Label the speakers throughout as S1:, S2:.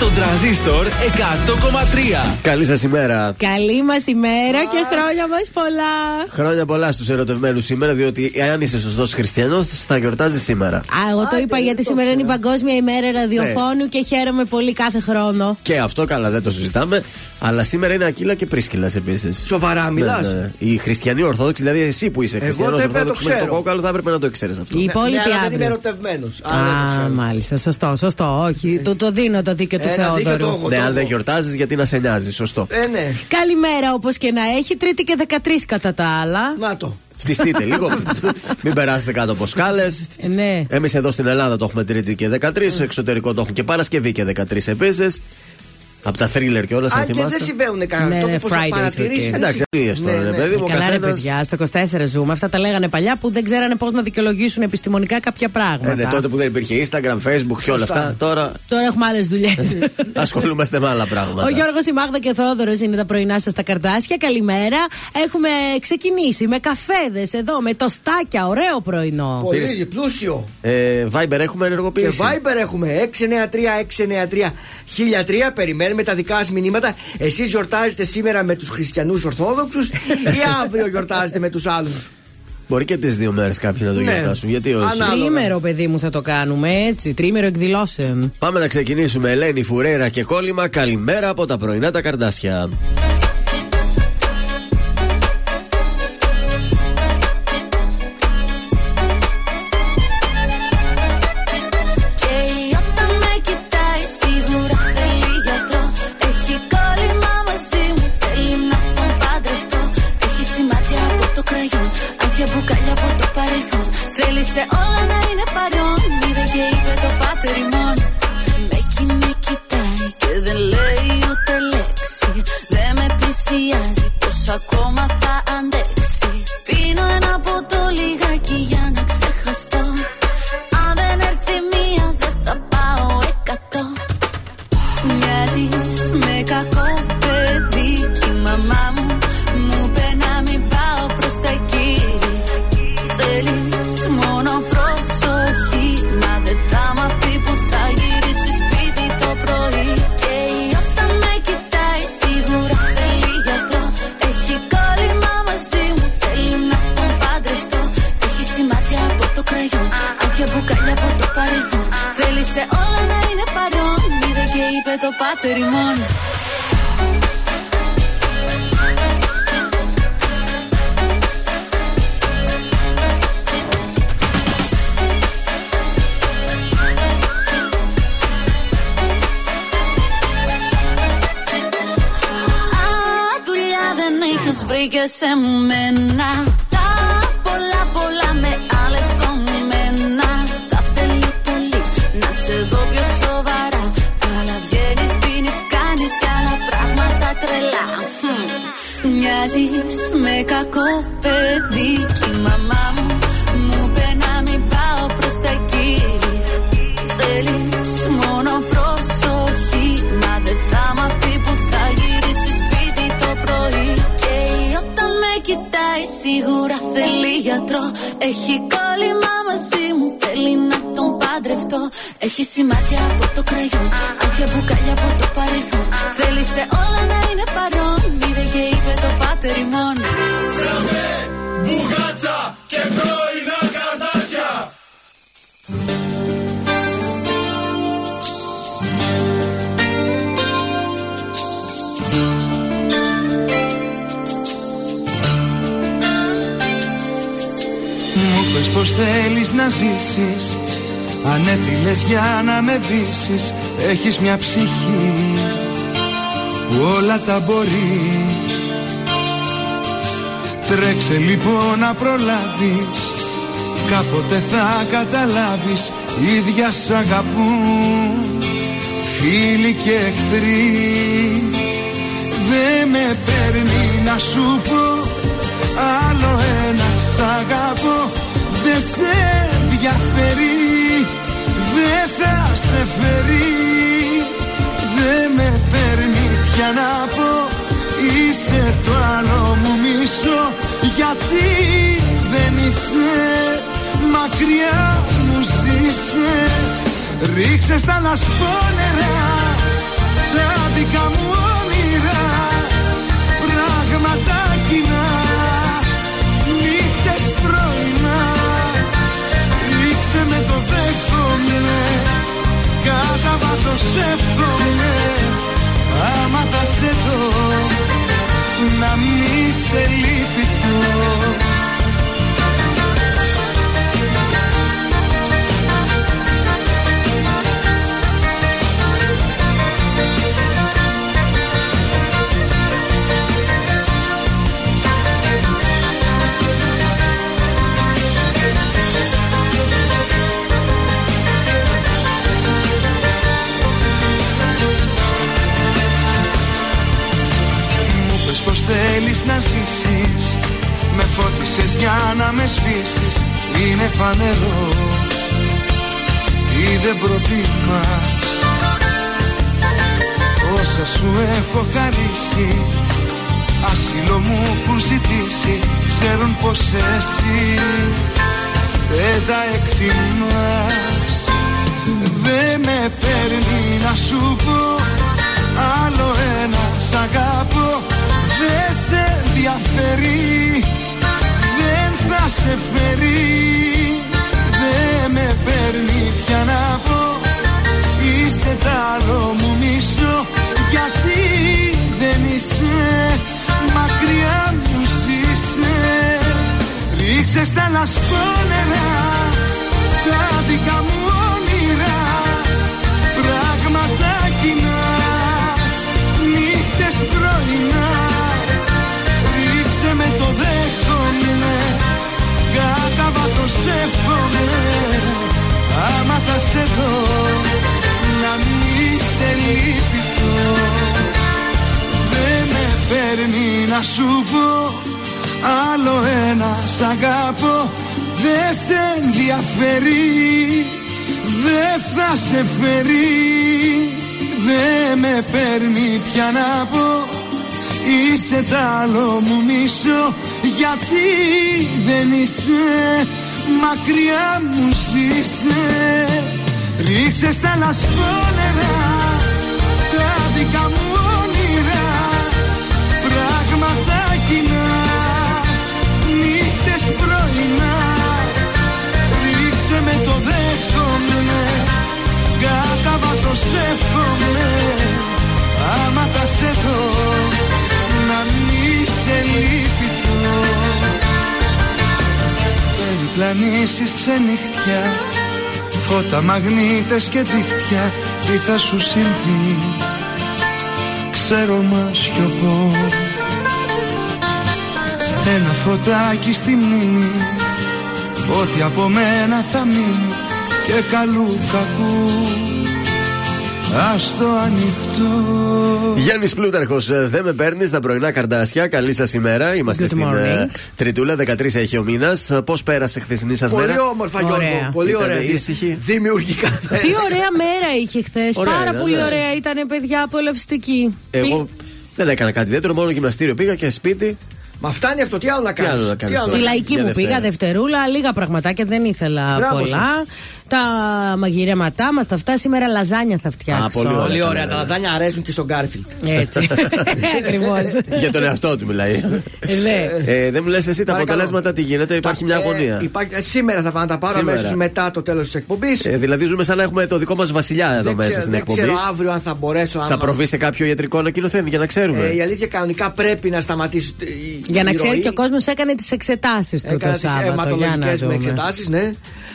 S1: στον τραζίστορ 100,3.
S2: Καλή σας ημέρα.
S3: Καλή μας ημέρα και χρόνια μας πολλά.
S2: Χρόνια πολλά στους ερωτευμένους σήμερα, διότι αν είσαι σωστός χριστιανός, θα γιορτάζει σήμερα. Α,
S3: εγώ το είπα γιατί σήμερα είναι η Παγκόσμια ημέρα ραδιοφώνου ναι. και χαίρομαι πολύ κάθε χρόνο.
S2: Και αυτό καλά, δεν το συζητάμε. Αλλά σήμερα είναι Ακύλα και Πρίσκυλας επίσης.
S4: Σοβαρά, ναι, μιλάς;
S2: Ναι, Οι χριστιανοί Ορθόδοξοι, δηλαδή εσύ που είσαι χριστιανός Ορθόδοξο με το κόκαλο, θα έπρεπε να το ήξερε αυτό.
S3: Οι υπόλοιποι
S4: ναι, δεν είμαι ερωτευμένος.
S3: Α, μάλιστα, σωστό, σωστό. Όχι, το δίνω το δίκιο του Θεόδωρου.
S2: Ναι, αν δεν γιορτάζεις, γιατί να σε νοιάζει, σωστό.
S4: Ε, ναι.
S3: Καλημέρα όπως και να έχει, Τρίτη και 13 κατά τα άλλα.
S4: Να το.
S2: Φτιστείτε λίγο. Μην περάσετε κάτω από σκάλες.
S3: Ε, ναι.
S2: Εμείς εδώ στην Ελλάδα το έχουμε Τρίτη και 13. Στο εξωτερικό το έχουν και Παρασκευή και 13 επίσης. Από τα θρίλερ και όλα,
S4: αν θυμάστε. και δεν συμβαίνουν κανένα.
S3: Ναι,
S4: ναι,
S3: Friday.
S2: Εντάξει, ναι, τώρα, ναι. παιδί μου.
S3: Καλά, ρε παιδιά, στο 24 ζούμε. Αυτά τα λέγανε παλιά που δεν ξέρανε πώς να δικαιολογήσουν επιστημονικά κάποια πράγματα.
S2: Ε, ναι, τότε που δεν υπήρχε Instagram, Facebook και όλα αυτά. Τώρα,
S3: τώρα έχουμε άλλες δουλειές.
S2: Ασχολούμαστε με άλλα πράγματα.
S3: Ο Γιώργος, η Μάγδα και ο Θόδωρος είναι τα πρωινά σας στα καρτάσια. Καλημέρα. Έχουμε ξεκινήσει με καφέδες εδώ, με τοστάκια. Ωραίο πρωινό.
S4: Πολύ πλούσιο.
S2: Ε, Viber έχουμε ενεργοποιήσει.
S4: Και Viber έχουμε 693-693 1003. Περιμένουμε με τα δικά σας μηνύματα. Εσείς γιορτάζετε σήμερα με τους χριστιανούς Ορθόδοξους ή αύριο γιορτάζετε με τους άλλους;
S2: Μπορεί και τις δύο μέρες κάποιοι να το ναι. γιορτάσουν. Γιατί όχι;
S3: Τρίμερο, παιδί μου, θα το κάνουμε έτσι. Τρίμερο εκδηλώσεων.
S2: Πάμε να ξεκινήσουμε. Ελένη Φουρέρα και κόλλημα. Καλημέρα από τα πρωινά τα καρδάσια.
S5: Τρέξε λοιπόν να προλάβεις Κάποτε θα καταλάβεις Ίδια σ' αγαπούν. Φίλοι και εχθροί Δεν με παίρνει να σου πω Άλλο ένα σ' αγαπώ. Δεν σε ενδιαφέρει Δεν θα σε φέρει. Δεν με παίρνει πια να πω Είσαι το άλλο μου μισό Γιατί δεν είσαι μακριά μου μου ζήσε. Ρίξε στα λασπόνερα Τα δικά μου όνειρα. Πράγματα κοινά Νύχτες πρωινά. Ρίξε με το δέχομαι Κατά βάθος εύχομαι. Άμα θα σε δω Να μη σε λυπηθώ ζήσεις Με φώτισες για να με σβήσεις. Είναι φανερό. Τι δεν προτιμάς. Όσα σου έχω χαρίσει Άσυλο μου έχουν ζητήσει. Ξέρουν πως εσύ Δεν τα εκτιμάς. Δεν με παίρνει να σου πω. Άλλο ένα σ' αγαπώ Δεν σε ενδιαφέρει Δεν θα σε φέρει. Δεν με παίρνει πια να πω Είσαι τ' άλλο μου μισό. Γιατί δεν είσαι Μακριά μου ζήσε. Ρίξε στα λασπόνερα Τα δικά μου όνειρα. Πράγματα κοινά Νύχτες πρωινά. Ρίξε με το δέχομαι. Κατά βάθος εύχομαι. Άμα θα σε δω Να μη σε λυπηθώ Δεν με παίρνει να σου πω Άλλο ένα σ' αγαπώ. Δεν σε ενδιαφέρει Δεν θα σε φέρει. Δεν με παίρνει πια να πω Είσαι τ' άλλο μου μισό Γιατί δεν είσαι; Μακριά μου ζήσε. Ρίξε στα λασπόνερα Τα δικά μου όνειρα Πράγματα κοινά. Νύχτες πρωινά Ρίξε με το δέχομαι. Κατά βάθος εύχομαι Άμα θα σε δω. Να μη σε λυπηθώ Περιπλανήσεις ξενύχτια Φώτα, μαγνήτες και δίχτυα Τι θα σου συμβεί; Ξέρω μα σιωπώ Ένα φωτάκι στη μνήμη Ό,τι από μένα θα μείνει Και καλού κακού Ας το ανοιχτό
S6: Γιάννης Πλούταρχος, δεν με παίρνεις στα πρωινά καρδάσια. Καλή σας ημέρα. Είμαστε
S3: Good
S6: στην
S3: morning.
S6: ε, Τριτούλα, 13 έχει ο μήνας. Πώς πέρασε η χθεσινή σας
S4: Πολύ
S6: μέρα.
S4: όμορφα
S3: Ωραία.
S4: Γιώργο Πολύ
S6: Ήταν
S4: ωραία
S6: ήσυχη.
S4: Δημιουργικά
S3: Τι ωραία μέρα είχε χθες.
S6: Ωραία
S3: Πάρα
S6: ήταν,
S3: πολύ
S6: ναι.
S3: ωραία ήταν, παιδιά, απολαυστική.
S6: Εγώ δεν έκανα κάτι ιδιαίτερο, μόνο γυμναστήριο πήγα και σπίτι.
S4: Μα φτάνει αυτό, τι άλλο να
S6: Τι άλλο
S4: κάνεις.
S6: να κάνεις τώρα;
S3: Τη λαϊκή
S6: Για
S3: μου
S6: Δευτέρα.
S3: πήγα Δευτερούλα, λίγα πραγματάκια δεν ήθελα
S4: Μπράβο
S3: πολλά. Τα μαγειρέματά μας, τα αυτά σήμερα λαζάνια θα φτιάξω.
S6: πολύ ωραία.
S4: Πολύ ωραία.
S6: Ναι,
S4: Τα
S6: ναι.
S4: λαζάνια αρέσουν και στον Γκάρφιλτ.
S3: Έτσι. Ακριβώς.
S6: Για τον εαυτό του μιλάει.
S3: ναι.
S6: Ε, δεν μου λες εσύ τα
S4: Παρακαλώ.
S6: αποτελέσματα τι γίνεται, υπάρχει μια αγωνία.
S4: Ε, υπάρχει- ε, σήμερα θα πάω να τα πάρω
S6: Σήμερα.
S4: αμέσω μετά το τέλος της εκπομπής.
S6: Ε, δηλαδή ζούμε σαν να έχουμε το δικό μας βασιλιά εδώ μέσα στην
S4: δεν
S6: εκπομπή.
S4: ξέρω αύριο αν θα μπορέσω.
S6: Θα
S4: άμα-
S6: προβεί σε κάποιο ιατρικό ανακοινωθέν για να ξέρουμε.
S4: Ε, η αλήθεια κανονικά πρέπει να σταματήσει. Ε, η-
S3: Για να
S4: η
S3: ξέρει
S4: ροή.
S3: και ο κόσμος έκανε τις εξετάσεις του το
S4: Έκανα τις
S3: Σάββατο. Για να
S4: αιματολογικές μου
S3: δούμε.
S4: εξετάσεις, ναι.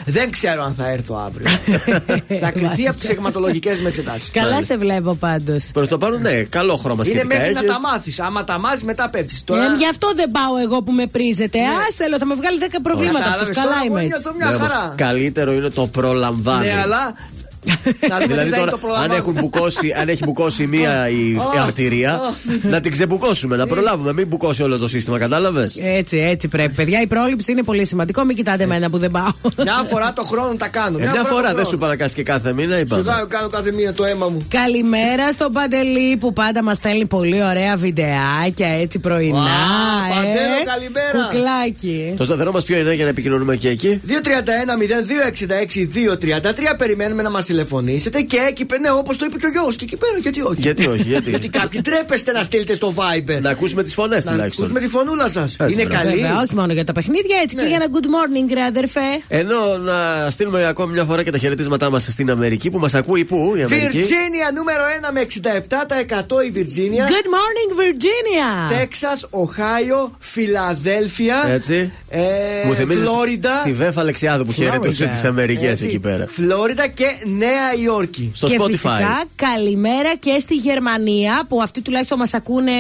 S4: Δεν ξέρω αν θα έρθω αύριο. θα κρυθεί από τις αιματολογικές μου εξετάσεις.
S3: Καλά σε βλέπω πάντως.
S6: Προς το παρόν, ναι, καλό χρώμα
S4: Είναι
S6: σχετικά
S4: μέχρι να
S6: έχεις.
S4: τα μάθεις. Άμα τα μάθεις, μετά πέφτεις. Τώρα.
S3: Ε, γι' αυτό δεν πάω εγώ που με πρίζετε. Άσε, λέω, θα με βγάλει 10 προβλήματα αυτό.
S4: Κατάλαβες,
S3: Καλά
S4: τώρα
S3: είμαι
S4: μπορεί να
S3: έτσι.
S4: το μια
S6: Ναι, όμως,
S4: χαρά.
S6: καλύτερο είναι το προλαμβάνει.
S4: Ναι, αλλά
S2: Να δούμε
S6: δηλαδή
S2: τι θα είναι
S6: τώρα,
S2: το πρόγραμμα.
S6: αν, έχουν μπουκώσει, αν έχει μπουκώσει μία η αρτηρία, να την ξεμπουκώσουμε, να προλάβουμε. Μην μπουκώσει όλο το σύστημα, κατάλαβες;
S3: Έτσι, έτσι πρέπει. Παιδιά, η πρόληψη είναι πολύ σημαντικό. Μην κοιτάτε εμένα που δεν πάω.
S2: Μια φορά το χρόνο τα κάνω.
S6: Μια
S2: το
S6: φορά δεν
S2: χρόνο.
S6: σου παρακάσει και κάθε μήνα, είπαμε.
S2: Σιγά κάνω κάθε μία το αίμα μου.
S3: Καλημέρα στον Παντελή που πάντα μας στέλνει πολύ ωραία βιντεάκια έτσι πρωινά.
S2: Ουα,
S3: ε.
S2: Παντέλο, καλημέρα.
S3: Κουκλάκι.
S6: Το σταθερό μας ποιο είναι για να επικοινωνούμε και εκεί;
S2: 231-0266-233 περιμένουμε να μας τηλεφωνήσετε και εκεί πέρα, ναι, όπως το είπε και ο γιος, και εκεί πέρα, γιατί όχι;
S6: Γιατί όχι, γιατί.
S2: Γιατί κάποιοι τρέπεστε να στείλετε στο Viber.
S6: Να ακούσουμε τις φωνές
S2: Να
S6: τουλάχιστον.
S2: ακούσουμε τη φωνούλα σας. Είναι
S6: μπράβο.
S2: καλή.
S3: Βέβαια, όχι μόνο για τα παιχνίδια, έτσι
S2: Ναι.
S3: και για ένα good morning, ρε αδερφέ.
S6: Ενώ να στείλουμε ακόμη μια φορά και τα χαιρετίσματά μας στην Αμερική που μας ακούει πού η Αμερική.
S2: Βιρτζίνια νούμερο 1 με 67% η Βιρτζίνια.
S3: Good morning, Virginia.
S2: Τέξας, Οχάιο, Φιλαδέλφια.
S6: Έτσι.
S2: Ε,
S6: Μου θυμίζεις
S2: Φλόριντα.
S6: τη Βέφα Αλεξιάδου που χαιρετούσε
S3: Florida.
S6: τις Αμερικές
S2: Έτσι.
S6: εκεί πέρα.
S2: Φλόριντα και Νέα Υόρκη.
S6: Στο
S3: και
S6: Spotify.
S3: φυσικά καλημέρα και στη Γερμανία που αυτοί τουλάχιστον μας ακούνε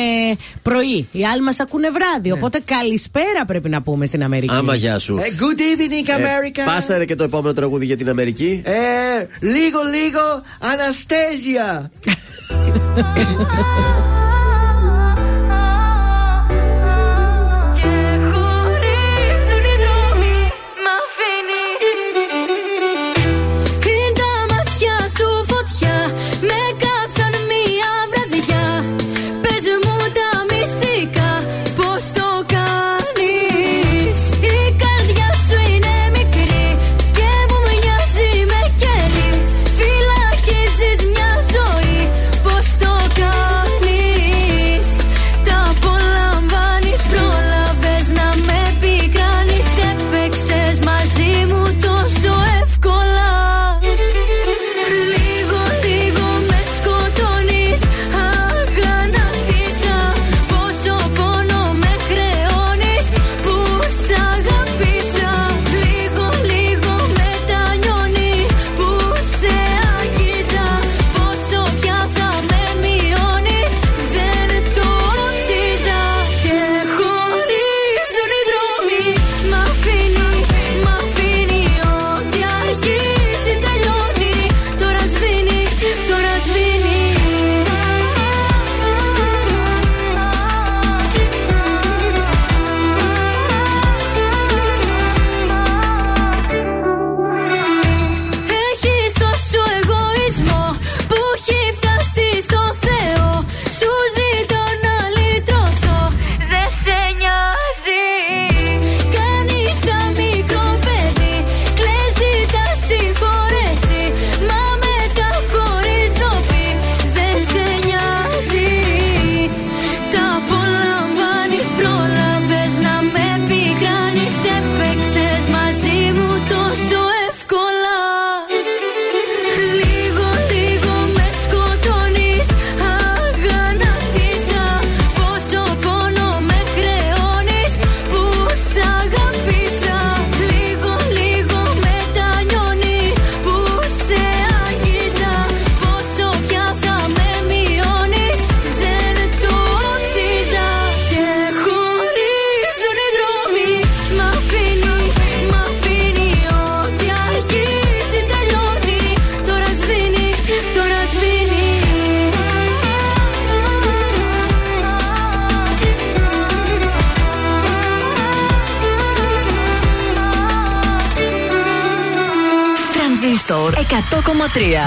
S3: πρωί. Οι άλλοι μας ακούνε βράδυ. Οπότε καλησπέρα πρέπει να πούμε στην Αμερική.
S6: Ναι. Άμα γεια σου.
S2: Ε, good evening, America.
S6: Ε, Πάσαρε και το επόμενο τραγούδι για την Αμερική.
S2: Ε, λίγο, λίγο, Αναστέζια.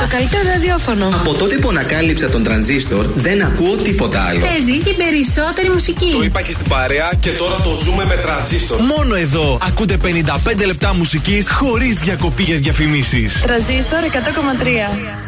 S7: Το
S8: καλύτερο ραδιόφωνο.
S9: Από τότε που ανακάλυψα τον τρανζίστορ δεν ακούω τίποτα άλλο.
S10: Παίζει την περισσότερη μουσική.
S11: Το είπα και στην παρέα και τώρα το ζούμε με τρανζίστορ.
S1: Μόνο εδώ ακούτε 55 λεπτά μουσικής χωρίς διακοπή για διαφημίσεις.
S10: Τρανζίστορ 100,3.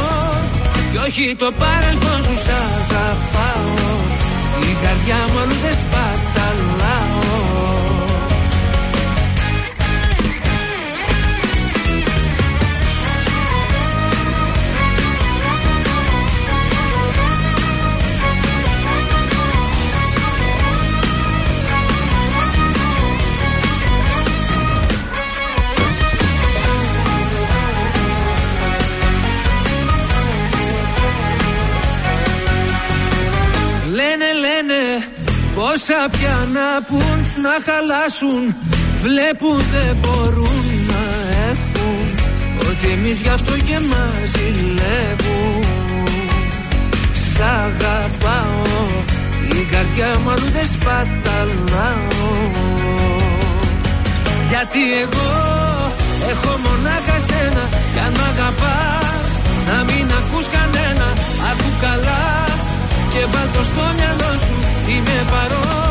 S12: και όχι το παρελθόν σου σ' αγαπάω. Η καρδιά μου αλλού δεν σπαταλάω πόσα πια να πουν να χαλάσουν. Βλέπουν δεν μπορούν να έχουν. Ότι εμείς γι' αυτό και μας ζηλεύουν Σ' αγαπάω Την καρδιά μου αλλού δεν σπαταλάω. Γιατί εγώ έχω μονάχα σένα. Κι αν μ' αγαπάς να μην ακούς κανένα. Ακού καλά και βάλ' το στο μυαλό σου Είμαι παρόν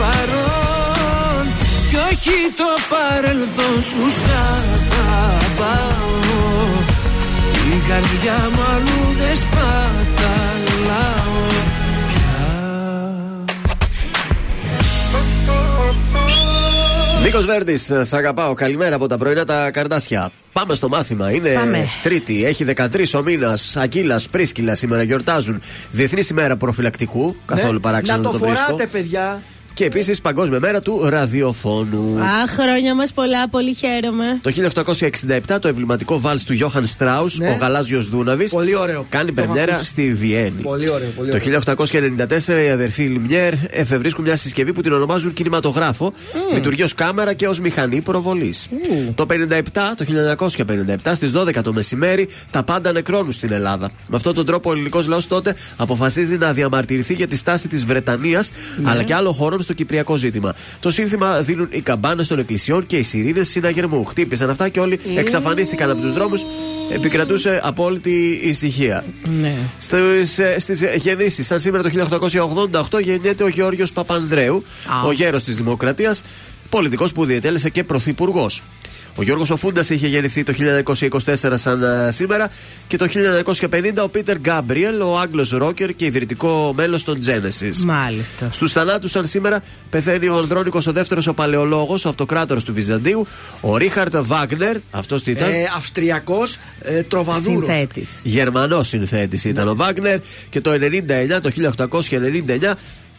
S12: παρόν κι όχι το παρελθόν σου σ' αγαπάω Την καρδιά μου αλλού δεν σπαταλάω
S6: Νίκος Βέρντη, σ' αγαπάω. Καλημέρα από τα πρωινά τα καρδάσια. Πάμε στο μάθημα. Είναι
S3: Πάμε.
S6: Τρίτη, έχει 13 ο μήνας. Ακύλας, Πρίσκυλα σήμερα γιορτάζουν. Διεθνής ημέρα προφυλακτικού. Καθόλου
S4: Ναι.
S6: παράξενο
S4: Να το
S6: βρίσκω.
S4: φοράτε, παιδιά.
S6: Και επίσης Παγκόσμια μέρα του ραδιοφώνου.
S3: Α, χρόνια μας πολλά, πολύ χαίρομαι.
S6: Το 1867 το εμβληματικό βάλς του Γιώχαν Στράου,
S4: Ναι.
S6: ο Γαλάζιος Δούναβης,
S4: Πολύ ωραίο.
S6: κάνει
S4: Το έχω
S6: πρεμιέρα
S4: ακούσει.
S6: στη Βιέννη.
S4: Πολύ ωραίο, πολύ
S6: Το
S4: ωραίο.
S6: 1894 οι αδερφοί Λιμιέρ εφευρίσκουν μια συσκευή που την ονομάζουν κινηματογράφο. Λειτουργεί ως κάμερα και ως μηχανή προβολής. Το 57, το 1957, στις 12 το μεσημέρι, τα πάντα νεκρώνουν στην Ελλάδα. Με αυτόν τον τρόπο ο ελληνικός λαός τότε αποφασίζει να διαμαρτυρηθεί για τη στάση της Βρετανίας αλλά και άλλων χωρών στο κυπριακό ζήτημα. Το σύνθημα δίνουν οι καμπάνες των εκκλησιών και οι σιρήνες συναγερμού. Χτύπησαν αυτά και όλοι εξαφανίστηκαν από τους δρόμους. Επικρατούσε απόλυτη ησυχία.
S3: Ναι.
S6: Στις, ε, στις γεννήσεις, σαν σήμερα το 1888 γεννιέται ο Γεώργιος Παπανδρέου, ο γέρος της Δημοκρατίας, πολιτικός που διετέλεσε και πρωθυπουργός. Ο Γιώργος ο Φούντας είχε γεννηθεί το 1924 σαν ε, σήμερα και το 1950 ο Πίτερ Γκάμπριελ, ο Άγγλος ρόκερ και ιδρυτικό μέλος των Genesis.
S3: Μάλιστα.
S6: Στους θανάτους, σαν σήμερα, πεθαίνει ο Ανδρώνικος ο δεύτερος ο παλαιολόγο, ο αυτοκράτορας του Βυζαντίου, ο Ρίχαρτ Βάγνερ, αυτός τι ήταν;
S4: Ε, Αυστριακός ε, τροβαδούρος.
S3: Συνθέτης.
S6: Γερμανός συνθέτης ήταν ο Βάγνερ και το 99, το 1899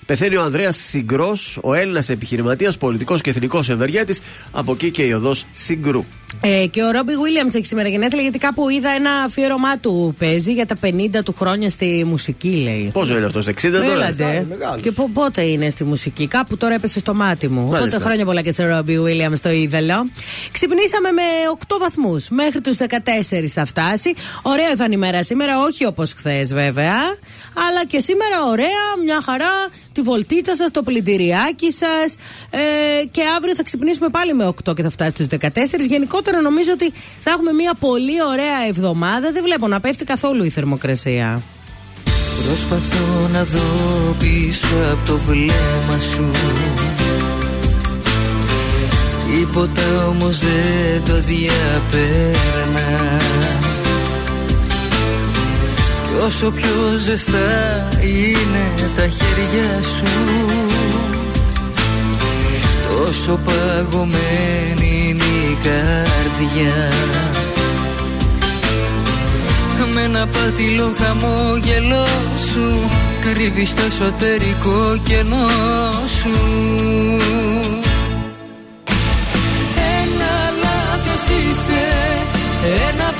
S6: Πεθαίνει ο Ανδρέας Συγκρός, ο Έλληνας επιχειρηματίας, πολιτικός και εθνικός ευεργέτης. Από εκεί και η οδός Συγκρού.
S3: Ε, και ο Ρόμπι Βίλιαμ έχει σήμερα γενέθλια γιατί κάπου είδα ένα αφιέρωμά του παίζει για τα 50 του χρόνια στη μουσική, λέει.
S6: Πόσο είναι αυτός, 60 τώρα;
S3: Έλατε. Και πο- πότε είναι στη μουσική, κάπου τώρα έπεσε στο μάτι μου.
S6: Μάλιστα.
S3: Οπότε χρόνια πολλά και στο Ρόμπι Βίλιαμ στο είδελο. Ξυπνήσαμε με 8 βαθμούς. Μέχρι τους 14 θα φτάσει. Ωραία θα είναι η μέρα σήμερα, όχι όπως χθες βέβαια. Αλλά και σήμερα ωραία, μια χαρά. Τη βολτίτσα σας, το πλυντηριάκι σας. Ε, και αύριο θα ξυπνήσουμε πάλι με 8 και θα φτάσει στους 14. Γενικότερα νομίζω ότι θα έχουμε μια πολύ ωραία εβδομάδα. Δεν βλέπω να πέφτει καθόλου η θερμοκρασία.
S13: Προσπαθώ να δω πίσω από το βλέμμα σου Τίποτα όμως δεν το διαπέρνα Κι όσο πιο ζεστά είναι τα χέρια σου Τόσο παγωμένη είναι η καρδιά. Με ένα πάτηλο χαμόγελό σου Κρύβεις το εσωτερικό κενό σου. Ένα λάθος είσαι Ένα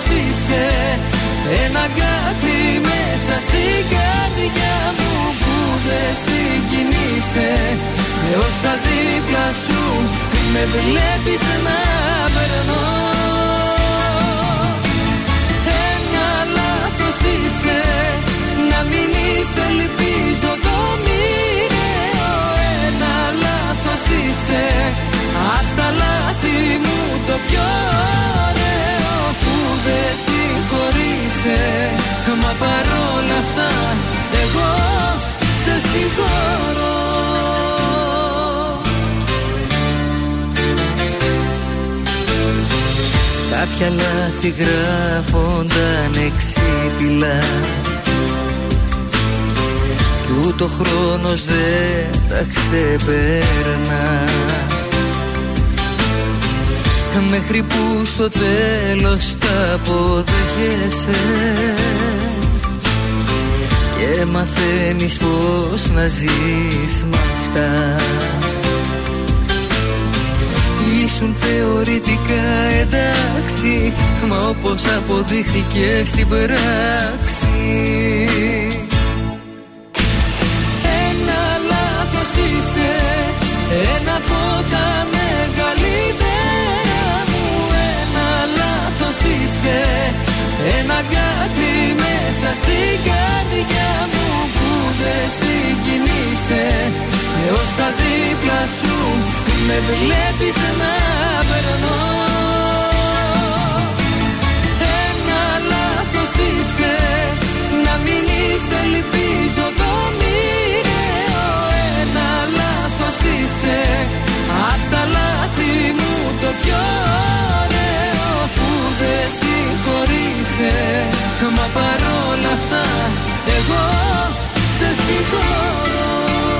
S13: λάθος είσαι Ένα κάτι μέσα στην καρδιά μου Που δεν συγκινείσαι. Με όσα δίπλα σου Με βλέπεις να περνώ Ένα λάθος είσαι. Να μην είσαι ελπίζω το μοιραίο. Ένα λάθος είσαι. Απ' τα λάθη μου το πιο ωραίο Που δεν συγχωρείσαι. Μα παρόλα αυτά εγώ σε συγχωρώ. Κάποια λάθη γράφονταν εξίτηλα Κι ούτε ο χρόνος δεν τα ξεπέρνα Μέχρι που στο τέλος τα αποδέχεσαι. Και μαθαίνεις πως να ζεις με αυτά. Ήσουν θεωρητικά εντάξει Μα όπως αποδείχθηκε στην πράξη. Ένα λάθος είσαι Ένα από είσαι Ένα κάτι μέσα στην καρδιά μου Που δεν συγκινείσαι. Με όσα δίπλα σου Με βλέπεις να περνώ. Ένα λάθος είσαι Να μην είσαι ελπίζω το μοιραίο. Ένα λάθος είσαι Απ' τα λάθη μου το πιο ωραίο Που δεν συγχωρείσαι Μα παρόλα αυτά εγώ σε συγχωρώ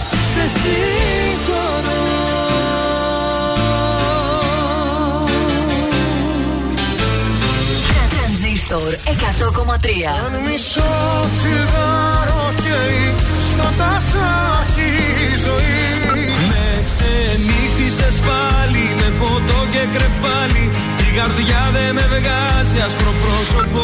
S13: σε συγχωρώ
S8: Τρανζίστορ 100,3
S5: Μισό τσιγάρο καίει στο τασάκι η ζωή.
S13: Με ξενύχτησες πάλι με ποτό και κρεπάλι Η καρδιά δεν με βγάζει άσπρο πρόσωπο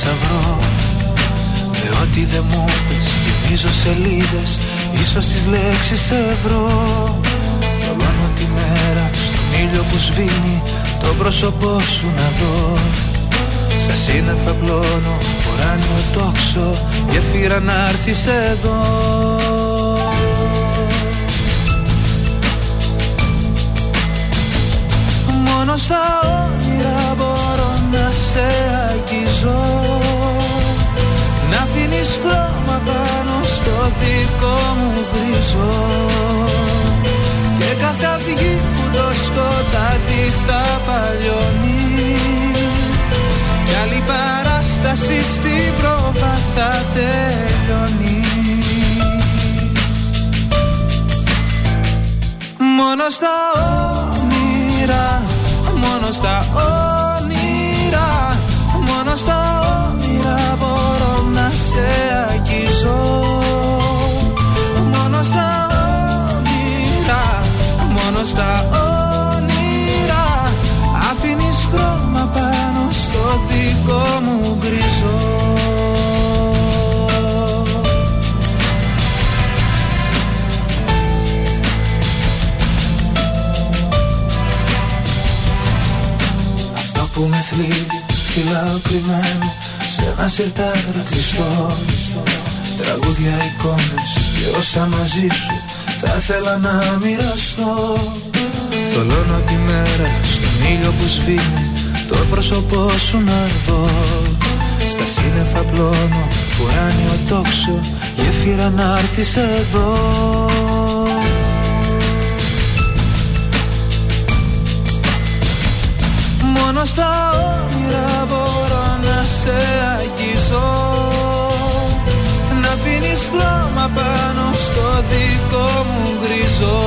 S5: θησαυρό. Με ό,τι δεν μου πες γεμίζω σελίδες Ίσως τις λέξεις ευρώ. Θολώνω τη μέρα στον ήλιο που σβήνει Το πρόσωπό σου να δω. Στα σύννεφα πλώνω ουράνιο τόξο Γεφύρα να έρθεις εδώ Μόνο στα όνειρα μπορώ να σε χρώμα πάνω στο δικό μου γκριζό Και κάθε αυγή που το σκοτάδι θα παλιώνει. Κι άλλη παράσταση στην πρόβα θα τελειώνει. Μόνο στα όνειρα, μόνο στα όνειρα, σε αγγίζω. Μόνο στα όνειρα, μόνο στα όνειρα, αφήνεις χρώμα πάνω στο δικό μου γκριζό. Αυτό που με θλίβει φυλάω κρυμμένο σε ένα σιρτάρι κλειστό Τραγούδια, εικόνες και όσα μαζί σου θα ήθελα να μοιραστώ. Θολώνω τη μέρα στον ήλιο που σβήνει το πρόσωπό σου να δω. Στα σύννεφα πλώνω ουράνιο τόξο γέφυρα να έρθεις εδώ Μόνο στα όνειρα μπορώ να σε αγγίζω. Να αφήνεις χρώμα πάνω στο δικό μου γκριζό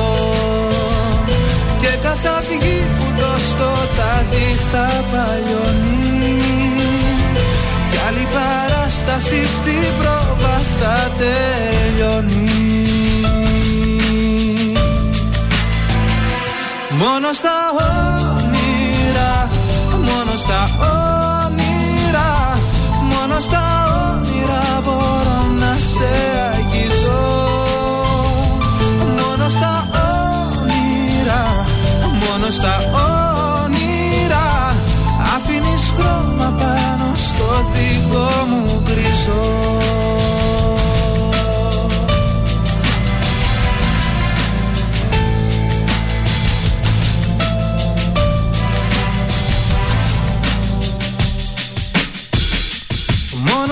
S5: Και κάθε αυγή που το σκοτάδι θα παλιώνει. Κι άλλη παράσταση στην πρόβα θα τελειώνει. Μόνο στα όνειρα, μόνο στα όνειρα, μόνο στα όνειρα μπορώ να σε αγγίζω. Μόνο στα όνειρα, μόνο στα όνειρα, αφήνεις χρώμα πάνω στο δικό μου γκριζό.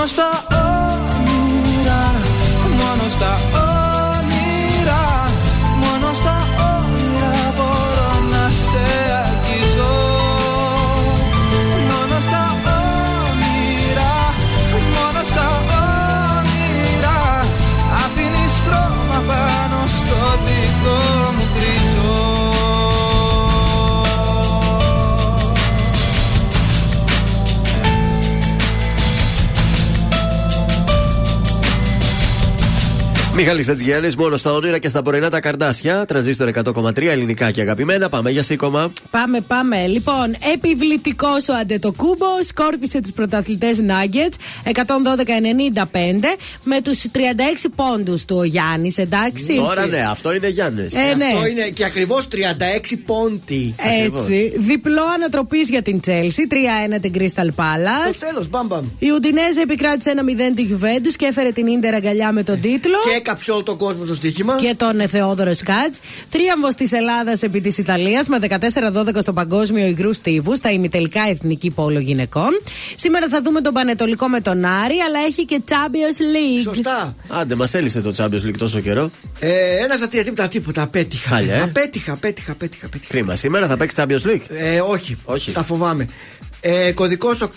S5: Μόνο στα όνειρα,
S6: Μιχάλης Τατζιάννης, μόνο στα όνειρα και στα πρωινά τα καρδάσια. Τρανζίστορ 100,3 ελληνικά και αγαπημένα. Πάμε για σήκωμα.
S3: Πάμε, πάμε. Λοιπόν, επιβλητικός ο Αντετοκούμπο σκόρπισε τους πρωταθλητές Nuggets 112-95 με τους 36 πόντους του ο Γιάννης, εντάξει.
S6: Τώρα ναι, αυτό είναι Γιάννης.
S3: Ε, ναι.
S4: Αυτό είναι και ακριβώς 36 πόντι.
S3: Έτσι. Διπλό ανατροπής για την Chelsea. 3-1 την Crystal Palace.
S4: Στο τέλος, μπαμ μπαμ.
S3: Η Ουντινέζε επικράτησε 1-0 τη Juventus και έφερε την ντερ αγκαλιά με τον τίτλο.
S4: Και έκαψε όλο τον κόσμο στο στοίχημα.
S3: Και τον ε, Θεόδωρος Σκάτ. Τρίαμβο της Ελλάδας επί της Ιταλίας με 14-12 στο Παγκόσμιο Υγρού Στίβους στα ημιτελικά Εθνική Πόλο Γυναικών. Σήμερα θα δούμε τον Πανετολικό με τον Άρη, αλλά έχει και Champions League.
S4: Σωστά.
S6: Άντε, μας έλειψε το Champions League τόσο καιρό.
S4: Ε, ένας στα τρία τίποτα, τίποτα. Απέτυχα.
S6: Χάλια, ε.
S4: Απέτυχα, απέτυχα, απέτυχα. απέτυχα.
S6: Κρίμα. Σήμερα θα παίξει Champions League;
S4: Ε, όχι.
S6: Όχι.
S4: Τα φοβάμαι. Ε, Κωδικός 817.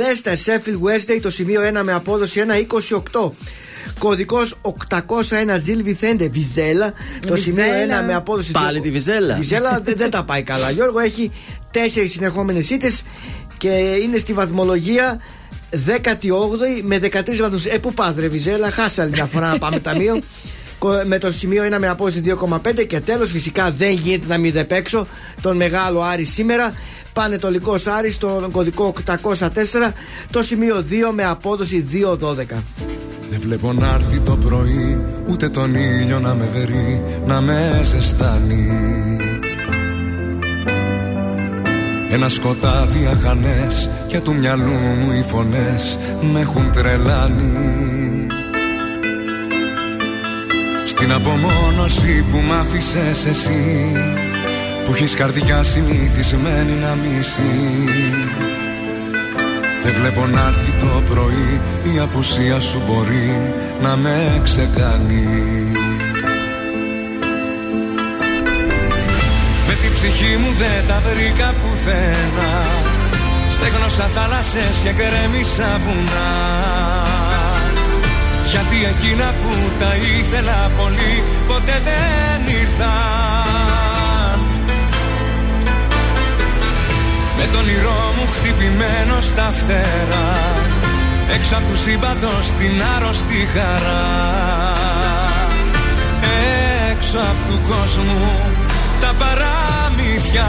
S4: Leicester Sheffield Wednesday. Το σημείο 1 με απόδοση 1-28. Κωδικός 801 Ζιλ Βιθέντε Βιζέλα. Το σημείο 1 με απόδοση.
S6: Πάλι τη Βιζέλα.
S4: Βιζέλα δεν, δεν τα πάει καλά. Γιώργο έχει τέσσερις συνεχόμενες ήττες και είναι στη βαθμολογία 18η με 13 βαθμούς. Ε, πού πας, ρε Βιζέλα, χάσε άλλη μια φορά να πάμε ταμείο. Κο- Με το σημείο 1 με απόδοση 2,5 και τέλος φυσικά δεν γίνεται να μην δεν παίξω τον μεγάλο Άρη σήμερα. Πανετολικό Άρη στον κωδικό 804, το σημείο 2 με απόδοση 212.
S5: Δεν βλέπω να έρθει το πρωί Ούτε τον ήλιο να με βερεί Να με ζεστάνει Ένα σκοτάδι αχανές Και του μυαλού μου οι φωνές Με έχουν τρελάνει Στην απομόνωση που μ' άφησες εσύ Που έχεις καρδιά συνηθισμένη να μισεί. Δεν βλέπω να έρθει το πρωί Η απουσία σου μπορεί να με ξεκάνει. Με την ψυχή μου δεν τα βρήκα πουθένα Στέγνωσα θάλασσες και γκρέμισα βουνά Γιατί εκείνα που τα ήθελα πολύ Ποτέ δεν ήρθαν. Με τον όνειρό μου χτυπημένο στα φτερά Έξω απ' του σύμπαντος την άρρωστη χαρά. Έξω απ' του κόσμου τα παραμύθια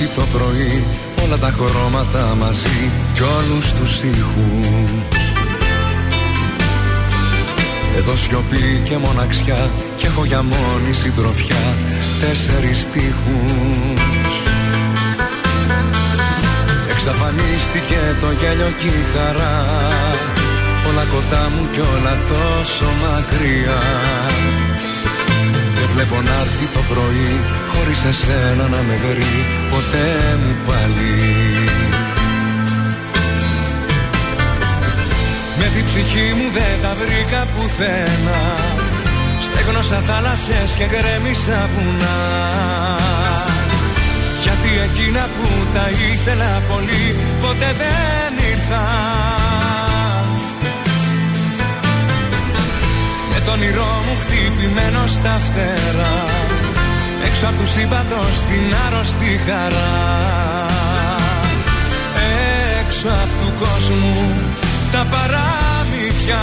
S5: βλέπω να έρθει το πρωί όλα τα χρώματα μαζί κι όλους τους ήχους. Εδώ σιωπή και μοναξιά και έχω για μόνη συντροφιά τέσσερις στίχους. Εξαφανίστηκε το γέλιο και η χαρά Όλα κοντά μου κι όλα τόσο μακριά. Δεν βλέπω να έρθει το πρωί Χωρίς εσένα να με βρει ποτέ μου πάλι. Με την ψυχή μου δεν τα βρήκα πουθένα. Στέγνωσα θάλασσες και γκρέμισα βουνά. Γιατί εκείνα που τα ήθελα πολύ ποτέ δεν ήρθαν Με τον όνειρό μου χτυπημένο στα φτερά Έξω απ' του σύμπαντος την άρρωστη χαρά. Έξω απ' του κόσμου τα παραμύθια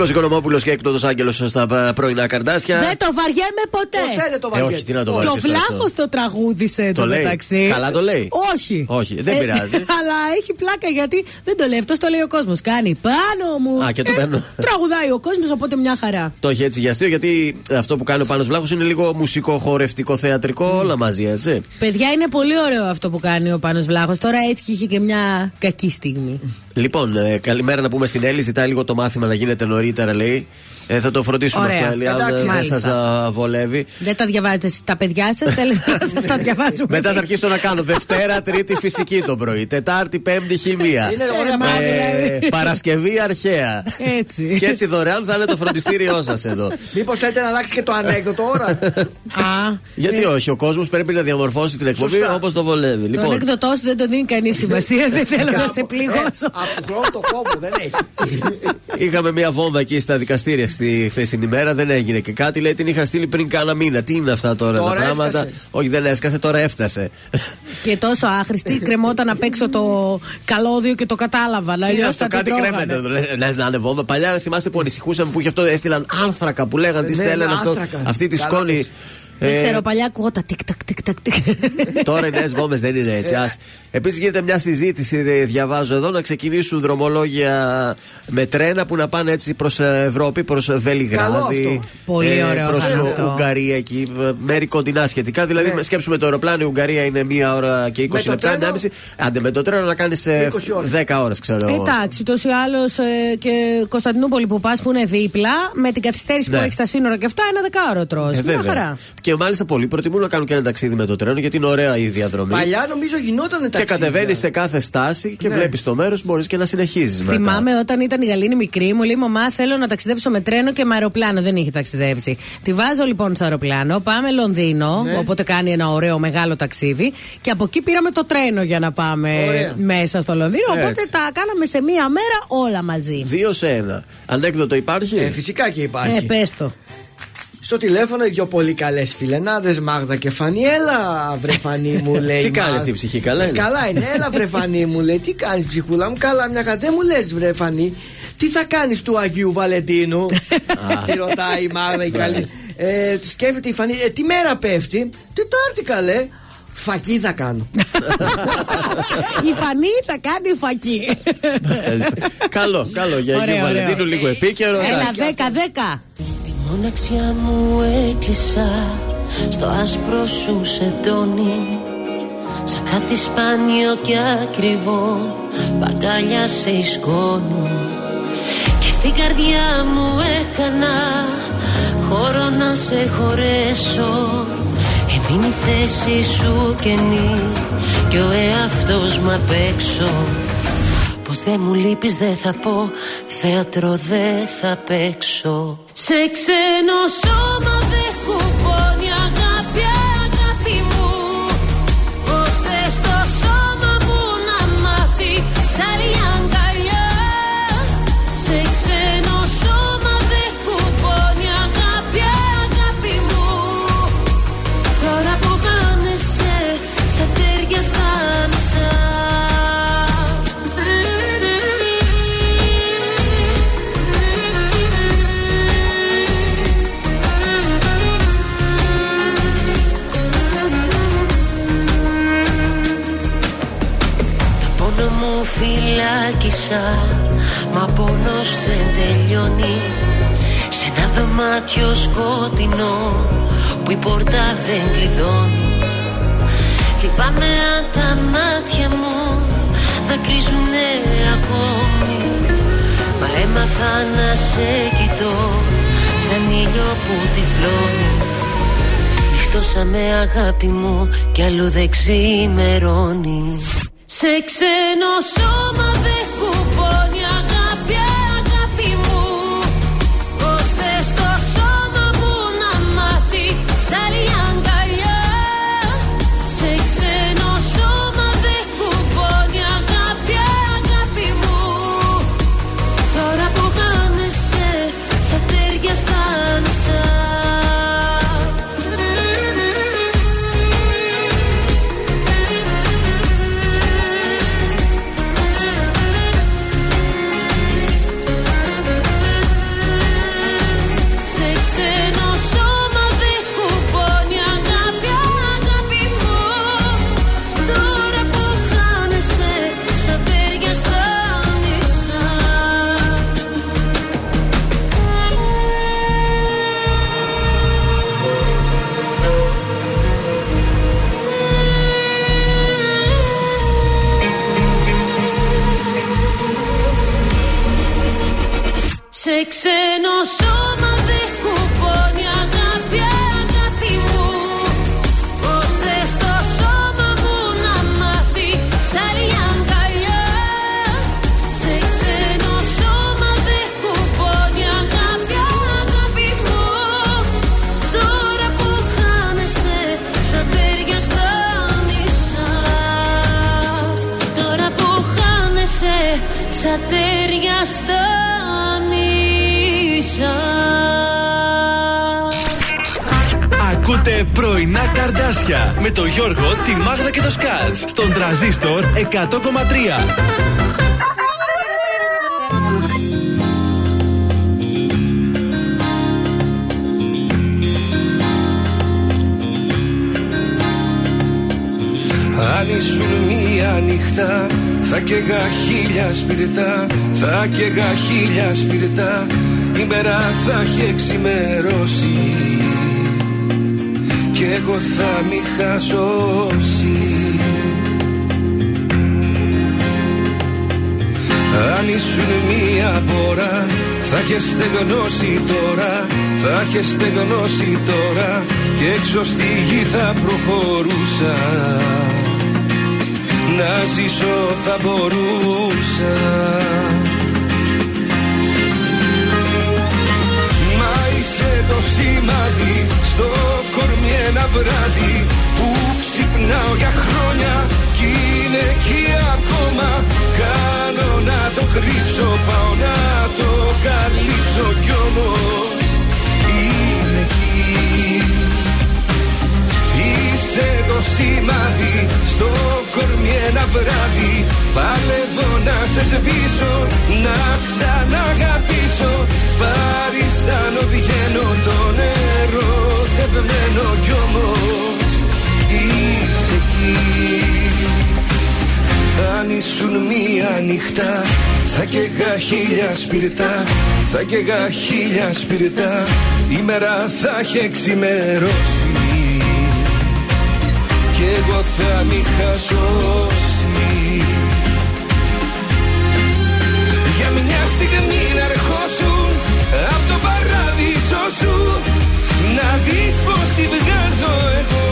S6: Νίκος Οικονομόπουλος και έκτοτος Άγγελος στα ε, πρωινά καρδάσια.
S3: Δεν το βαριέμαι ποτέ.
S4: Ποτέ δεν το
S6: Ε,
S4: βαριέται.
S6: όχι, τι να το
S3: Το
S6: βαριέσαι
S3: βλάχο
S6: αυτό.
S3: το τραγούδισε
S6: Το
S3: το
S6: λέει.
S3: μεταξύ.
S6: Καλά το λέει.
S3: Όχι.
S6: Όχι, δεν πειράζει.
S3: αλλά έχει πλάκα γιατί δεν το λέει. Αυτός το λέει ο κόσμος. Κάνει πάνω μου.
S6: Α, και το παίρνω.
S3: Τραγουδάει ο κόσμος, οπότε μια χαρά.
S6: Το έχει έτσι για αστείο γιατί αυτό που κάνει ο Πάνος Βλάχος είναι λίγο μουσικό, χορευτικό, θεατρικό, όλα μαζί, έτσι.
S3: Παιδιά, είναι πολύ ωραίο αυτό που κάνει ο Πάνος Βλάχος. Τώρα έτσι είχε και μια κακή στιγμή.
S6: Λοιπόν, ε, καλημέρα να πούμε στην Έλλη. Ζητάει λίγο το μάθημα να γίνεται νωρίτερα, λέει. Ε, θα το φροντίσουμε
S3: Ωραία.
S6: αυτό, Έλλη, αν
S3: Εντάξει,
S6: δεν
S3: μάλιστα.
S6: σας βολεύει.
S3: Δεν τα διαβάζετε εσείς τα παιδιά σας, θέλετε να σας τα διαβάζουμε.
S6: Μετά θα αρχίσω να κάνω Δευτέρα, Τρίτη φυσική το πρωί. Τετάρτη, Πέμπτη χημεία.
S4: Είναι ωραία
S6: Ε, Παρασκευή αρχαία.
S3: Έτσι.
S6: Και έτσι δωρεάν θα είναι το φροντιστήριό σας εδώ.
S4: Μήπως θέλετε να αλλάξει και το ανέκδοτο ώρα.
S3: Α,
S6: Γιατί όχι, ο κόσμος πρέπει να διαμορφώσει την εκπομπή
S4: Σωστά.
S6: όπως το βολεύει.
S3: το
S6: Λοιπόν,
S3: ανέκδοτό σου δεν το δίνει κανείς σημασία. Δεν θέλω να σε πληγώσω.
S4: Από χρόνο το κόβω, δεν έχει.
S6: είχαμε μια βόμβα εκεί στα δικαστήρια στη χθεσινή ημέρα, δεν έγινε και κάτι. Λέει την είχα στείλει πριν κάνα μήνα. Τι είναι αυτά τώρα,
S4: Τώρα
S6: τα πράγματα;
S4: έσκασε.
S6: Όχι, δεν έσκασε, τώρα έφτασε.
S3: Και τόσο άχρηστη, κρεμόταν απ' έξω το καλώδιο και το κατάλαβα.
S6: Τι είναι
S3: Αλλιώ
S6: αυτό,
S3: θα την
S6: κάτι
S3: τρώγανε.
S6: κρέμεται. Λε να είναι βόμβα. Παλιά θυμάστε που ανησυχούσαμε που γι' αυτό έστειλαν άνθρακα που λέγαν τι
S4: Ναι,
S6: στέλνουν
S4: ναι,
S6: αυτό.
S4: άνθρακα.
S6: Αυτή τη
S4: Καλά
S6: σκόνη.
S4: Λες.
S3: Δεν
S6: Ε,
S3: ξέρω, παλιά ακούγονταν τικ τακ τικ τακ τικ.
S6: Τώρα οι νέες βόμβες δεν είναι έτσι. Ας. Επίσης γίνεται μια συζήτηση, δε- διαβάζω εδώ, να ξεκινήσουν δρομολόγια με τρένα που να πάνε έτσι προς Ευρώπη, προς
S4: Καλό
S6: Βελιγράδι,
S4: αυτό.
S3: Πολύ ωραίο
S6: προς
S3: θα είναι αυτό.
S6: Ουγγαρία εκεί, ε, μέρη κοντινά σχετικά. Δηλαδή,
S4: Ναι.
S6: σκέψουμε το αεροπλάνο, η Ουγγαρία είναι μία ώρα και 20
S4: Με το
S6: λεπτά,
S4: τρένο;
S6: 1,5. Άντε με το τρένο να κάνεις
S4: 20 ώρες.
S6: 10 ώρες, ξέρω εγώ.
S3: Εντάξει, τόσο ή άλλω ε, και Κωνσταντινούπολη που πας που είναι δίπλα, με την καθυστέρηση
S6: Ναι.
S3: που έχεις στα σύνορα και αυτά, ένα δεκάωρο τρώ.
S6: Ε,
S3: Μια
S6: βέβαια.
S3: χαρά.
S6: Και μάλιστα πολλοί προτιμούν να κάνουν και ένα ταξίδι με το τρένο γιατί είναι ωραία η διαδρομή.
S4: Παλιά νομίζω γινόταν
S6: Και
S4: ταξίδια.
S6: κατεβαίνεις σε κάθε στάση και
S4: Ναι.
S6: βλέπεις το μέρος, μπορείς και να συνεχίζεις μετά.
S3: Θυμάμαι όταν ήταν η Γαλήνη μικρή, μου λέει: Μαμά, θέλω να ταξιδέψω με τρένο και με αεροπλάνο. Δεν είχε ταξιδέψει. Τη βάζω λοιπόν στο αεροπλάνο, πάμε Λονδίνο,
S4: Ναι.
S3: οπότε κάνει ένα ωραίο μεγάλο ταξίδι. Και από εκεί πήραμε το τρένο για να πάμε
S4: Ωραία.
S3: μέσα στο Λονδίνο. Οπότε
S6: Έτσι.
S3: τα κάναμε σε μία μέρα όλα μαζί.
S6: Δύο σε ένα. Ανέκδοτο υπάρχει;
S4: Ε, φυσικά και υπάρχει.
S3: Ε, πες το.
S4: Στο τηλέφωνο δύο πολύ καλές φιλενάδες, Μάγδα και Φανή. Έλα, βρε μου, λέει.
S6: Τι
S4: κάνεις
S6: αυτή η ψυχή, καλά είναι.
S4: Καλά είναι, έλα, βρεφανί μου, λέει. Τι κάνεις, ψυχούλα μου, καλά μια κατέ μου λες, βρεφανί. Τι θα κάνεις του Αγίου Βαλεντίνου, τη ρωτάει η Μάγδα η καλή. Ε, σκέφτεται η Φανή, ε, τι μέρα πέφτει, Τετάρτη καλέ. Φακή θα κάνω.
S3: η Φανή θα κάνει φακή.
S6: καλό, καλό για Αγίου Βαλεντίνου, λίγο επίκαιρο.
S3: Ένα
S2: 10-10 μοναξιά μου έκλεισα στο άσπρο σου σεντόνι Σαν κάτι σπάνιο και ακριβό παγκάλια σε η σκόνη. Και στην καρδιά μου έκανα χώρο να σε χωρέσω. Έμεινε η θέση σου καινή και ο εαυτός μου απ' έξω Πως δεν μου λείπεις δεν θα πω. Θέατρο δεν θα παίξω. Σε ξένο σώμα δεν κουπώνει φυλάκισα Μα πόνος δεν τελειώνει. Σε ένα δωμάτιο σκοτεινό Που η πόρτα δεν κλειδώνει. Λυπάμαι αν τα μάτια μου Δακρύζουνε ακόμη. Μα έμαθα να σε κοιτώ Σαν ήλιο που τυφλώνει. Νυχτώσαμε αγάπη μου Κι αλλού δεν ξημερώνει Σε ξένο σώμα δεν κουπώνει
S1: καρδάσια με το Γιώργο, τη Μάγδα και το Σκάτς. Στον τραζίστορ 100,3.
S14: Αν ήσουν μία νύχτα θα καίγα χίλια σπιρτά. Θα καίγα χίλια σπιρτά. Η μέρα θα έχει εξημερώσει. Κι εγώ θα μη χασώσει. Αν ήσουν μία πόρα θα είχες στεγνώσει τώρα Θα είχες στεγνώσει τώρα Και έξω στη γη θα προχωρούσα. Να ζήσω θα μπορούσα το σημάδι στο κορμί ένα βράδυ Που ξυπνάω για χρόνια κι είναι εκεί ακόμα. Κάνω να το κρύψω, πάω να το καλύψω κι όμως Είσαι το σημάδι στο κορμί ένα βράδυ. Παλεύω να σε σβήσω, να ξαναγαπήσω. Παριστάνω βγαίνω το νερό τευμένο κι όμως είσαι εκεί. Αν ήσουν μία νύχτα θα καίγα χίλια σπιρτά Θα καίγα χίλια σπιρτά Η μέρα θα έχει εξημερώσει Κι εγώ θα μη χασώσει Για μια στιγμή να ερχόσουν Απ' το παράδεισο σου Να δεις πως τη βγάζω εγώ.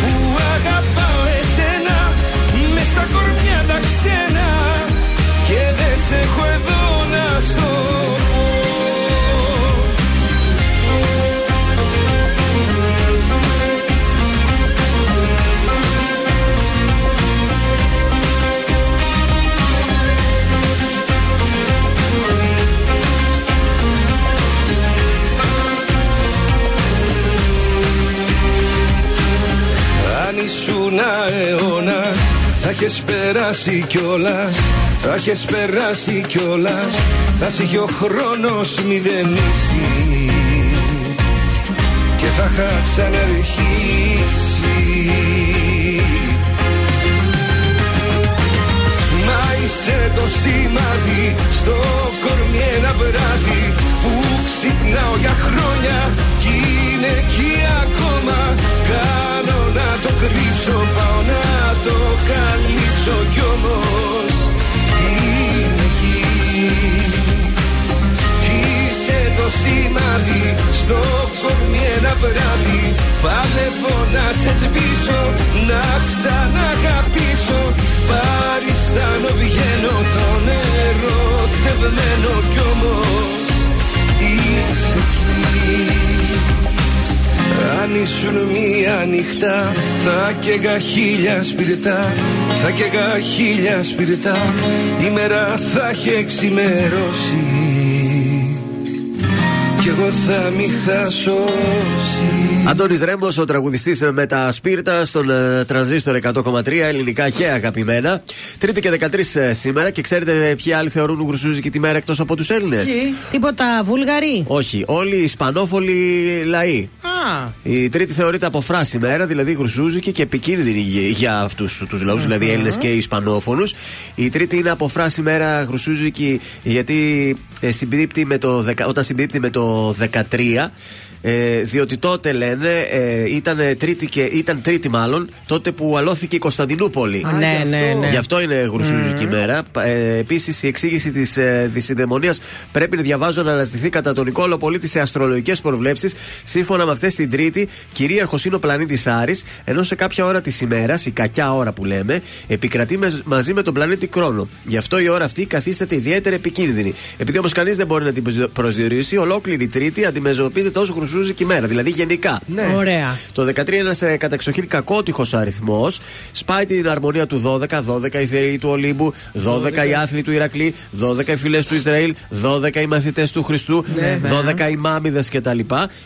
S14: Που αγαπάω εσένα μες στα κορμιά τα ξένα και δεν σε έχω εδώ να στο ήσουν αιώνα θα έχεις περάσει κιόλας. Θα έχεις περάσει κιόλας. Θα σε είχε ο χρόνος μηδενίσει Και θα είχα ξαναρχίσει Μα είσαι το σημάδι στο κορμί ένα βράδυ Που ξυπνάω για χρόνια κι είναι εκεί ακόμα Κάνω να το κρύψω, πάω να το καλύψω κι όμως. Είναι εκεί. Είσαι το σημάδι στο κορμί ένα βράδυ. Παλεύω να σε σβήσω, να ξαναγαπήσω. Παριστάνω βγαίνω το νερό τευμένο κι όμως. Είσαι εκεί αν ήσουν μία νύχτα θα καίγα χίλια σπιρτά. Θα καίγα χίλια σπιρτά. Η μέρα θα έχει εξημερώσει. Κι εγώ θα μη χασώσει
S6: Αντώνης Ρέμπος, ο τραγουδιστής με τα σπίρτα στον ε, τρανζίστορ 100,3 ελληνικά και αγαπημένα. Τρίτη και 13 ε, σήμερα και ξέρετε ποιοι άλλοι θεωρούν Γρουσούζικη τη μέρα εκτός από τους Έλληνες;
S3: Τίποτα, Βούλγαροι;
S6: Όχι, όλοι οι ισπανόφολοι λαοί. Η τρίτη θεωρείται αποφράση μέρα, δηλαδή γρουσούζικη και επικίνδυνη για- για αυτούς τους λαούς, δηλαδή Έλληνες και Ισπανόφωνους. Η τρίτη είναι αποφράση μέρα γρουσούζικη γιατί ε, συμπίπτει με το, δεκα- όταν συμπίπτει με το 13. Ε, διότι τότε λένε ε, ήταν, τρίτη και, ήταν τρίτη μάλλον τότε που αλώθηκε η Κωνσταντινούπολη.
S3: Α, Ναι, γι' ναι, αυτό. ναι.
S6: Γι' αυτό είναι γρουσούζικη μέρα. Ε, Επίσης, η εξήγηση της ε, δυσυδαιμονίας πρέπει να διαβάζω να αναζητηθεί κατά τον Νικόλο Πολίτη σε αστρολογικές προβλέψεις. Σύμφωνα με αυτές την Τρίτη, κυρίαρχος είναι ο πλανήτης Άρης, ενώ σε κάποια ώρα της ημέρας, η κακιά ώρα που λέμε, επικρατεί με- μαζί με τον πλανήτη Κρόνο. Γι' αυτό η ώρα αυτή καθίσταται ιδιαίτερα επικίνδυνη. Επειδή όμως κανείς δεν μπορεί να την προσδιο- προσδιορίσει, ολόκληρη η Τρίτη αντιμετωπίζεται ως γρουσούζικη μέρα, δηλαδή γενικά.
S3: Ναι. Ωραία.
S6: Το 13 είναι ένας κατεξοχήν κακότυχος αριθμός. Σπάει την αρμονία του 12, 12 οι θεοί του Ολύμπου, 12 οι άθλοι του Ηρακλή, 12 οι φίλες του Ισραήλ, 12 οι μαθητές του Χριστού,
S3: Ναι,
S6: 12 οι μάμιδες κτλ.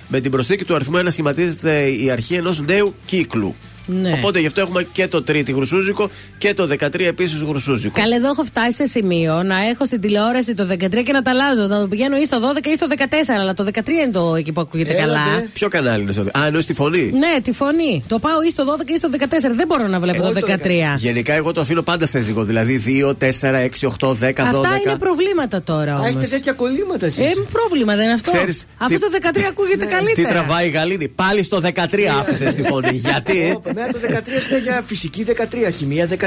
S6: Με την προσθήκη του αριθμού 1 σχηματίζεται η αρχή ενός νέου κύκλου.
S3: Ναι.
S6: Οπότε γι' αυτό έχουμε και το τρίτη γρουσούζικο και το 13 επίσης γρουσούζικο.
S3: Καλέ, εδώ έχω φτάσει σε σημείο να έχω στην τηλεόραση το 13 και να τα αλλάζω. Να το πηγαίνω ή στο 12 ή στο 14. Αλλά το 13 είναι το εκεί που ακούγεται καλά.
S6: Ποιο κανάλι είναι στο. Α, εννοείς τη φωνή;
S3: Ναι, τη φωνή. Το πάω ή στο 12 ή στο 14. Δεν μπορώ να βλέπω το 13.
S6: Γενικά εγώ το αφήνω πάντα σε ζυγό. Δηλαδή 2, 4, 6, 8, 10, 12.
S3: Αυτά είναι προβλήματα τώρα
S4: Α,
S3: όμως.
S4: έχετε τέτοια κολλήματα εσείς.
S3: Ε, πρόβλημα δεν είναι αυτό.
S6: Ξέρεις,
S3: αυτό
S6: τι-
S3: το 13 ακούγεται
S6: Τι
S3: καλύτερα.
S6: τραβάει η Γαλήνη; Πάλι στο 13 άφησες τη φωνή. Γιατί;
S4: Εμένα το 13 είναι για φυσική 13, χημεία 13.
S3: Α,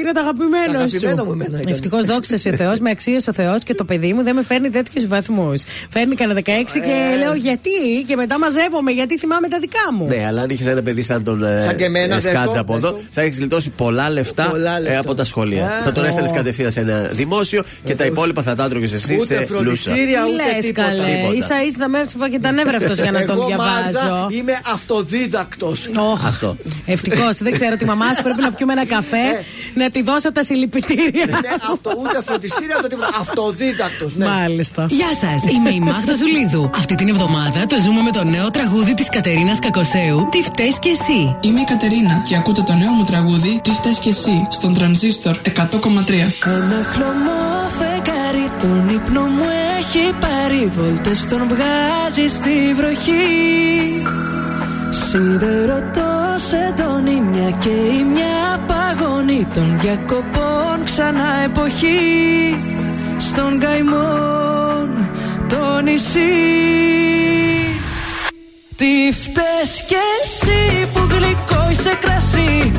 S3: είναι το αγαπημένο,
S4: Αγαπημένο
S3: σου.
S4: μου εμένα ήταν.
S3: Ευτυχώς δόξα ο Θεός, με αξίωσε ο Θεός και το παιδί μου δεν με φέρνει τέτοιους βαθμούς. Φέρνει κανένα 16 και
S4: Ε.
S3: λέω γιατί, και μετά μαζεύομαι γιατί θυμάμαι τα δικά μου.
S6: Ναι, αλλά αν είχες ένα παιδί σαν τον ε,
S4: Σαν και εμένα,
S6: ε,
S4: δες το,
S6: Σκάτζα από
S4: δες
S6: εδώ,
S4: το.
S6: θα έχεις γλιτώσει πολλά λεφτά,
S4: Πολλά
S6: ε,
S4: λεφτά.
S6: από τα σχολεία.
S4: Α,
S6: θα τον έστελνες
S4: ω.
S6: κατευθείαν σε ένα δημόσιο και τα υπόλοιπα θα τα έτρωγε εσύ
S4: Ούτε
S6: σε λούσα.
S4: φροντιστήρια,
S3: Τι
S4: ούτε
S3: λες
S4: τίποτα.
S3: καλέ,
S6: Τίποτα.
S3: ίσα ίσα θα με έψηπα και τα νεύρα αυτός για να τον
S4: Εγώ,
S3: διαβάζω.
S4: Μάγδα, είμαι αυτοδίδακτος.
S6: Αυτό.
S3: Ευτυχώς, δεν ξέρω τη μαμά σου πρέπει να πιούμε ένα καφέ, να τη δώσω τα συλληπιτήρια.
S4: Ναι, αυτό, ούτε φροντιστήρια, ούτε τίποτα. Αυτοδίδακτος. Ναι.
S3: Μάλιστα.
S15: Γεια σας, είμαι η Μάγδα Ζουλίδου. Αυτή την εβδομάδα το ζούμε με το νέο τραγούδι της Κατερίνας Κακοσέου. Τι φταίεις κι εσύ.
S16: Είμαι η Κατερίνα και ακούτε το νέο μου τραγούδι Τι φταίς κι εσύ στον τρανζίστορ 100,3
S17: Ένα χλωμό φεγγάρι τον ύπνο μου έχει πάρει Βόλτες τον βγάζει στη βροχή Σίδερο το σεντόνι μια και η μια παγωνή Των διακοπών. Ξανά εποχή Στον καημόν το νησί. Τι φταίς κι εσύ που γλυκό είσαι κρασί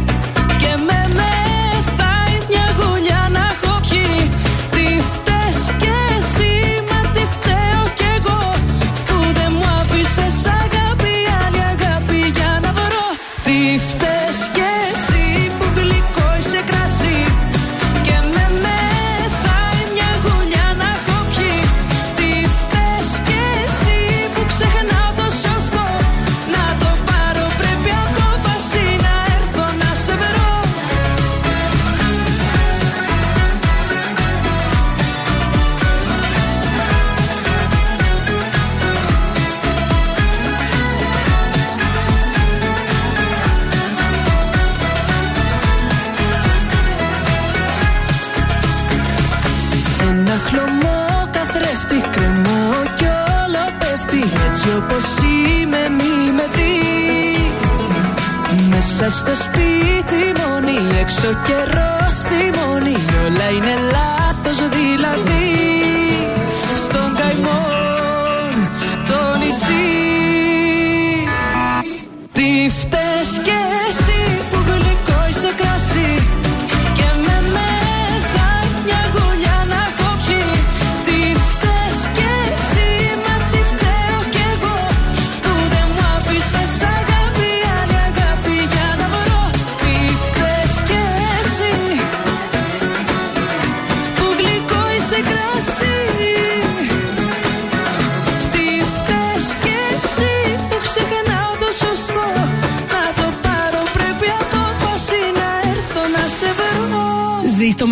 S17: στο σπίτι μόνη έξω καιρός στη μόνη. Όλα είναι λάθος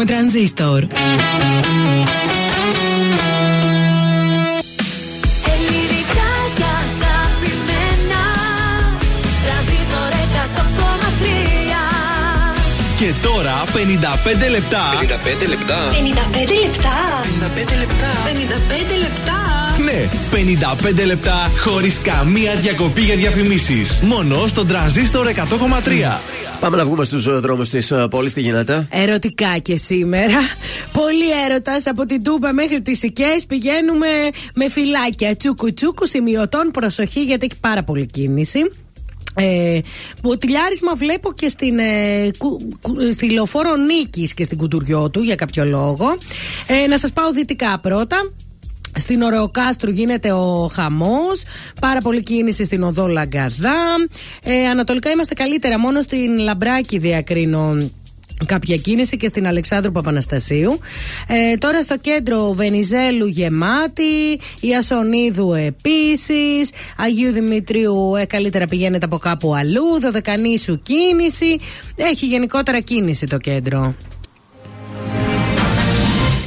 S15: Ζήστο με τρανζίστορ.
S2: Ελληνικά και αγαπημένα Τρανζίστορ 100,3
S1: Και τώρα 55 λεπτά.
S11: 55 λεπτά.
S10: 55 λεπτά. 55 λεπτά. 55 λεπτά.
S1: Ναι, 55 λεπτά χωρίς καμία διακοπή για διαφημίσεις. Μόνο στον τραζίστορ 100,3.
S6: Πάμε να βγούμε στους δρόμους της πόλης. Τι γίνεται;
S3: Ερωτικά και σήμερα. Πολύ έρωτας από την Τούμπα μέχρι τις Οικέ. Πηγαίνουμε με φυλάκια τσούκου τσούκου σημειωτών. Προσοχή γιατί έχει πάρα πολύ κίνηση. Ε, τηλιάρισμα βλέπω και στην, ε, κου, κου- στη λεωφόρο Νίκης και στην Κουντουριώτου για κάποιο λόγο. Ε, να σας πάω δυτικά πρώτα. Στην Ωρεοκάστρου γίνεται ο χαμός. Πάρα πολύ κίνηση στην οδό Λαγκαδά. Ε, ανατολικά είμαστε καλύτερα. Μόνο στην Λαμπράκη διακρίνω κάποια κίνηση και στην Αλεξάνδρου Παπαναστασίου. Ε, τώρα στο κέντρο Βενιζέλου γεμάτη, Ιασονίδου επίσης, Αγίου Δημητρίου ε, καλύτερα πηγαίνετε από κάπου αλλού, Δωδεκανήσου κίνηση. Έχει γενικότερα κίνηση το κέντρο.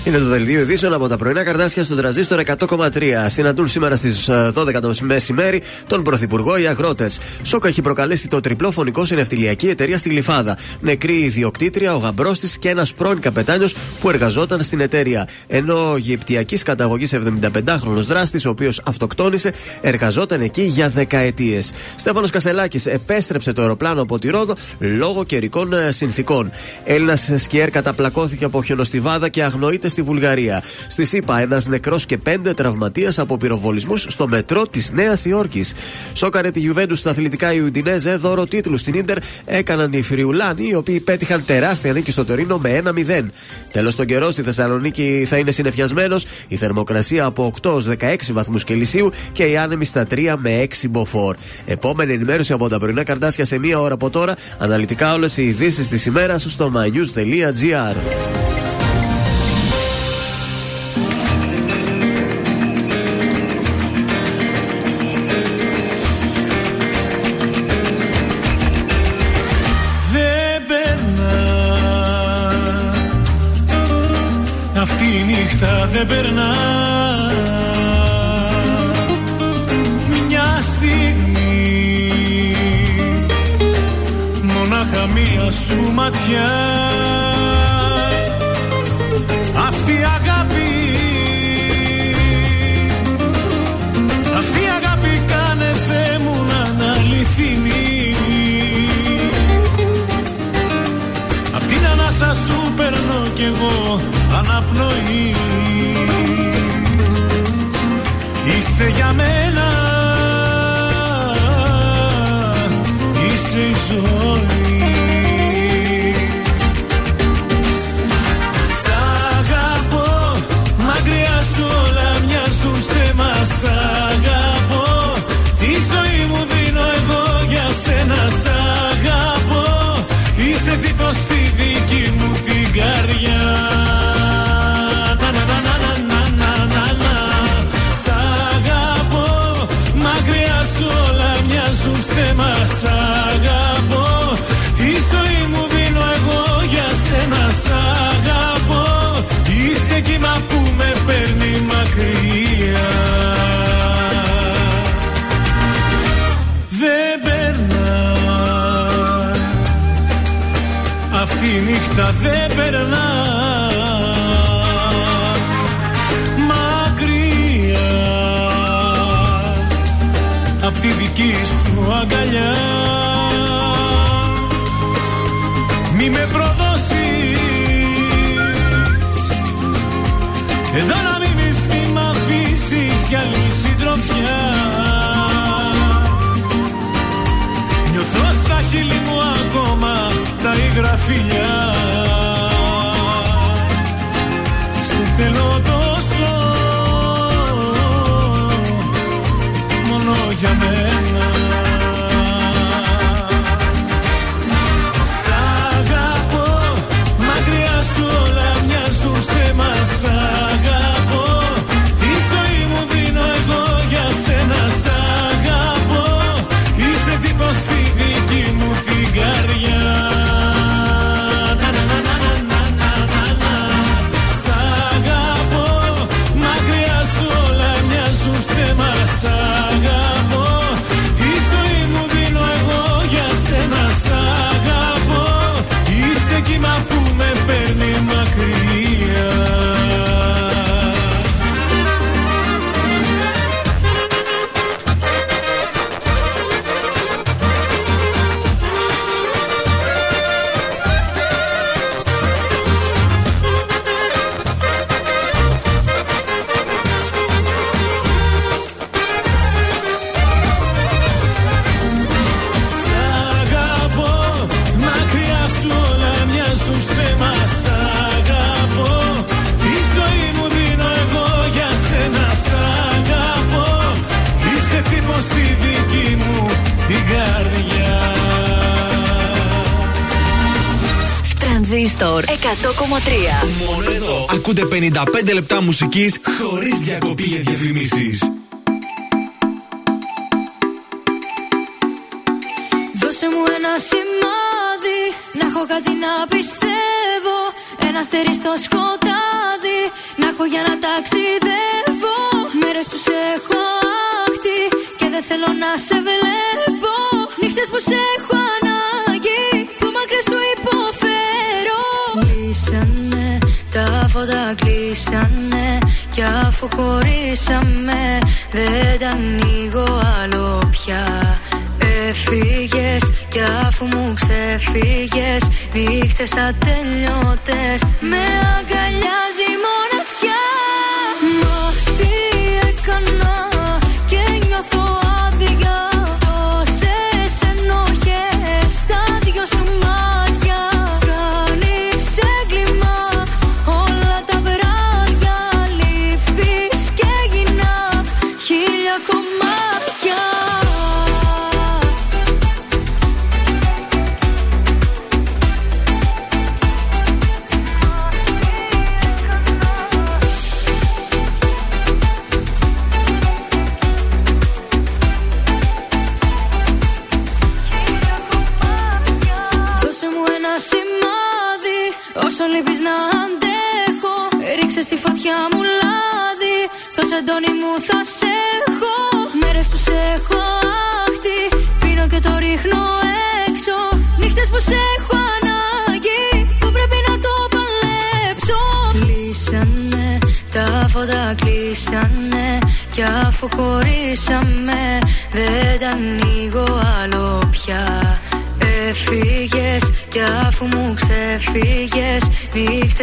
S6: Είναι το δελτίο ειδήσεων από τα πρωινά καρτάσια στον τραζίστορ 100,3. Συναντούν σήμερα στις 12 το μεσημέρι τον Πρωθυπουργό οι αγρότες. Σόκα έχει προκαλέσει το τριπλό φωνικό σε ναυτιλιακή εταιρεία στη Γλυφάδα. Νεκρή η ιδιοκτήτρια, ο γαμπρός της και ένας πρώην καπετάνιος που εργαζόταν στην εταιρεία. Ενώ ο Αιγυπτιακής καταγωγής 75χρονο δράστης, ο οποίος αυτοκτόνησε, εργαζόταν εκεί για δεκαετίες. Στέφανος Κασελάκης επέστρεψε το αεροπλάνο από τη Ρόδο λόγω καιρικών ε, συνθήκων. Έλληνας σκιέρ καταπλακώθηκε από χιονοστιβάδα και αγνοείται στη Βουλγαρία. Στη ΣΥΠΑ, ένας νεκρός και πέντε τραυματίες από πυροβολισμούς στο μετρό της Νέας Υόρκης. Σόκαρε τη Γιουβέντους στα αθλητικά η Ουντινέζε, δώρο τίτλου στην ντερ έκαναν οι Φριουλάνοι, οι οποίοι πέτυχαν τεράστια νίκη στο Τωρίνο με 1-0. Τέλος, τον καιρό στη Θεσσαλονίκη θα είναι συνεφιασμένος, η θερμοκρασία από 8 ως 16 βαθμούς Κελσίου και οι άνεμοι στα 3 με 6 μποφόρ. Επόμενη ενημέρωση από τα πρωινά καρτάσια σε μία ώρα από τώρα. Αναλυτικά όλες οι ειδήσεις της ημέρας στο mynews.gr.
S12: που με παίρνει μακριά. Δεν περνά Αυτή η νύχτα δεν περνά συντροφιά Νιώθω στα χείλη μου ακόμα τα υγρα φιλιά. Σε θέλω τόσο
S8: τρανζίστορ 100,3.
S1: Μόνο εδώ. Ακούτε 55 λεπτά μουσικής χωρίς διακοπή για διαφημίσεις.
S2: Δώσε μου ένα σημάδι Να έχω κάτι να πιστεύω Ένα αστέρι στο σκοτάδι Να έχω για να ταξιδεύω Μέρες που σε έχω άχτη Και δεν θέλω να σε βλέπω αφού χωρίσαμε Δεν τα ανοίγω άλλο πια. Έφυγες κι αφού μου ξεφύγες Νύχτες ατελειώτες Με αγκαλιάζει η μοναξιά. Μα τι έκανα και νιώθω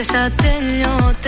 S2: Νύχτες ατελειώτες Με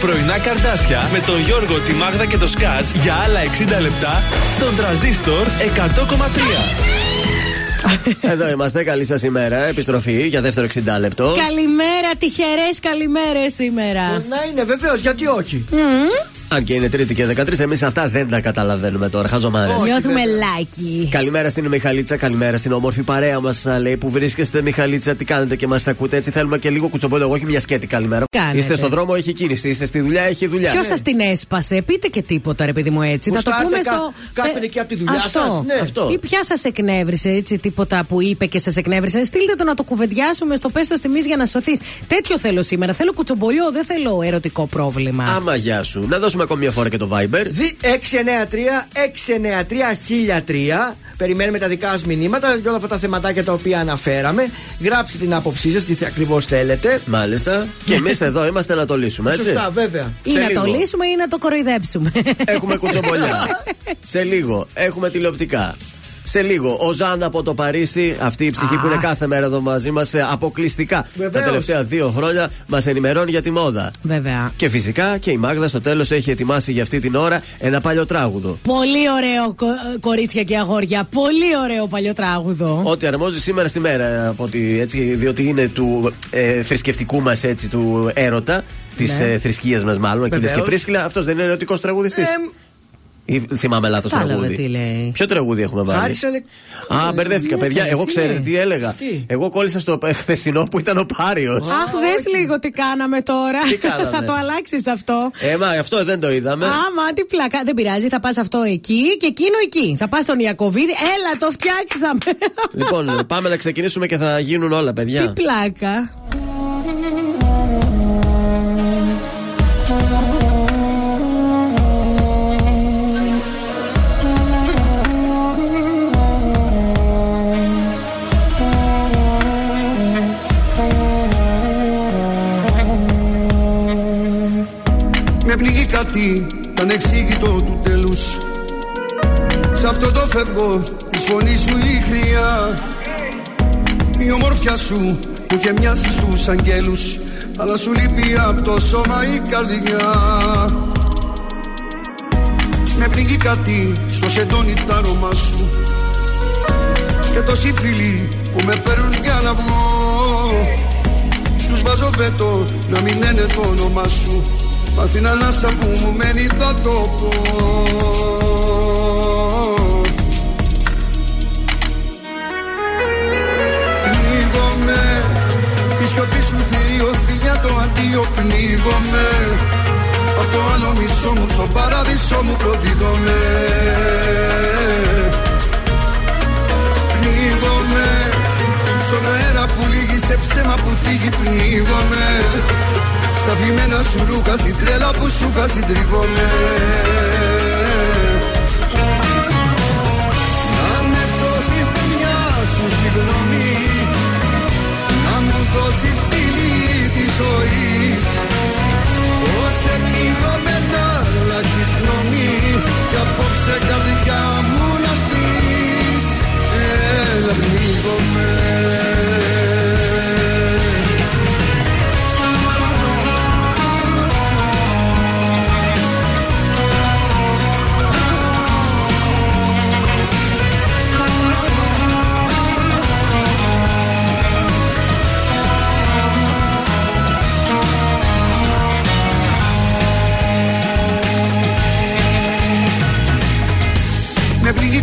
S1: πρωινά καρδάσια με τον Γιώργο, τη Μάγδα και το Σκάτς για άλλα 60 λεπτά στον τραζίστορ 100,3.
S6: Εδώ είμαστε. Καλή σας ημέρα. Επιστροφή για δεύτερο 60 λεπτό.
S3: Καλημέρα, τυχερές καλημέρες σήμερα.
S4: Να είναι βεβαίως, γιατί όχι.
S6: Αν και είναι Τρίτη και 13, εμείς αυτά δεν τα καταλαβαίνουμε τώρα. Χαζομάρες.
S3: Νιώθουμε λάκι.
S6: Καλημέρα στην Μιχαλίτσα, καλημέρα στην όμορφη παρέα μας. Λέει που βρίσκεστε, Μιχαλίτσα, τι κάνετε και μας ακούτε. Έτσι θέλουμε και λίγο κουτσομπόλιο. Εγώ όχι μια σκέτη, καλημέρα.
S3: Κάνετε;
S6: Είστε στον δρόμο, έχει κίνηση. Είστε στη δουλειά, έχει δουλειά.
S3: Ποιος σας την έσπασε, πείτε και τίποτα, ρε παιδί μου έτσι. Θα το
S4: Γουστάρετε
S3: πούμε
S4: κα-
S3: στο.
S4: κάποιον
S3: Ε,
S4: εκεί από τη δουλειά
S3: αυτό.
S4: σας, ναι.
S6: Αυτό.
S3: Ή ποια σας εκνεύρισε, έτσι, τίποτα που είπε και σας εκνεύρισε. Στείλτε το να το κουβεντιάσουμε στο πέστο τιμή για να σωθείς. Τέτοιο θέλω σήμερα. Θέλω κουτσομπολιό, δεν θέλω ερωτικό πρόβλημα.
S6: Άμα γεια σου. Να δώσουμε ακόμη μια φορά και το Viber.
S4: Δι 693-693-1003. Περιμένουμε τα δικά σας μηνύματα για όλα αυτά τα θεματάκια τα οποία αναφέραμε. Γράψτε την άποψή σας, τι ακριβώς θέλετε.
S6: Μάλιστα. Και εμείς εδώ είμαστε να το λύσουμε, έτσι.
S4: Σωστά, βέβαια.
S3: Ή
S6: σε
S3: να το
S6: λίγο.
S3: λύσουμε ή να το κοροϊδέψουμε.
S6: Έχουμε κουτσομπολιά. Σε λίγο έχουμε τηλεοπτικά. Σε λίγο, ο Ζαν από το Παρίσι, αυτή η ψυχή που είναι κάθε μέρα εδώ μαζί μας, αποκλειστικά
S4: Βεβαίως.
S6: τα τελευταία δύο χρόνια, μας ενημερώνει για τη μόδα.
S3: Βέβαια.
S6: Και φυσικά και η Μάγδα στο τέλος έχει ετοιμάσει για αυτή την ώρα ένα παλιό τράγουδο.
S3: Πολύ ωραίο, κο- κορίτσια και αγόρια. Πολύ ωραίο παλιό τράγουδο.
S6: Ό,τι αρμόζει σήμερα στη μέρα, από ότι, έτσι, διότι είναι του ε, θρησκευτικού μας του έρωτα, της
S3: Ναι.
S6: ε, θρησκείας μας μάλλον, Ακύλες και
S4: Βεβαίως.
S6: Πρίσκυλα. Αυτός δεν είναι ερωτικός τραγουδιστής.
S4: Ε,
S6: Ή θυμάμαι λάθος
S3: Κατάλαβε
S6: τραγούδι.
S3: τι λέει.
S6: Ποιο τραγούδι έχουμε βάλει;
S4: Χάρης Αλεκ-
S6: Α, μπερδεύτηκα,
S3: Ναι,
S6: παιδιά.
S3: τι
S6: Εγώ
S3: λέει.
S6: ξέρετε τι έλεγα.
S4: Τι;
S6: Εγώ κόλλησα στο ε, χθεσινό που ήταν ο Πάριος.
S3: Αχ, δες λίγο τι κάναμε τώρα.
S6: Τι κάναμε;
S3: θα το αλλάξεις αυτό.
S6: Ε, μα αυτό δεν το είδαμε.
S3: Άμα, τι πλάκα. Δεν πειράζει, θα πας αυτό εκεί και εκείνο εκεί. Θα πας στον Ιακοβίδη. Έλα, το φτιάξαμε.
S6: λοιπόν, πάμε να ξεκινήσουμε και θα γίνουν όλα,
S3: τι
S6: παιδιά.
S3: πλάκα.
S18: Πνίγει κάτι ανεξήγητο του τέλους. Σ' αυτό το φεύγω της φωνής σου η χρειά. Η ομορφιά σου που είχε μοιάσει στους αγγέλους Αλλά σου λείπει από το σώμα η καρδιά. Με πνίγει κάτι στο σεντόνι τα αρώμα σου. Και τόσοι φίλοι που με παίρνουν για να βγω. Τους βάζω βέτο να μην λένε το όνομα σου Μα στην ανάσα που μου μένει θα το πω. Πνίγομαι Η σιωπή σου θηρίο φιλιά το αντίο πνίγομαι. Απ' το άλλο μισό μου στο παράδεισο μου προδίδομαι. Πνίγομαι Στον αέρα που λύγει σε ψέμα που θίγει πνίγομαι στα φημένα σου ρούχα, στην τρέλα που σου είχα συντριβόμαι Να με σώσεις με μια σου συγγνώμη Να μου δώσεις φίλη της ζωής. Πώς επίγομαι να αλλάξεις γνώμη Κι απόψε καρδιά μου να δεις Έλα πνίγομαι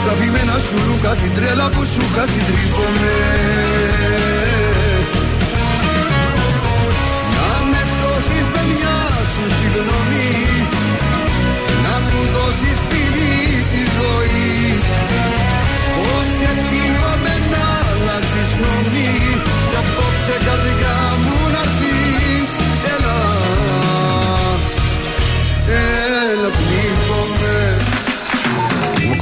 S18: Στα φημένα σου ρούχα στην τρέλα που σου είχα συντριβόμαι Να με σώσεις με μια σου συγγνώμη Να μου δώσεις φίλη της ζωής. Πώς επίγομαι να αλλάξεις γνώμη Κι απόψε καρδιά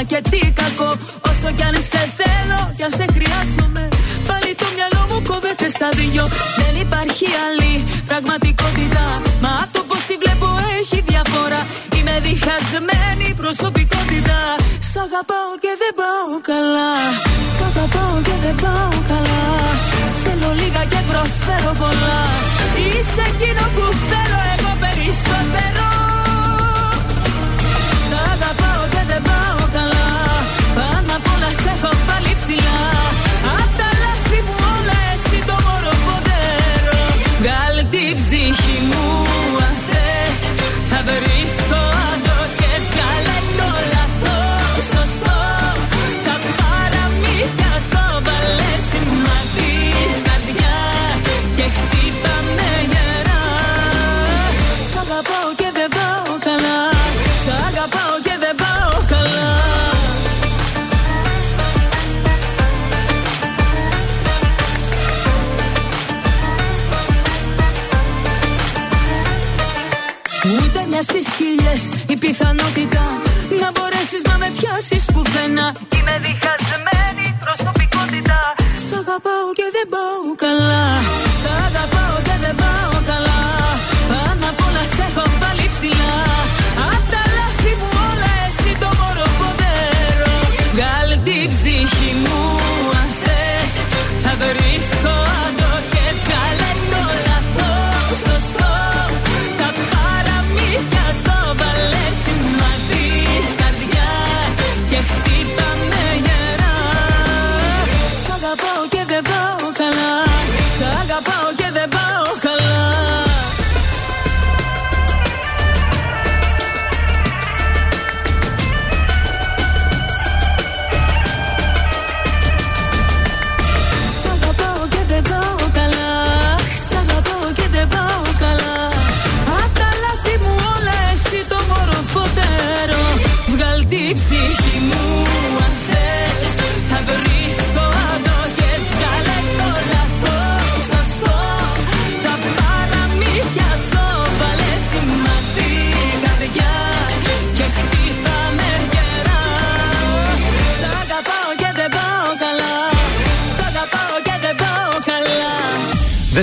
S19: Μα και τι κακό. Όσο κι αν σε θέλω κι αν σε χρειάζομαι Πάλι το μυαλό μου κόβεται στα δυο. Δεν υπάρχει άλλη πραγματικότητα. Μα το πως τη βλέπω έχει διαφορά. Είμαι διχασμένη προσωπικότητα. Σ' αγαπάω και δεν πάω καλά. Σ' αγαπάω και δεν πάω καλά. Θέλω λίγα και προσφέρω πολλά. Είσαι εκείνο που θέλω εγώ περισσότερο πάλι πιθανότητα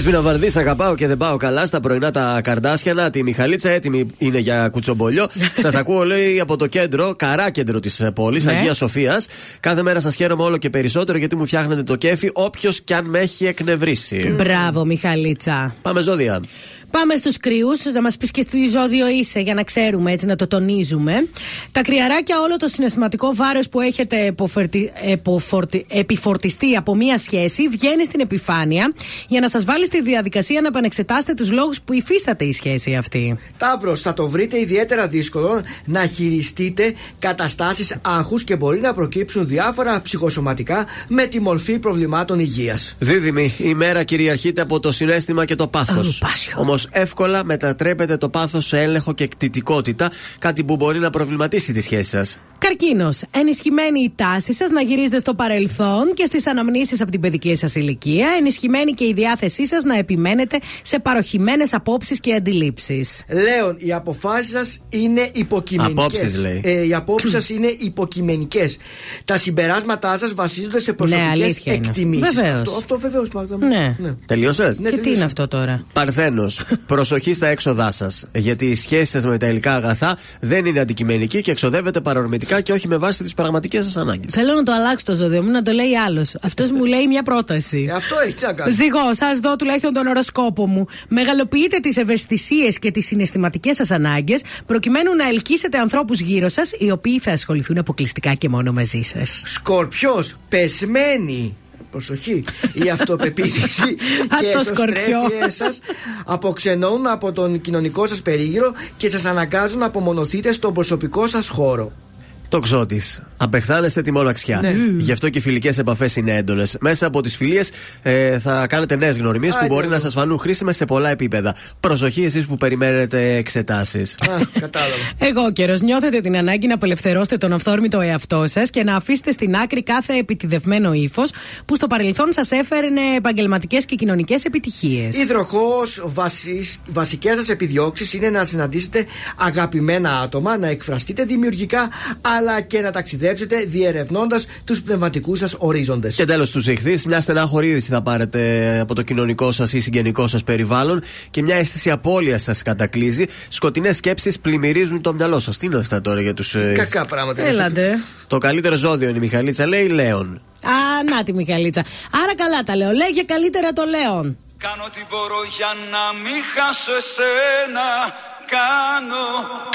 S6: Δέσπινα Βαρδί, αγαπάω και δεν πάω καλά στα πρωινά τα καρδάσιανα. Τη Μιχαλίτσα έτοιμη είναι για κουτσομπολιό. σας ακούω, λέει, από το κέντρο, καρά κέντρο της πόλης,
S3: Ναι.
S6: Αγίας Σοφίας. Κάθε μέρα σας χαίρομαι όλο και περισσότερο γιατί μου φτιάχνετε το κέφι, όποιος κι αν με έχει εκνευρίσει.
S3: Μπράβο, Μιχαλίτσα.
S6: Πάμε ζώδια.
S3: Πάμε στους κρυού, να μας πεις και τι ζώδιο είσαι, για να ξέρουμε έτσι, να το τονίζουμε. Τα κρυαράκια, όλο το συναισθηματικό βάρος που έχετε εποφερτι- εποφορτι- επιφορτιστεί από μία σχέση, βγαίνει στην επιφάνεια για να σας βάλει στη διαδικασία να επανεξετάσετε τους λόγους που υφίσταται η σχέση αυτή.
S4: Ταύρος, θα το βρείτε ιδιαίτερα δύσκολο να χειριστείτε καταστάσεις άγχους και μπορεί να προκύψουν διάφορα ψυχοσωματικά με τη μορφή προβλημάτων υγείας.
S6: Δίδυμη, η μέρα κυριαρχείται από το συνέστημα και το πάθος. Όμως εύκολα μετατρέπεται το πάθος σε έλεγχο και κτητικότητα, κάτι που μπορεί να προβληματίσει τη σχέση σας.
S3: Καρκίνος. Ενισχυμένη η τάση σας να γυρίζετε στο παρελθόν και στις αναμνήσεις από την παιδική σας ηλικία. Ενισχυμένη και η διάθεσή σας να επιμένετε σε παροχημένες απόψεις και αντιλήψεις.
S4: Λέων, οι αποφάσεις σας είναι υποκειμενικές.
S6: Απόψεις, λέει.
S4: Ε, οι απόψεις σας είναι υποκειμενικές. Τα συμπεράσματά σας βασίζονται σε προσωπικές
S3: αλήθεια είναι.
S4: εκτιμήσεις.
S3: Βεβαίως.
S4: Αυτό, αυτό βεβαίως, Μάγδα μου.
S3: Ναι.
S6: Τελείωσες;
S4: Ναι,
S3: και τι
S4: τελείωσα.
S3: είναι αυτό τώρα;
S6: Παρθένος, προσοχή στα έξοδά σας. Γιατί η σχέση σας με τα υλικά αγαθά δεν είναι αντικειμενική και εξοδεύεται παρορμητικά και όχι με βάση τις πραγματικές σας ανάγκες.
S3: Θέλω να το αλλάξω το ζώδιο μου, να το λέει άλλος. Αυτός μου λέει μια πρόταση.
S4: αυτό έχει τι να κάνει.
S3: Ζυγό, σας δω τουλάχιστον τον οροσκόπο μου. Μεγαλοποιείτε τις ευαισθησίες και τις συναισθηματικές σας ανάγκες, προκειμένου να ελκύσετε ανθρώπους γύρω σας, οι οποίοι θα ασχοληθούν αποκλειστικά και μόνο μαζί σας.
S4: Σκορπιός, πεσμένη. Προσοχή. Η αυτοπεποίθηση
S3: Α,
S4: και
S3: το σκορπιό.
S4: εσωστρέφειε σας αποξενώνουν από τον κοινωνικό σας περίγυρο και σας αναγκάζουν να απομονωθείτε στον προσωπικό σας χώρο.
S6: Το ξώτη. Απεχθάνεστε τη μοναξιά.
S4: Ναι.
S6: Γι' αυτό και οι φιλικές επαφές είναι έντονες. Μέσα από τις φιλίες ε, θα κάνετε νέες γνωριμίες που
S4: Άντε,
S6: μπορεί να
S4: εδώ.
S6: σας φανούν χρήσιμες σε πολλά επίπεδα. Προσοχή εσείς που περιμένετε εξετάσεις.
S4: Κατάλαβα.
S3: Εγώ καιρός, νιώθετε την ανάγκη να απελευθερώσετε τον αυθόρμητο εαυτό σας και να αφήσετε στην άκρη κάθε επιτιδευμένο ύφος που στο παρελθόν σας έφερνε επαγγελματικές και κοινωνικές επιτυχίες.
S4: Υδροχό, βασικές σας επιδιώξεις είναι να συναντήσετε αγαπημένα άτομα, να εκφραστείτε δημιουργικά, αλλά και να ταξιδέψετε διερευνώντας τους πνευματικούς σας ορίζοντες.
S6: Και τέλος τους ηχθείς, μια στενάχωρη είδηση θα πάρετε από το κοινωνικό σας ή συγγενικό σας περιβάλλον και μια αίσθηση απώλειας σας κατακλείζει. Σκοτεινές σκέψεις πλημμυρίζουν το μυαλό σας. Τι είναι αυτά τώρα για τους.
S4: Κακά πράγματα.
S3: Έλατε.
S6: Το καλύτερο ζώδιο είναι η Μιχαλίτσα, λέει Λέων.
S3: Α, να τη Μιχαλίτσα. Άρα καλά τα λέω. Λέγε καλύτερα το Λέον.
S20: Κάνω τι μπορώ για να μην χάσω εσένα Κάνω.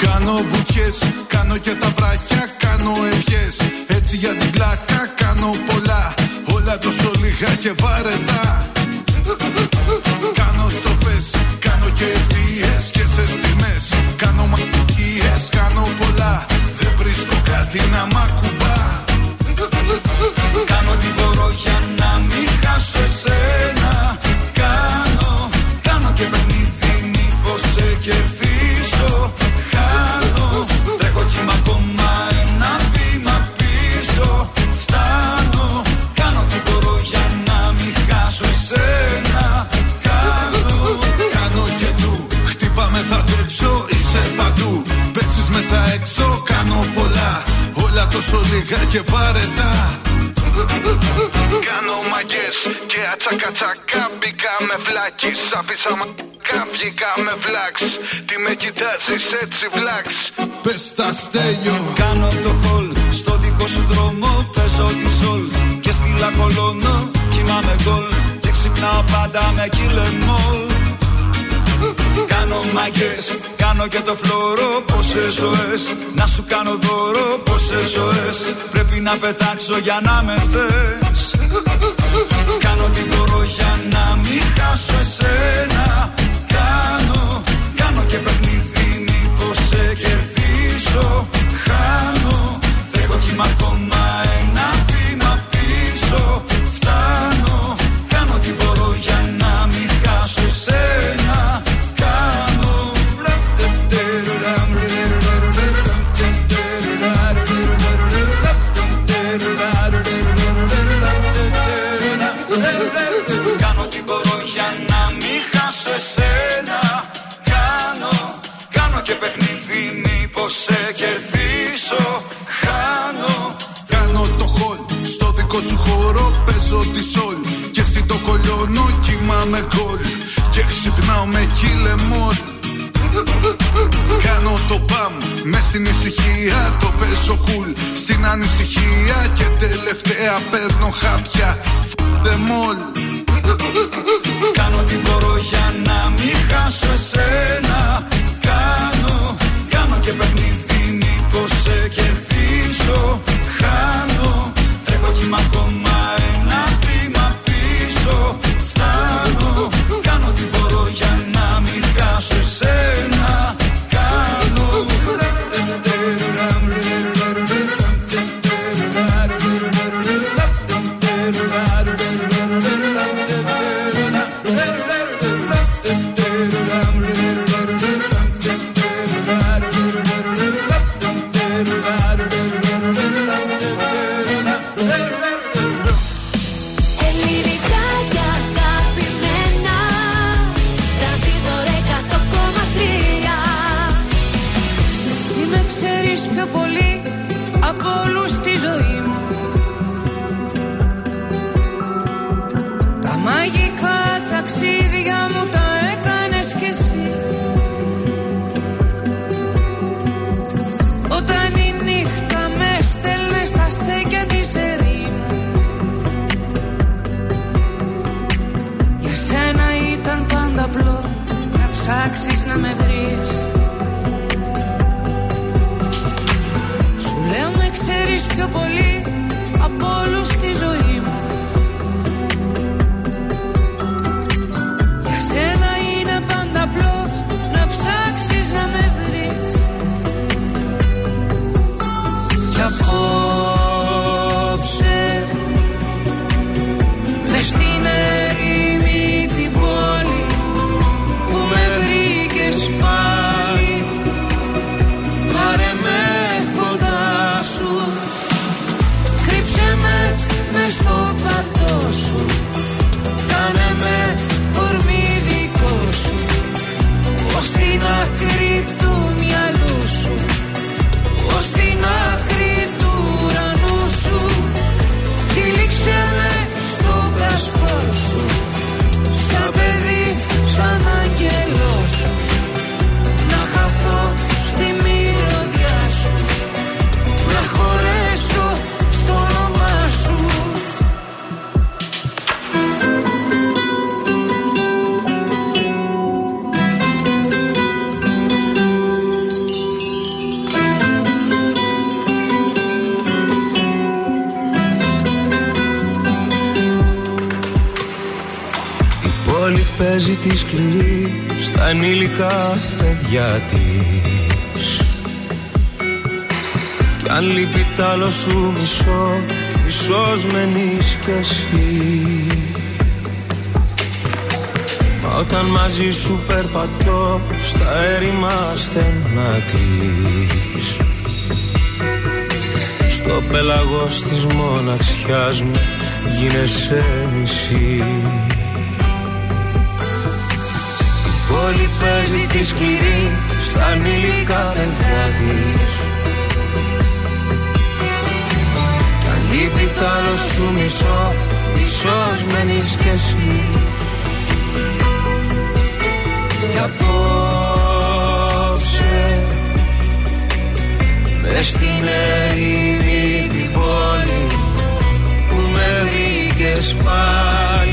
S21: Κάνω βουτιές, κάνω και τα βράχια, κάνω ευχές. Έτσι για την πλάκα κάνω πολλά. Όλα τόσο λίγα και βαρετά. Κάνω στροφές, κάνω και ευθείες και σε στιγμές. Κάνω μακίες, κάνω πολλά. Δεν βρίσκω κάτι να μ' ακουμπά.
S20: Κάνω τι μπορώ για να μην χάσω εσένα. Κάνω, κάνω και παιχνίδι μήπως σε κερδίσω. Χάνω, τρέχω κι είμαι ακόμα ένα βήμα πίσω. Φτάνω, κάνω τι μπορώ για να μην χάσω εσένα.
S21: Κάνω, κάνω και του Χτύπαμε θα αντέξω, είσαι παντού. Πέσεις μέσα έξω, κάνω πολλά. Όλα τόσο λίγα και βαρετά Κάνω μαγκές και ατσακατσακά Μπήκα με βλάκης Άφησα μαγκά βγήκα με βλάξ Τι με κοιτάζεις έτσι βλάξ Πες τα στέλιο.
S22: Κάνω το χολ στο δικό σου δρόμο Παίζω τη σολ. Και στη λακολώνω Κοιμάμαι γκολ. Και ξυπνάω πάντα με κυλεμόλ Κάνω μάγκες, κάνω και το φλόρο Πόσες ζωές, να σου κάνω δώρο Πόσες ζωές, πρέπει να πετάξω για να με θες. Κάνω τι μπορώ για να μην χάσω εσένα. Κάνω, κάνω και παιχνίδι μήπως σε κερδίσω. Χάνω, τρέχω κύμα ακόμα
S21: σου χώρο Παίζω τη σολ και στην το κολλιώνω Κοιμάμαι γκολ και ξυπνάω με κυλεμόλ Κάνω το μπαμ μες στην ησυχία Το παίζω κουλ στην ανησυχία Και τελευταία παίρνω χάπια. Them all
S22: Κάνω τι μπορώ για να μην χάσω εσένα. Κάνω, κάνω και παιχνίδι μήπως σε κερδίσω. Χάνω, τρέχω κύμα ακόμα ένα βήμα πίσω. Φτάνω, κάνω τι μπορώ για να μην χάσω εσένα παιδιά της Κι αν λείπει τ' άλλο σου μισό, μισός μένεις κι εσύ. Μα όταν μαζί σου περπατώ στα έρημα στενά της Στο πέλαγος της μοναξιάς μου γίνεσαι μισής
S20: πόλη παίζει τη σκληρή στα ανήλικα παιδιά της.
S13: Σου μισό, μισός μένεις κι εσύ. Κι απόψε Μες στην ερήμη την πόλη Που με βρήκες πάλι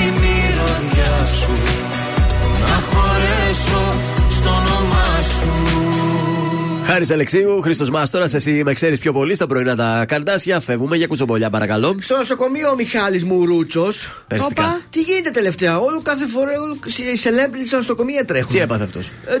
S13: στη μυρωδιά σου Να χωρέσω στο όνομά σου
S6: Χάρης Αλεξίου, Χρήστος Μάστορας, εσύ με ξέρεις πιο πολύ στα πρωινά τα καρδάσια. Φεύγουμε για κουτσομπολιά, παρακαλώ.
S4: Στο νοσοκομείο ο Μιχάλης Μουρούτσος.
S6: Περιστικά.
S4: Τι γίνεται τελευταία, όλο κάθε φορά όλο, οι celebrities στα νοσοκομεία τρέχουν.
S6: Τι έπαθε αυτός;
S4: Ε, ε, δεν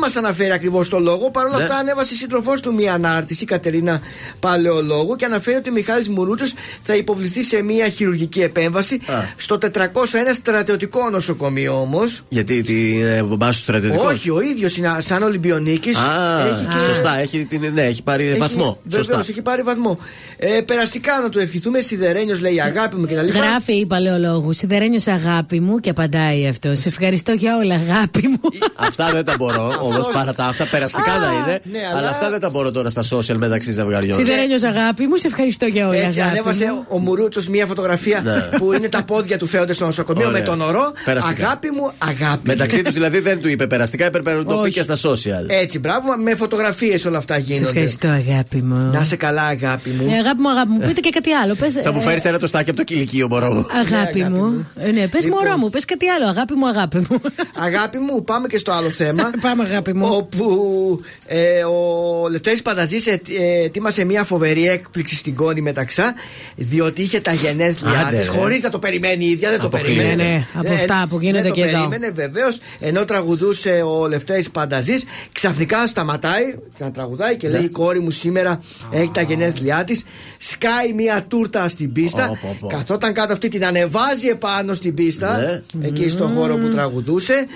S4: μας αναφέρει ακριβώς το λόγο. Παρ' όλα
S6: Ναι.
S4: αυτά, ανέβασε η σύντροφός του μία ανάρτηση, η Κατερίνα Παλαιολόγου, και αναφέρει ότι ο Μιχάλης Μουρούτσος θα υποβληθεί σε μία χειρουργική επέμβαση
S6: Α.
S4: στο 401 στρατιωτικό νοσοκομείο όμως.
S6: Γιατί την ε, μπαμπά σου στρατιωτικό;
S4: Όχι, ο ίδιος είναι σαν Ολυμπιονίκης.
S6: Α, σωστά, έχει, την, ναι, έχει πάρει βαθμό.
S4: Βεβαίως,
S6: Σωστά.
S4: έχει πάρει βαθμό. Ε, περαστικά να του ευχηθούμε, Σιδερένιος λέει αγάπη μου κτλ.
S3: Γράφει η παλαιολόγου. Σιδερένιος αγάπη μου και απαντάει αυτό. Σε ευχαριστώ για όλα, αγάπη μου.
S6: Αυτά δεν τα μπορώ όμω παρά τα αυτά περαστικά να είναι.
S4: ναι,
S6: αλλά...
S4: αλλά-
S6: αυτά δεν τα μπορώ τώρα στα social μεταξύ ζευγαριών.
S3: Σιδερένιο αγάπη μου, σε ευχαριστώ για όλα,
S4: Έτσι,
S3: αγάπη
S4: ανέβασε
S3: μου.
S4: ο Μουρούτσος μία φωτογραφία
S6: Ναι.
S4: που είναι τα πόδια του φέονται στο νοσοκομείο
S6: Ωραία.
S4: με τον ορό.
S6: Περαστικά.
S4: Αγάπη μου, αγάπη.
S6: Μεταξύ τους δηλαδή δεν του είπε περαστικά, έπρεπε να το πει
S4: Όχι.
S6: και στα social.
S4: Έτσι, μπράβο, με φωτογραφίες όλα αυτά
S3: Σε
S4: γίνονται.
S3: ευχαριστώ, αγάπη μου.
S4: Να σε καλά, αγάπη μου.
S3: Ε, αγάπη μου, αγάπη μου, πείτε και κάτι άλλο. Πες,
S6: Θα μου
S3: ε,
S6: φέρεις ένα τοστάκι από το κηλικείο, μπορώ.
S3: Αγάπη μου. Ε, Ναι, πες
S4: Λοιπόν.
S3: μωρό μου, πες κάτι άλλο. Αγάπη μου, αγάπη μου.
S4: Αγάπη μου, πάμε και στο άλλο θέμα.
S3: Πάμε, αγάπη μου.
S4: Όπου ε, ο Λευτέρης Πανταζής ε, ε, ετοίμασε μια φοβερή έκπληξη στην κόνη μεταξά, διότι είχε τα γενέθλιά
S6: Άντε,
S4: της,
S6: ρε.
S4: χωρίς να το περιμένει η ίδια, δεν το
S6: Αποκλείεται.
S4: περίμενε.
S3: Ναι, από αυτά που γίνονται
S4: δεν
S3: και
S4: το
S3: εδώ.
S4: περίμενε, βεβαίως, ενώ τραγουδούσε ο Λευτέρης Πανταζής, ξαφνικά σταματάει και να τραγουδάει και
S6: Ναι.
S4: λέει: Η κόρη μου σήμερα έχει τα γενέθλιά της. Σκάει μια τούρτα στην πίστα.
S6: Ω, πω, πω.
S4: Καθόταν κάτω αυτή, την ανεβάζει επάνω στην πίστα,
S6: Ναι.
S4: εκεί στο χώρο που τραγουδούσε.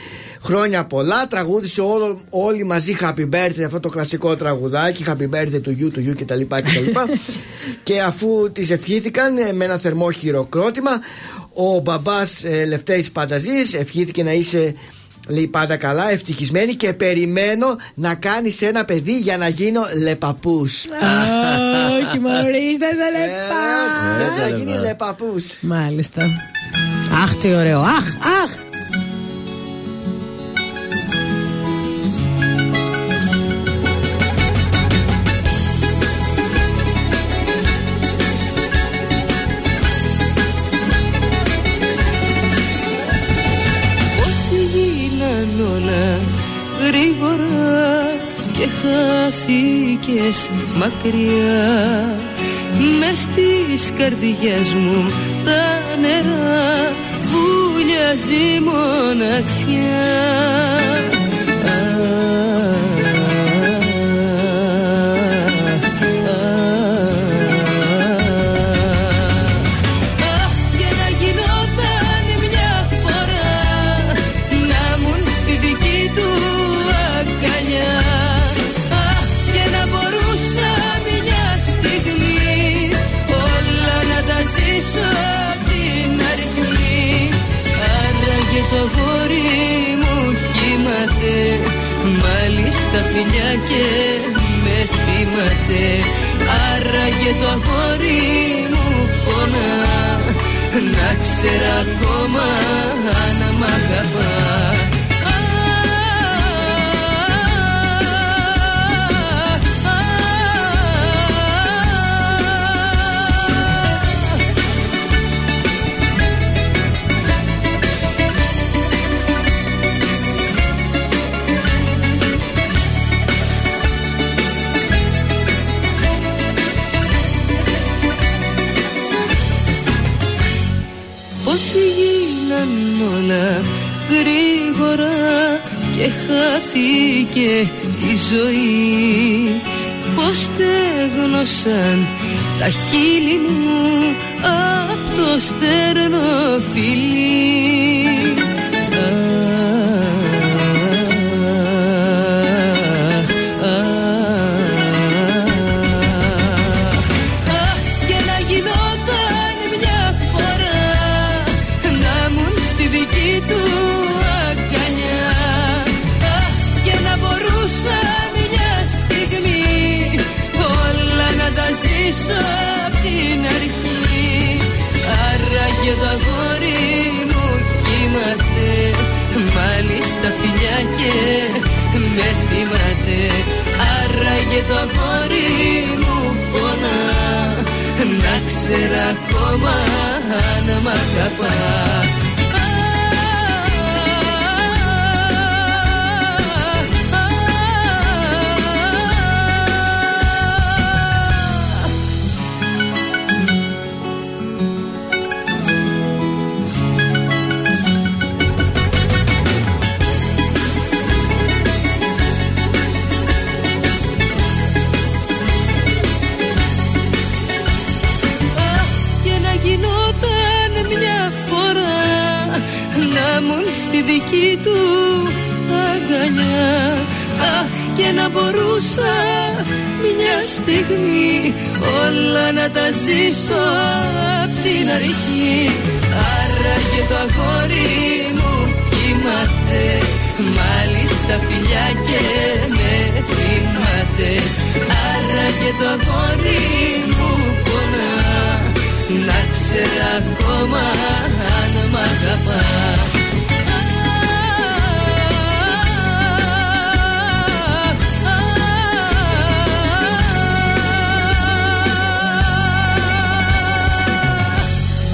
S4: Χρόνια πολλά, τραγούδισε όλο, όλοι μαζί Happy Birthday, αυτό το κλασικό τραγουδάκι, Happy Birthday to you, to you κτλ. κτλ. και αφού τις ευχήθηκαν ε, με ένα θερμό χειροκρότημα, ο μπαμπάς ε, Λευτέρης Πανταζής ευχήθηκε να είσαι λέει πάντα καλά, ευτυχισμένη και περιμένω να κάνεις ένα παιδί για να γίνω λεπαπούς.
S3: Όχι, μωρίστε, δεν λεπτά.
S4: Δεν θα γίνει λεπαπούς.
S3: Μάλιστα. Αχ, τι ωραίο. Αχ, αχ.
S13: Μακριά. Μες στις καρδιές μου τα νερά βουλιάζει μοναξιά Μάλιστα φιλιά και με θυμάται. Άραγε το αγόρι μου πονά. Να ξέρω ακόμα αν μ' αγαπά χάθηκε η ζωή. Πως στέγνωσαν τα χείλη μου απ' το στέρνο φιλί τα ζήσω απ' την αρχή. Άραγε το αγόρι μου κύμαται μάλιστα φιλιά και με θυμάται. Άραγε το αγόρι μου πονά να ξέρα ακόμα αν μ' αγαπά δική του αγκαλιά. Αχ, και να μπορούσα μια στιγμή όλα να τα ζήσω απ' την αρχή. Άραγε το αγόρι μου κοιμάται Μάλιστα φιλιά και με θυμάται. Άραγε το αγόρι μου πονά Να ξέρα ακόμα αν μ' αγαπά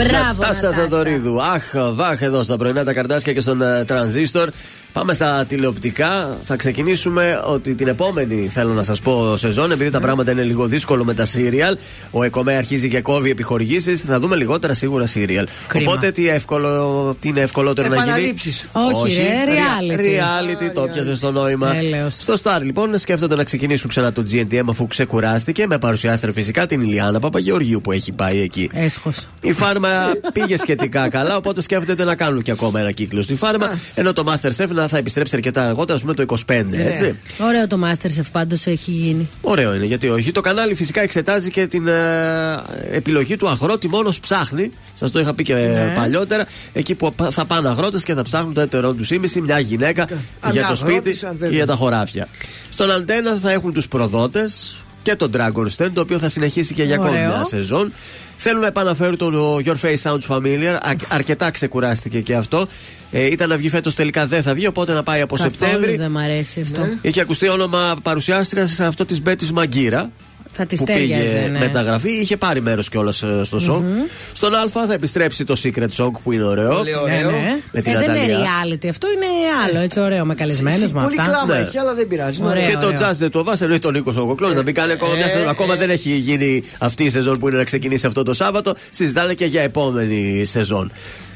S3: Μπράβο,
S6: Νατάσα
S3: Νατάσα.
S6: Θεοδωρίδου. Αχ, βάχ εδώ στα πρωινά τα καρδάσια και στον ε, τρανζίστορ. Πάμε στα τηλεοπτικά. Θα ξεκινήσουμε ότι την επόμενη, θέλω να σας πω, σεζόν, επειδή τα πράγματα είναι λίγο δύσκολο με τα σύριαλ, ο ΕΚΟΜΕ αρχίζει και κόβει επιχορηγήσεις, θα δούμε λιγότερα σίγουρα σύριαλ.
S3: Κρίμα.
S6: Οπότε τι, εύκολο, τι είναι ευκολότερο να γίνει;
S4: Επαναλήψεις.
S3: Όχι, ρε, reality.
S6: Reality, το πιάσε στο νόημα.
S3: Έλεος.
S6: Στο Star λοιπόν σκέφτονται να ξεκινήσουν ξανά το GNTM αφού ξεκουράστηκε με παρουσιάστρια φυσικά την Ηλιάνα Παπαγεωργίου που έχει πάει εκεί.
S3: Έσχος.
S6: Η φάρμα πήγε σχετικά καλά, οπότε σκέφτεται να κάνουν και ακόμα ένα κύκλο στη φάρμα. Ενώ το Masterchef να θα επιστρέψει αρκετά αργότερα, ας πούμε το 25, έτσι.
S3: Ωραίο το Masterchef πάντως έχει γίνει.
S6: Ωραίο είναι, γιατί όχι. Το κανάλι φυσικά εξετάζει και την ε, επιλογή του αγρότη μόνος ψάχνει. Σας το είχα πει και
S3: Ναι.
S6: παλιότερα. Εκεί που θα πάνε αγρότες και θα ψάχνουν το έτερό του ήμιση, μια γυναίκα
S4: Αν
S6: για
S4: είναι
S6: το σπίτι
S4: αγρότης, αν
S6: και
S4: βέβαια.
S6: για τα χωράφια. Στον Αντένα θα έχουν τους προδότες και τον Dragon's Den, το οποίο θα συνεχίσει και για ακόμη
S3: Ωραίο.
S6: μια σεζόν. Θέλουν να επαναφέρουν τον ο, Your Face Sounds Familiar. Α- αρκετά ξεκουράστηκε και αυτό. Ε, ήταν να βγει φέτος, τελικά δεν θα βγει, οπότε να πάει από
S3: Καθόλου
S6: Σεπτέμβρη.
S3: δεν μ' αρέσει αυτό.
S6: Είχε ακουστεί όνομα παρουσιάστρια σε αυτό της Μπέτης Μαγκύρα.
S3: Θα της
S6: που πήγε
S3: τέριαζε, ναι.
S6: μεταγραφή, είχε πάρει μέρος κιόλας στο σοκ. Στον Α θα επιστρέψει το Secret Song που είναι ωραίο.
S4: Πολύ ωραίο.
S3: Ναι, ναι.
S6: Με την
S3: ε, δεν είναι
S6: Ναταλία.
S3: reality. Αυτό είναι άλλο, έτσι ωραίο, με καλεσμένους με
S4: Πολύ
S3: αυτά.
S4: κλάμα
S6: Ναι.
S4: έχει, αλλά δεν πειράζει.
S3: Ωραία.
S6: Και το
S3: ωραίο.
S6: Just The Tovas εννοεί τον Νίκος Σοκοκλώνη να μην κάνει ακόμα μια
S4: Ε,
S6: σεζόν. Ακόμα
S4: ε.
S6: δεν έχει γίνει αυτή η σεζόν που είναι να ξεκινήσει αυτό το Σάββατο. Συζητάνε και για επόμενη σεζόν.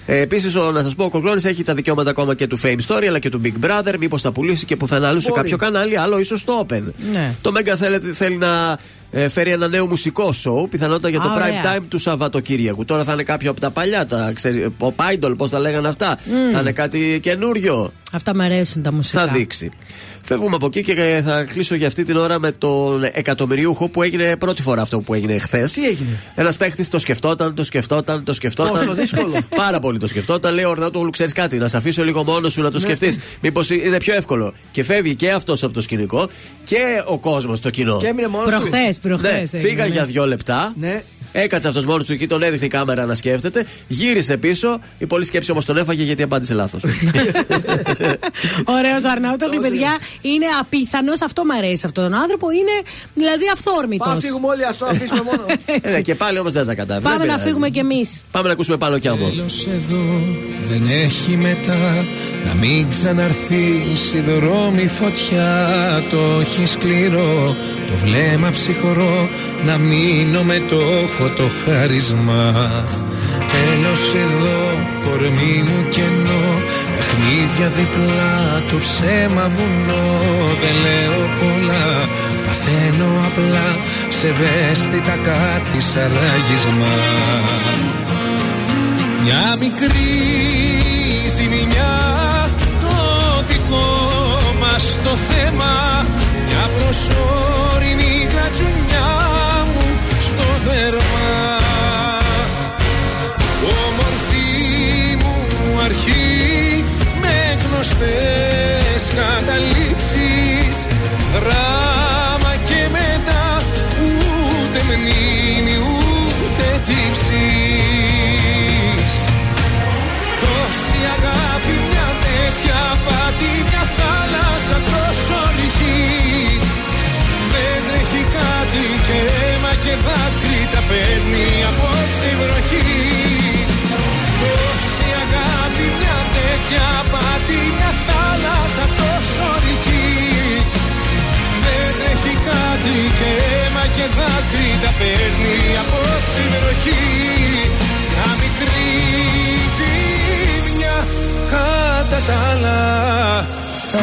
S6: Ε, Επίσης, να σας πω, ο Κοκλώνης έχει τα δικαιώματα ακόμα και του Fame Story αλλά και του Big Brother. Μήπως τα πουλήσει και πουθενά αλλού σε
S4: Μπορεί.
S6: κάποιο κανάλι, άλλο ίσως το Open.
S3: Ναι.
S6: Το Mega θέλει, θέλει να ε, φέρει ένα νέο μουσικό show, πιθανότατα για το
S3: Α,
S6: prime
S3: ωραία.
S6: time του Σαββατοκύριακου. Τώρα θα είναι κάποιο από τα παλιά, τα, ξέρεις, ο Idol, πώς τα λέγανε αυτά. Θα είναι κάτι καινούριο.
S3: Αυτά μου αρέσουν τα μουσικά.
S6: Θα δείξει. Φεύγουμε από εκεί και θα κλείσω για αυτή την ώρα με τον εκατομμυριούχο που έγινε πρώτη φορά αυτό που έγινε χθες.
S4: Τι έγινε;
S6: Ένας παίχτης το σκεφτόταν, το σκεφτόταν, το σκεφτόταν.
S4: Πόσο δύσκολο.
S6: Πάρα πολύ το σκεφτόταν. Λέει ο Ορνάτογλου, ξέρεις κάτι, να σε αφήσω λίγο μόνος σου να το σκεφτείς. Μήπως είναι πιο εύκολο. Και φεύγει και αυτός από το σκηνικό και ο κόσμος, το κοινό.
S4: Και έμεινε μόνος
S3: Προχθέ, προχθές.
S6: Ναι, φύγαν για δύο λεπτά.
S4: Ναι.
S6: Έκατσε αυτός μόνος του εκεί, τον έδειχνε η κάμερα να σκέφτεται. Γύρισε πίσω. Η πολλή σκέψη όμως τον έφαγε γιατί απάντησε λάθος.
S3: Ωραίος Αρναούτογλου, παιδιά. Είναι απίθανος. Αυτό μου αρέσει αυτόν τον άνθρωπο. Είναι δηλαδή αυθόρμητος.
S4: Πάμε φύγουμε όλοι, ας το αφήσουμε μόνο.
S6: ε, και πάλι όμως δεν τα κατάφερε.
S3: Πάμε
S6: Δεν
S3: να
S6: πειράζει.
S3: φύγουμε κι εμείς.
S6: Πάμε να ακούσουμε πάνω κι άμπο.
S20: Τέλος εδώ δεν έχει μετά Να μην ξαναρθείς η δρόμη φωτιά Το έχει σκληρό, το βλέμμα ψυχρό Να μείνω με το έχω το χάρισμα. Τέλος εδώ, κορμί μου κενό. Παιχνίδια διπλά, το ψέμα βουνό. Δεν λέω πολλά,
S12: Παθαίνω απλά. Σε ευαίσθητα κάτι σαράγισμα Μια μικρή ζημιά το δικό μας το θέμα. Μια προσωρινή γατζουνιά μου στο δέρμα. Όμορφη μου αρχή με γνωστές καταλήξεις. Δράμα και μετά ούτε μνήμη ούτε τύψεις. Τόση αγάπη μια τέτοια πάτη μια θάλασσα τόσο ρηχή Δεν έχει κάτι και αίμα και δάκρυ τα παίρνει απόψε η βροχή Τόση αγάπη μια τέτοια πάτη μια θάλασσα τόσο ρηχή Δεν έχει κάτι και αίμα και δάκρυ τα παίρνει απόψε η βροχή Μια μικρή ζημιά κατά τα άλλα. Τα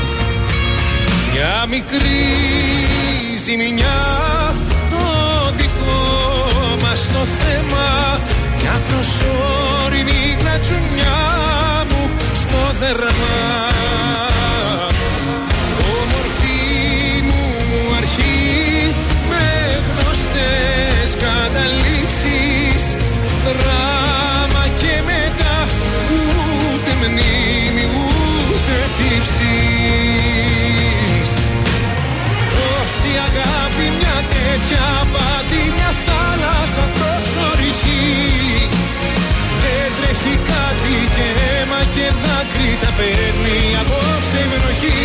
S12: μια μικρή ζημιά το δικό μας το θέμα. Μια προσωρινή γρατζουνιά μου στο δέρμα. Όμορφη μου αρχή με γνωστές καταλήξεις μια τέτοια πάτη μια θάλασσα τόσο ρηχή Δεν τρέχει κάτι και αίμα και δάκρυ τα παίρνει απόψε η βροχή.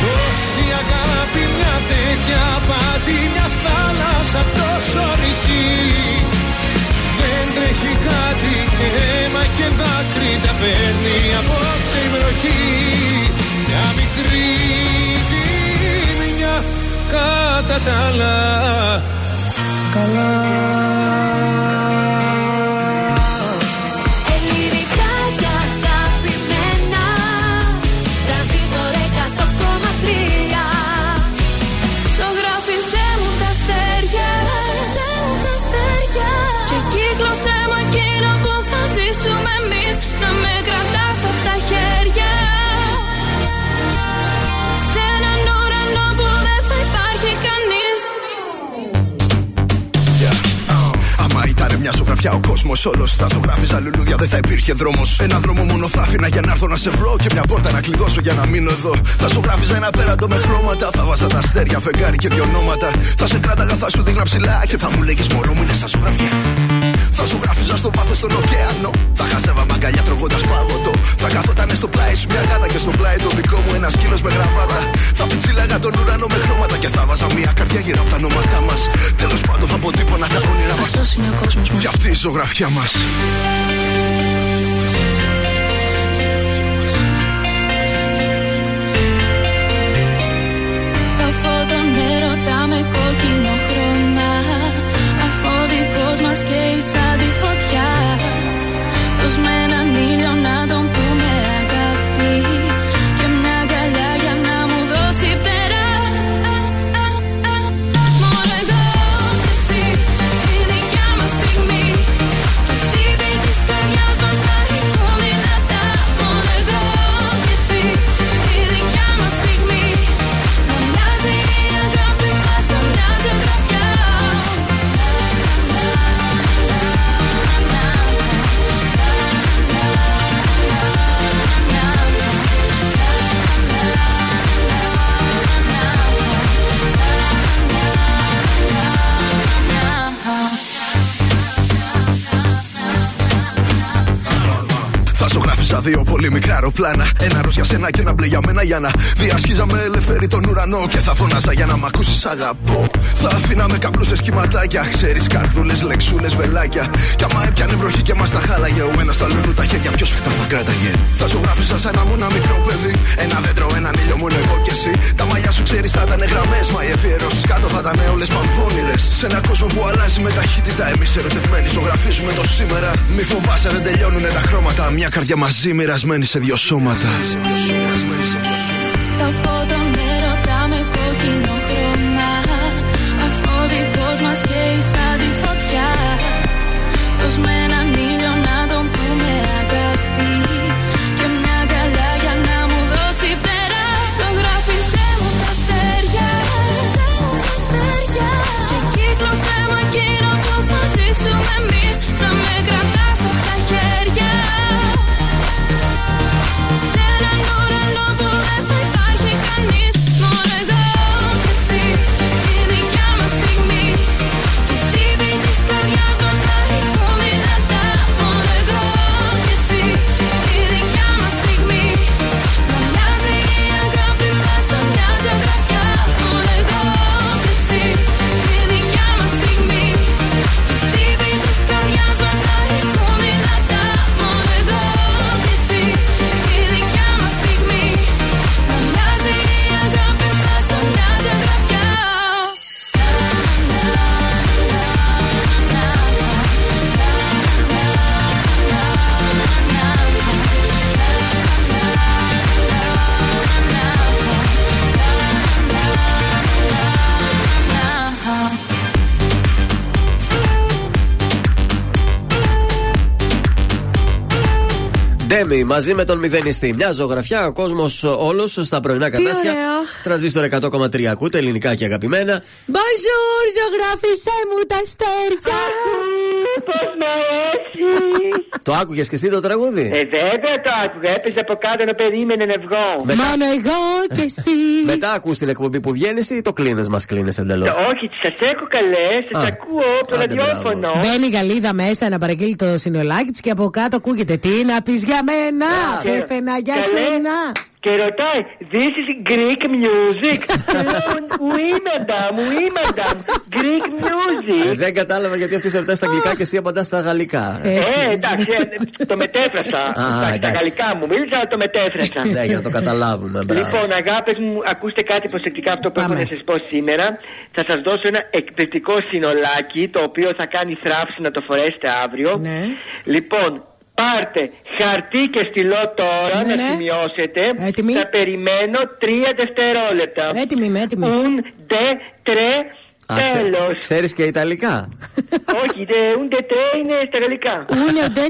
S12: Τόση αγάπη μια τέτοια πάτη μια θάλασσα τόσο ρηχή δεν τρέχει κάτι και αίμα και δάκρυ τα παίρνει απόψε η βροχή. Μια μικρή ζημιά κατά τα άλλα. Καλά
S23: μια ζωγραφιά ο κόσμος όλος θα ζωγράφιζα λουλούδια, δεν θα υπήρχε δρόμος. Ένα δρόμο μόνο θα άφηνα για να έρθω να σε βρω και μια πόρτα να κλειδώσω για να μείνω εδώ. Θα ζωγράφιζα ένα πέραντο με χρώματα. Θα βάζα τα αστέρια, φεγγάρι και δυο ονόματα. Θα σε κράταγα, θα σου δείχνα ψηλά και θα μου λέγεις Μωρό μου είναι σαν ζωγραφιά. Θα ζωγράφιζα στο βάθο στον ωκεανό. Θα χάσευα μαγκαλιά τρώγοντας παγωτό. Θα καθόταν στο πλάι σου μια γάτα και στο πλάι το δικό μου ένα σκύλος με γραβάτα. Θα πιτσίλαγα τον ουρανό με χρώματα και θα βάζα μια καρδιά γύρω από τα ονόματά μας. Τέλος πάντων θα αποτύπωνα τα όνειρά μας.
S2: Αυτός είναι ο κόσμος μας
S23: Και αυτή η ζωγραφιά μας.
S2: Αφού τον έρωτα με κόκκινο χρώμα Αφού ο δικός μας καίει σαν
S23: στα δύο πολύ μικρά αεροπλάνα. Ένα ροζ για σένα και ένα μπλε για μένα για να διασχίζαμε ελευθερή τον ουρανό. Και θα φωνάζα για να μ' ακούσεις αγαπώ. Θα αφήναμε καπνούσε σχηματάκια. Ξέρεις καρδούλες, λεξούλες, βελάκια. Κι άμα έπιανε βροχή και μας τα χάλαγε. Ο ένας στα λούνου τα χέρια πιο σφιχτά θα κράταγε. Θα ζωγράφισα σαν να μου ένα μικρό παιδί. Ένα δέντρο, έναν ήλιο μου εγώ κι εσύ. Τα μαλλιά σου ξέρεις θα ήταν γραμμές. Μα οι αφιερώσει κάτω θα ήταν όλες παμπώνυρε. Σε ένα κόσμο που αλλάζει με ταχύτητα. Εμείς ερωτευμένοι ζωγραφίζουμε το σήμερα. Μη φοβάσαι, δεν τελειώνουν τα χρώματα. Μια καρδιά μαζί μοιρασμένη σε δύο σώματα.
S2: Το φώτο με ρωτά με κόκκινο χρώμα. Αφού ο δικός μας καίει σαν τη φωτιά. Πως με έναν ήλιο να τον πούμε αγάπη. Και μια αγκαλιά για να μου δώσει φτερά. Ζωγράφιζέ μου τα αστέρια. Και κύκλωσέ μου εκείνο που θα ζήσουμε εμείς. Να με κρατάς
S6: Ντέμι μαζί με τον μηδενιστή. Μια ζωγραφιά, ο κόσμος όλος στα πρωινά κατάσια.
S3: ωραίο.
S6: Τραζίστορ 100,3 ακούτε, ελληνικά και αγαπημένα.
S3: Bonjour, ζωγράφισέ μου τα αστέρια.
S24: Πώς μ' αρέσει.
S6: Το άκουγες και εσύ το τραγούδι;
S24: Ε, βέβαια το άκουγα. Έπαιζε από κάτω να περίμενε να βγω.
S3: Μόνο εγώ και εσύ.
S6: Μετά ακούς την εκπομπή που βγαίνεις ή το κλείνεις, μας κλείνεις εντελώς;
S24: Το- Όχι, σας έχω καλέ, σας
S6: Α,
S24: ακούω από το
S6: άντε,
S24: ραδιόφωνο.
S3: Μπαίνει η Γαλίδα μέσα να παραγγείλει το συνολάκι της και από κάτω ακούγεται τι να πεις για μένα.
S24: Και-
S3: Πέθαινα για
S24: καλέ.
S3: σένα.
S24: Και ρωτάει, This is Greek music. Λέω, Oui, madame, oui, madame. Greek music.
S6: Δεν κατάλαβα γιατί αυτή σε ρωτάει στα αγγλικά και εσύ απαντάς στα γαλλικά.
S24: Ε, εντάξει, ε, το μετέφρασα. Εντάξει, Τα
S6: εντάξει.
S24: γαλλικά μου μίλησα, αλλά το μετέφρασα.
S6: Ναι, για να το καταλάβουμε. Μπράβο.
S24: Λοιπόν, αγάπες μου, ακούστε κάτι προσεκτικά αυτό που έχω να σας πω σήμερα. Θα σας δώσω ένα εκπληκτικό συνολάκι, το οποίο θα κάνει θράψη να το φορέσετε αύριο.
S3: Ναι.
S24: Λοιπόν, πάρτε χαρτί και στυλό τώρα
S3: Ναι,
S24: να
S3: ναι.
S24: σημειώσετε.
S3: Έτοιμη.
S24: Θα περιμένω τρία δευτερόλεπτα.
S3: Έτοιμη είμαι, έτοιμη.
S24: Un, de, tre, τέλος.
S6: Ξέρεις και Ιταλικά.
S24: Όχι, de, un, de, tre είναι στα γαλλικά.
S3: Ούνε ντε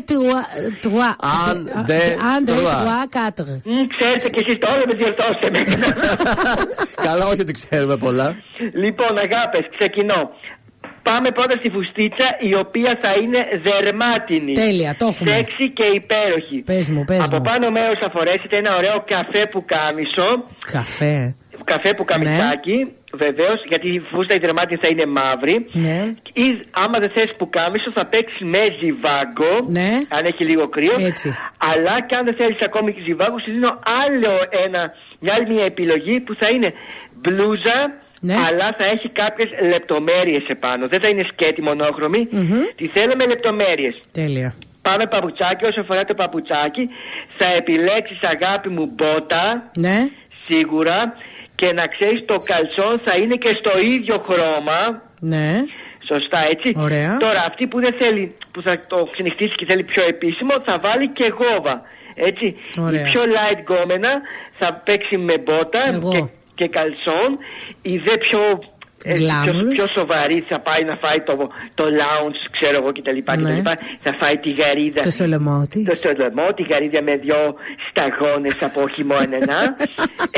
S3: τουά.
S6: Un, deux,
S3: Un, deux,
S6: trois.
S3: trois, quatre.
S24: Μ, Ξέρετε και εσείς το όλο με διορθώστε με.
S6: Καλά, όχι ότι ξέρουμε πολλά.
S24: Λοιπόν, αγάπες, ξεκινώ. Πάμε πρώτα στη φουστίτσα η οποία θα είναι δερμάτινη.
S3: Τέλεια, το έχουμε.
S24: Σεξι και υπέροχη.
S3: Πες μου, πες
S24: Από
S3: μου.
S24: πάνω μέρος θα φορέσετε ένα ωραίο καφέ που κάμισο.
S3: Καφέ.
S24: Καφέ που καμισάκι, βεβαίως, γιατί η φούστα η δερμάτινη θα είναι μαύρη.
S3: Ναι.
S24: Ή άμα δεν θες που κάμισο θα παίξει με ζιβάγκο.
S3: Ναι.
S24: Αν έχει λίγο κρύο.
S3: Έτσι.
S24: Αλλά και αν δεν θέλεις ακόμη και ζιβάγκο, σου δίνω άλλο ένα, μια άλλη μια επιλογή που θα είναι μπλούζα.
S3: Ναι.
S24: Αλλά θα έχει κάποιες λεπτομέρειες επάνω. Δεν θα είναι σκέτη μονόχρωμη. Τη θέλω με λεπτομέρειες.
S3: Τέλεια.
S24: Πάμε παπουτσάκι. Όσο αφορά το παπουτσάκι, θα επιλέξεις αγάπη μου μπότα.
S3: Ναι.
S24: Σίγουρα. Και να ξέρεις το καλτσόν θα είναι και στο ίδιο χρώμα.
S3: Ναι.
S24: Σωστά έτσι.
S3: Ωραία.
S24: Τώρα αυτή που δεν θέλει, που θα το ξενυχτήσει και θέλει πιο επίσημο, θα βάλει και γόβα. Έτσι.
S3: Ωραία.
S24: Η πιο light γκόμενα θα παίξει με μπότα
S3: Εγώ.
S24: και, και καλσόν. Η δε πιο, ε, πιο,
S3: Glamorous.
S24: πιο σοβαρή θα πάει να φάει το, το lounge, ξέρω εγώ κτλ.
S3: Ναι.
S24: κτλ. Θα φάει τη γαρίδα.
S3: Το σολομό τη.
S24: Το σολομό, τη γαρίδα με δυο σταγόνες από χειμώνενα.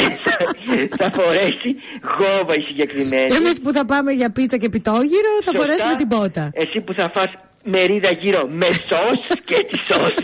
S24: θα φορέσει γόβα η συγκεκριμένη.
S3: Εμείς που θα πάμε για πίτσα και πιτόγυρο θα
S24: Σωστά.
S3: φορέσουμε την πότα.
S24: Εσύ που θα φας μερίδα γύρω με σως και τη σως.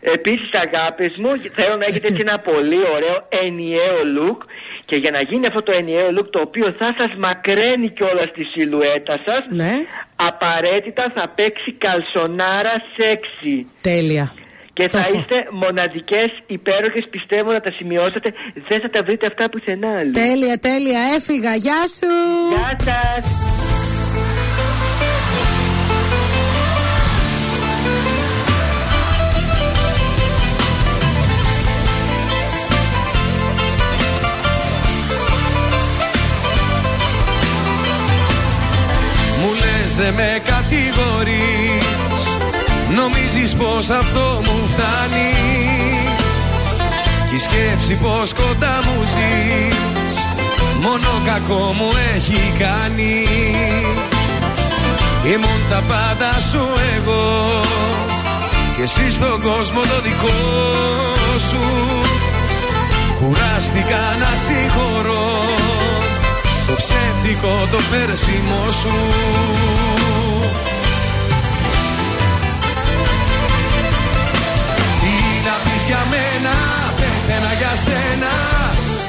S24: Επίσης αγάπες μου θέλω να έχετε έτσι ένα πολύ ωραίο ενιαίο look και για να γίνει αυτό το ενιαίο look το οποίο θα σας μακραίνει κιόλας τη σιλουέτα σας
S3: Ναι.
S24: απαραίτητα θα παίξει καλσονάρα σεξι.
S3: Τέλεια.
S24: Και θα
S3: έχω.
S24: είστε μοναδικές, υπέροχες, πιστεύω να τα σημειώσετε. Δεν θα τα βρείτε αυτά πουθενά άλλο.
S3: Τέλεια, τέλεια. Έφυγα. Γεια σου.
S24: Γεια σας.
S5: Λες δε με κατηγορείς. Νομίζεις πως αυτό μου φτάνει. Κι η σκέψη πως κοντά μου ζεις. Μόνο κακό μου έχει κάνει. Ήμουν τα πάντα σου εγώ. Και εσύ στον κόσμο το δικό σου. Κουράστηκα να συγχωρώ το ψεύτικο το πέρσιμο σου. Τι να πεις για μένα, πέθαινα για σένα.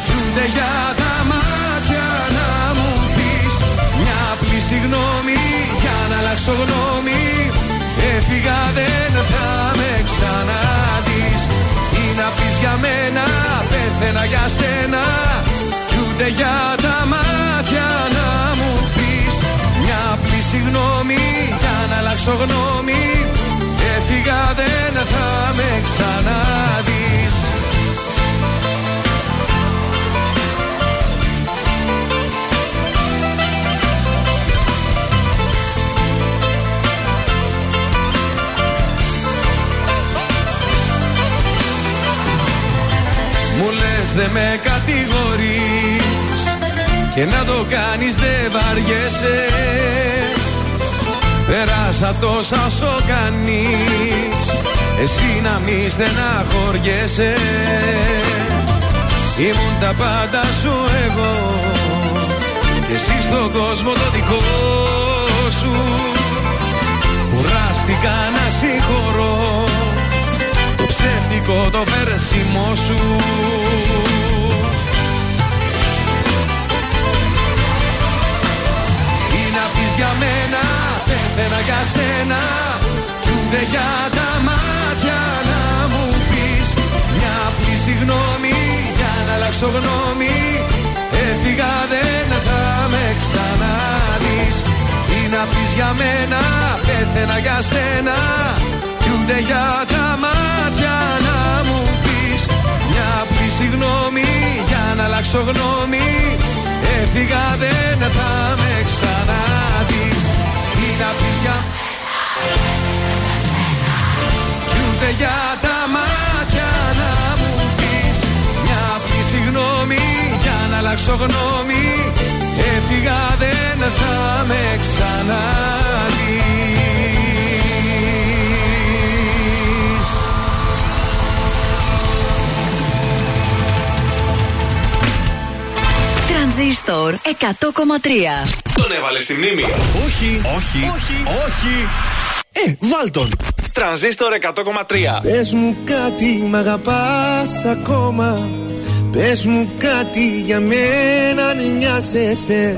S5: Κι ούτε για τα μάτια να μου πεις Μια απλή συγγνώμη για να αλλάξω γνώμη. Έφυγα δεν θα με ξαναδείς. Τι να πεις για μένα, πέθαινα για σένα. Κι ούτε για τα μάτια να μου πεις Μια απλή συγγνώμη για να αλλάξω γνώμη. Έφυγα δεν θα με ξαναδείς. Μου λες δε με κατηγορείς Και να το κάνεις δεν βαριέσαι. Πέρασα τόσα όσο κάνεις. Εσύ να μης στεναχωριέσαι Ήμουν τα πάντα σου εγώ. Και εσύ στον κόσμο το δικό σου. Κουράστηκα να συγχωρώ. Το ψεύτικο το βέρσιμο σου να πεις για μένα, πέθαινα για σένα. Κι ούτε για τα μάτια να μου πεις Μια απλή συγγνώμη για να αλλάξω γνώμη. Έφυγα δεν θα με ξαναδείς. Τι να πεις για μένα, πέθαινα για σένα. Κι ούτε για τα μάτια να μου πεις Μια απλή συγγνώμη για να αλλάξω γνώμη Έφυγα δεν θα με ξαναδείς. Τι να πεις για Κι ούτε για τα μάτια να μου πεις. Μια απλή συγγνώμη για να αλλάξω γνώμη. Έφυγα δεν θα με ξαναδείς
S8: Τρανζίστορ 100,3.
S1: Τον έβαλε στη μνήμη. Όχι, όχι, όχι, όχι. Ε, βάλ τον. Τρανζίστορ 100,3.
S5: Πες μου κάτι μ' αγαπάς ακόμα Πες μου κάτι για μένα αν νοιάζεσαι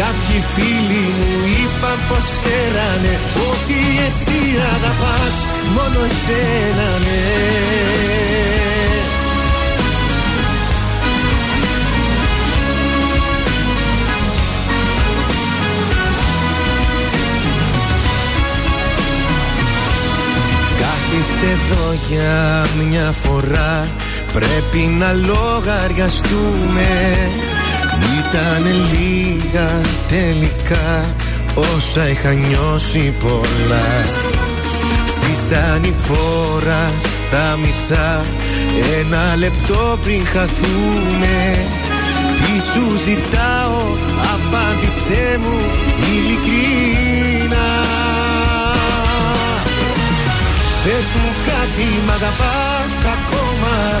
S12: Κάποιοι φίλοι μου είπαν πως ξέρανε Ότι εσύ αγαπάς μόνο εσένα, ναι.
S20: Κάθισε εδώ για μια φορά Πρέπει να λογαριαστούμε Ήταν λίγα τελικά Όσα είχα νιώσει πολλά. Στη ανηφόρα στα μισά Ένα λεπτό πριν χαθούμε Τι σου ζητάω Απάντησέ μου ειλικρινά Πες μου κάτι, μ' αγαπάς ακόμα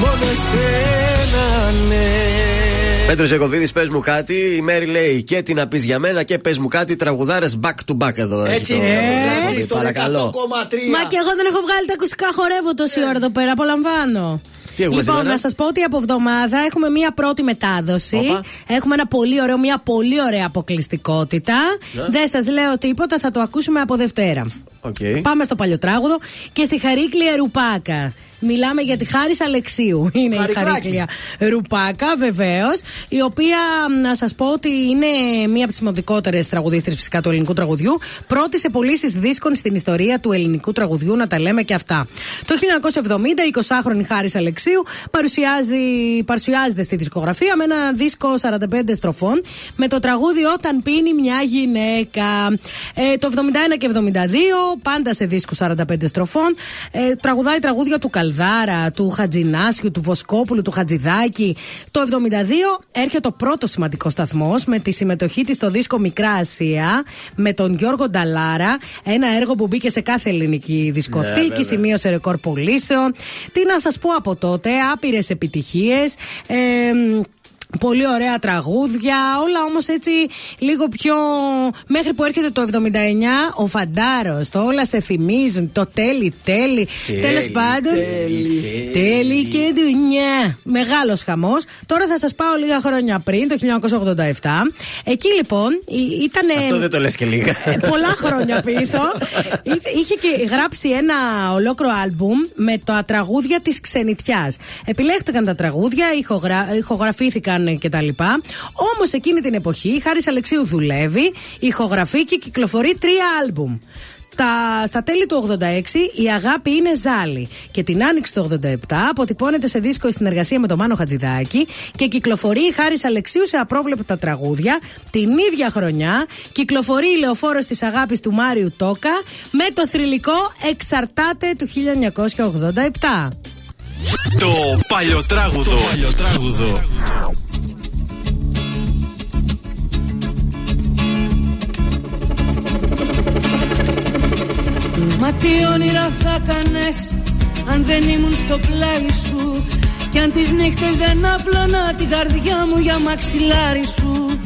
S20: μόνο εσένα ναι
S6: Πέτρος Ζεκοβίδη, πες μου κάτι. Η Μέρη λέει και τι να πεις για μένα και πες μου κάτι. Τραγουδάρες back to back εδώ.
S4: Έτσι
S6: είναι.
S4: είναι. Στο
S6: Παρακαλώ.
S4: 100,3.
S3: Μα και εγώ δεν έχω βγάλει τα ακουστικά, χορεύω τόση ώρα εδώ πέρα. Απολαμβάνω.
S6: Τι έχουμε
S3: λοιπόν,
S6: σήμερα;
S3: να σας πω ότι από εβδομάδα έχουμε μία πρώτη μετάδοση.
S6: Όπα.
S3: Έχουμε ένα πολύ ωραίο, μία πολύ ωραία αποκλειστικότητα.
S6: Ναι.
S3: Δεν σας λέω τίποτα, θα το ακούσουμε από Δευτέρα.
S6: Okay.
S3: Πάμε στο παλιοτράγουδο και στη Χαρίκλια Ρουπάκα. Μιλάμε για τη Χάρης Αλεξίου. Είναι
S4: Χαρικλάκι.
S3: η Χαρίκλια Ρουπάκα, βεβαίως. Η οποία, να σας πω ότι είναι μία από τις σημαντικότερες τραγουδίστρες φυσικά του ελληνικού τραγουδιού. Πρώτη σε πωλήσεις δίσκων στην ιστορία του ελληνικού τραγουδιού, να τα λέμε και αυτά. Το 1970, η 20χρονη Χάρης Αλεξίου παρουσιάζει, παρουσιάζεται στη δισκογραφία με ένα δίσκο 45 στροφών με το τραγούδι Όταν πίνει μια γυναίκα. Ε, το 71 και 72, πάντα σε δίσκους 45 στροφών, ε, τραγουδάει τραγούδια του Καλδάρα, του Χατζινάσιου, του Βοσκόπουλου, του Χατζηδάκη. Το 72 έρχεται ο πρώτος σημαντικός σταθμός με τη συμμετοχή της στο δίσκο Μικρά Ασία με τον Γιώργο Νταλάρα. Ένα έργο που μπήκε σε κάθε ελληνική δισκοθήκη,
S6: βέβαια.
S3: σημείωσε ρεκόρ πωλήσεων. Τι να σας πω από τότε, άπειρες επιτυχίες. Ε, Πολύ ωραία τραγούδια, όλα όμως έτσι λίγο πιο. Μέχρι που έρχεται το 79, ο Φαντάρος, το όλα σε θυμίζουν, το τέλει, τέλει.
S6: Τέλει,
S3: Τέλος πάντων.
S6: τέλει,
S3: Τέλει και δουλειά. Μεγάλος χαμός. Τώρα θα σας πάω λίγα χρόνια πριν, το 1987. Εκεί λοιπόν ήταν.
S6: Αυτό δεν το λες και λίγα.
S3: πολλά χρόνια πίσω. Είχε- Είχε και γράψει ένα ολόκληρο άλμπουμ με τα τραγούδια της ξενιτιάς. Επιλέχτηκαν τα τραγούδια, ηχογρα... ηχογραφήθηκαν κτλ. Όμως εκείνη την εποχή η Χάρη Αλεξίου δουλεύει, ηχογραφεί και κυκλοφορεί τρία άλμπουμ. Τα, στα τέλη του 86 η αγάπη είναι ζάλι και την άνοιξη του 87 αποτυπώνεται σε δίσκο η συνεργασία με τον Μάνο Χατζηδάκη και κυκλοφορεί η Χάρης Αλεξίου σε απρόβλεπτα τραγούδια την ίδια χρονιά κυκλοφορεί η λεωφόρος της αγάπης του Μάριου Τόκα με το θρηλυκό Εξαρτάται του 1987
S1: Το παλιοτράγουδο. Το παλιοτράγουδο.
S13: Μα τι όνειρα θα κάνες αν δεν ήμουν στο πλάι σου Κι αν τις νύχτες δεν απλώνα την καρδιά μου για μαξιλάρι σου.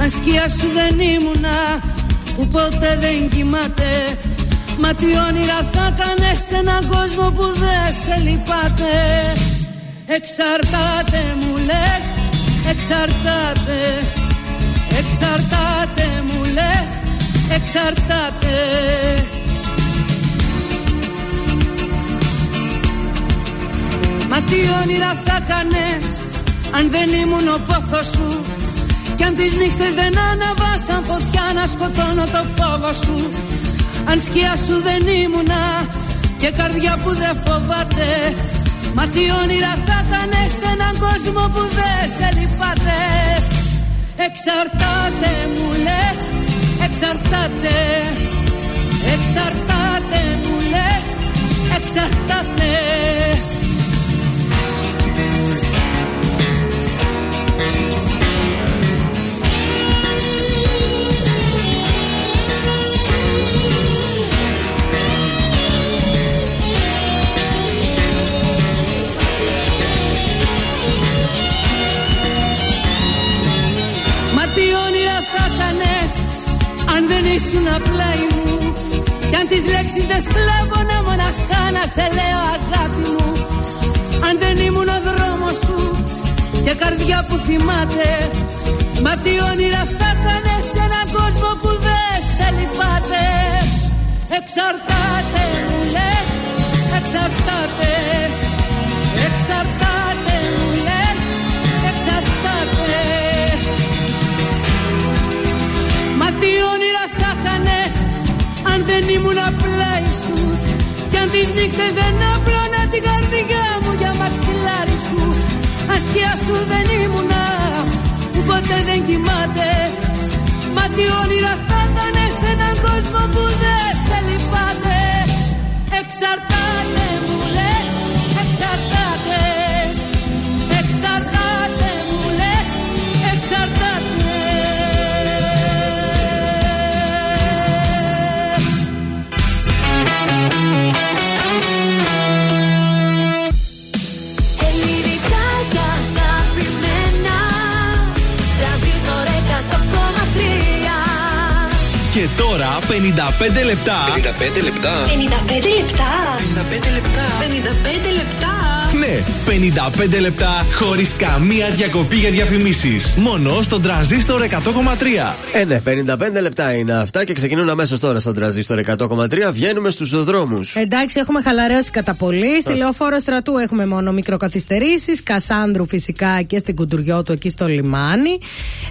S13: Αν σκιά σου δεν ήμουνα που ποτέ δεν κοιμάται. Μα τι όνειρα θα κάνεις σε έναν κόσμο που δεν σε λυπάται. Εξαρτάται μου λες, εξαρτάται. Εξαρτάται μου λες, εξαρτάται τι όνειρα θα κάνες αν δεν ήμουν ο πόθος σου. Κι αν τις νύχτες δεν αναβάσαν φωτιά να σκοτώνω το φόβο σου. Αν σκιά σου δεν ήμουνα και καρδιά που δεν φοβάται Μα τι όνειρα θα κάνες σε έναν κόσμο που δεν σε λυπάται. Εξαρτάται μου λες, εξαρτάται. Εξαρτάται μου λες, εξαρτάται τι όνειρα θα κάνες αν δεν ήσουν απλά μου. Κι αν τις λέξεις δεν σκλάβωνα μοναχά να σε λέω αγάπη μου. Αν δεν ήμουν ο δρόμος σου και καρδιά που θυμάται Μα τι όνειρα θα κάνες σε έναν κόσμο που δεν σε λυπάται. Εξαρτάται μου λες, εξαρτάται Εξαρτάται τι όνειρα θα κάνες αν δεν ήμουν απλά σου Κι αν τις νύχτες δεν άπλωνα την καρδιά μου για μαξιλάρι σου. Ασκιά σου δεν ήμουνα που ποτέ δεν κοιμάται. Μα τι όνειρα θα κάνες σε έναν κόσμο που δεν σε λυπάται. Εξαρτάται μου λες, εξαρτάται Εξαρτάται
S1: 55 λεπτά.
S11: 55 λεπτά.
S10: 55 λεπτά. 55 λεπτά. 55 λεπτά.
S1: Ναι, 55 λεπτά χωρίς καμία διακοπή για διαφημίσεις. Μόνο στον τραζίστορ 100,3.
S6: Ε, ναι, 55 λεπτά είναι αυτά και ξεκινούν αμέσως τώρα στον τραζίστορ 100,3. Βγαίνουμε στους δρόμου.
S3: Εντάξει, έχουμε χαλαρώσει κατά πολύ. Στη λεωφόρο στρατού έχουμε μόνο μικροκαθυστερήσεις. Κασάνδρου φυσικά και στην Κουντουριώτου εκεί στο λιμάνι.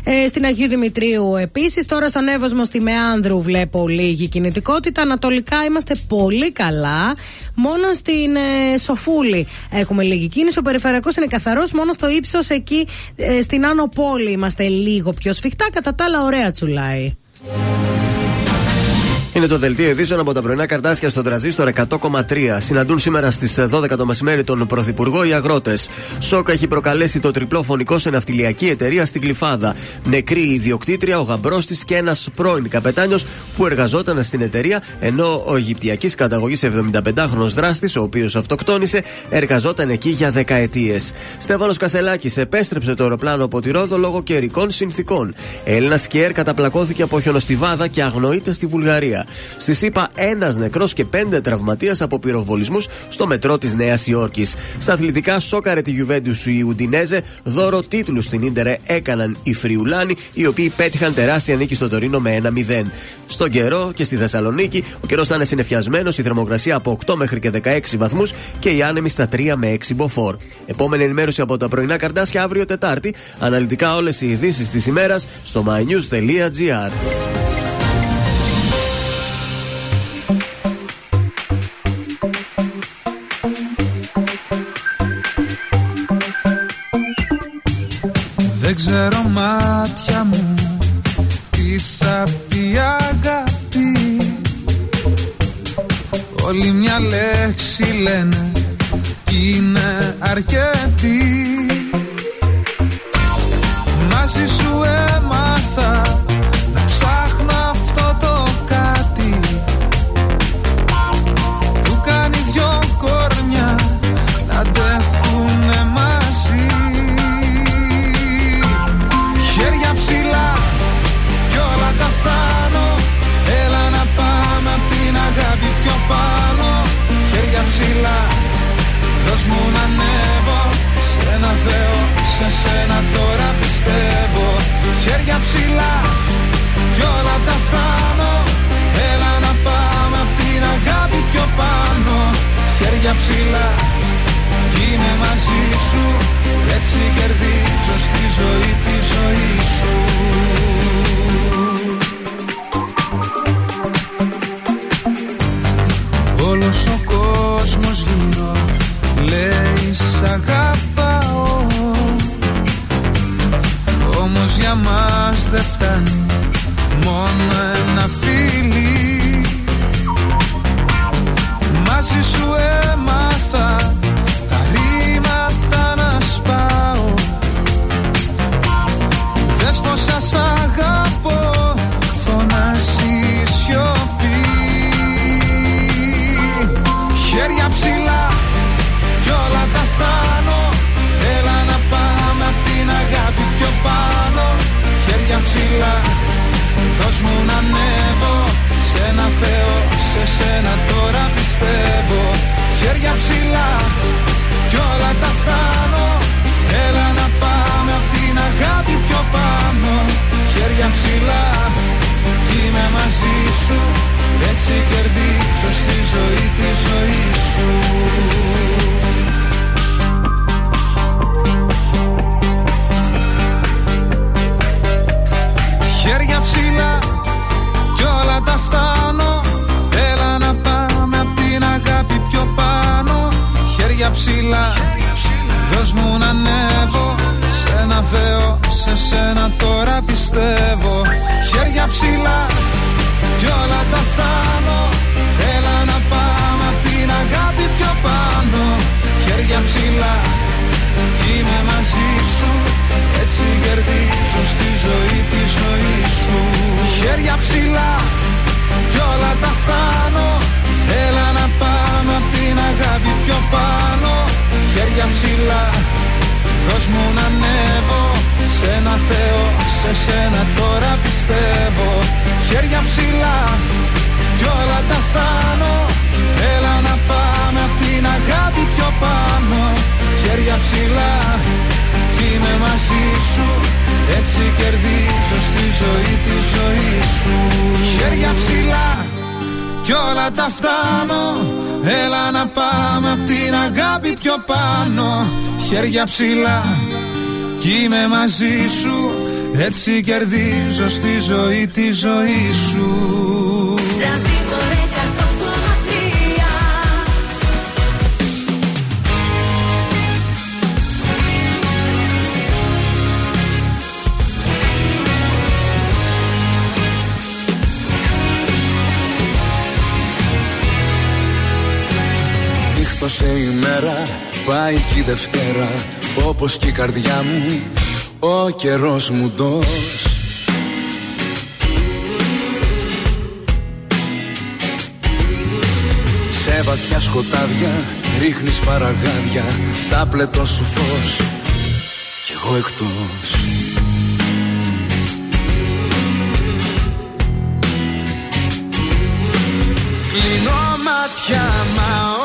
S3: Ε, στην Αγίου Δημητρίου επίσης. Τώρα στον Εύωσμο στη Μεάνδρου βλέπω λίγη κινητικότητα. Ανατολικά είμαστε πολύ καλά. Μόνο στην ε, Σοφούλη έχουμε λίγη κίνηση. Ο περιφερειακός είναι καθαρός. Μόνο στο ύψος εκεί ε, στην Άνω Πόλη είμαστε λίγο πιο σφιχτά. Κατά τα άλλα, ωραία τσουλάει.
S6: Είναι το δελτίο ειδήσεων από τα πρωινά καρτάσια στον τραζίστορ 100,3. Συναντούν σήμερα στις 12 το μεσημέρι τον Πρωθυπουργό οι αγρότες. Σόκα έχει προκαλέσει το τριπλό φωνικό σε ναυτιλιακή εταιρεία στην Κλειφάδα. Νεκρή η ιδιοκτήτρια, ο γαμπρός της και ένας πρώην καπετάνιος που εργαζόταν στην εταιρεία, ενώ ο Αιγυπτιακής καταγωγής 75χρονο δράστης, ο οποίος αυτοκτόνησε, εργαζόταν εκεί για δεκαετίες. Στέφανος Κασελάκης επέστρεψε το αεροπλάνο από τη Ρόδο λόγω καιρικών συνθήκων. Έλληνας σκιέρ καταπλακώθηκε από χιονοστιβάδα και αγνοείται στη Βουλγαρία. Στη ΣΥΠΑ, ένας νεκρός και πέντε τραυματίες από πυροβολισμούς στο μετρό της Νέας Υόρκης. Στα αθλητικά, σόκαρε τη Γιουβέντους σου η Ουντινέζε. Δώρο τίτλου στην ντερε έκαναν οι Φριουλάνοι, οι οποίοι πέτυχαν τεράστια νίκη στο Τωρίνο με 1-0. Στον καιρό και στη Θεσσαλονίκη, ο καιρός θα είναι συνεφιασμένος, η θερμοκρασία από 8 μέχρι και 16 βαθμούς και οι άνεμοι στα 3 με 6 μποφόρ. Επόμενη ενημέρωση από τα πρωινά καρτάσια αύριο Τετάρτη. Αναλυτικά όλες οι ειδήσεις της ημέρας στο mynews.gr.
S5: Δεν ξέρω μάτια μου τι θα πει αγάπη. Όλη μια λέξη λένε κι είναι αρκετή. Μαζί σου έμαθα ψηλά. Κι είμαι μαζί σου Έτσι κερδίζω στη ζωή τη ζωή σου. Όλος ο κόσμος γύρω λέει σ' αγαπάω Όμως για μας δεν φτάνει μόνο Δώσ' μου να ανέβω σε ένα Θεό Σε σένα τώρα πιστεύω. Χέρια ψηλά κι όλα τα φτάνω. Έλα να πάμε απ' την αγάπη πιο πάνω. Χέρια ψηλά κι είμαι μαζί σου. Έτσι κερδίζω στη ζωή τη ζωή σου. Χέρια ψηλά Χέρια ψηλά. Δώσ' μου να ανέβω Σε ένα Θεό Σε σένα τώρα πιστεύω. Χέρια ψηλά κι όλα τα φτάνω. Έλα να πάμε απ' την αγάπη πιο πάνω. Χέρια ψηλά Είμαι μαζί σου. Έτσι κερδίζω στη ζωή τη ζωή σου. Χέρια ψηλά Κι όλα τα φτάνω. Έλα να πάμε απ' την αγάπη πιο πάνω. Χέρια ψηλά Δώσ' μου να ανέβω. Σε ένα Θεό Σε σένα τώρα πιστεύω. Χέρια ψηλά Κι όλα τα φτάνω. Έλα να πάμε απ' την αγάπη πιο πάνω. Χέρια ψηλά Κι είμαι μαζί σου. Έτσι κερδίζω στη ζωή τη ζωή σου. Χέρια ψηλά Κι όλα τα φτάνω Έλα να πάμε απ' την αγάπη πιο πάνω. Χέρια ψηλά Κι είμαι μαζί σου. Έτσι κερδίζω στη ζωή τη ζωή σου Νύχτωσε η μέρα, πάει και η Δευτέρα Όπως και η καρδιά μου, ο καιρός μου ντός. Σε βαθιά σκοτάδια ρίχνεις παραγάδια Τα πλετό σου φως κι εγώ εκτός. Κλείνω μάτια μα ο ύπνος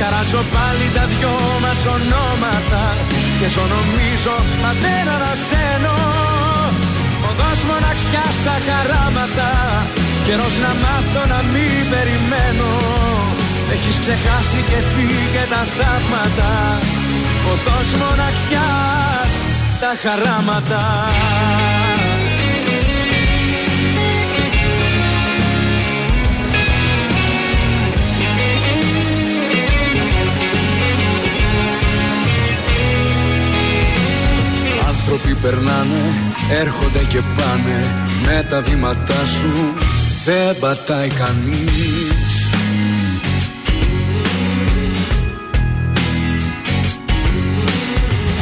S5: Καράζω πάλι τα δυο μας ονόματα Και ζω νομίζω μα δεν ανασένω Οδός μοναξιάς στα χαράματα Καιρός να μάθω να μην περιμένω. Έχεις ξεχάσει κι εσύ και τα θαύματα Οδός μοναξιάς τα χαράματα άνθρωποι περνάνε, έρχονται και πάνε. Με τα βήματά σου δεν πατάει κανείς.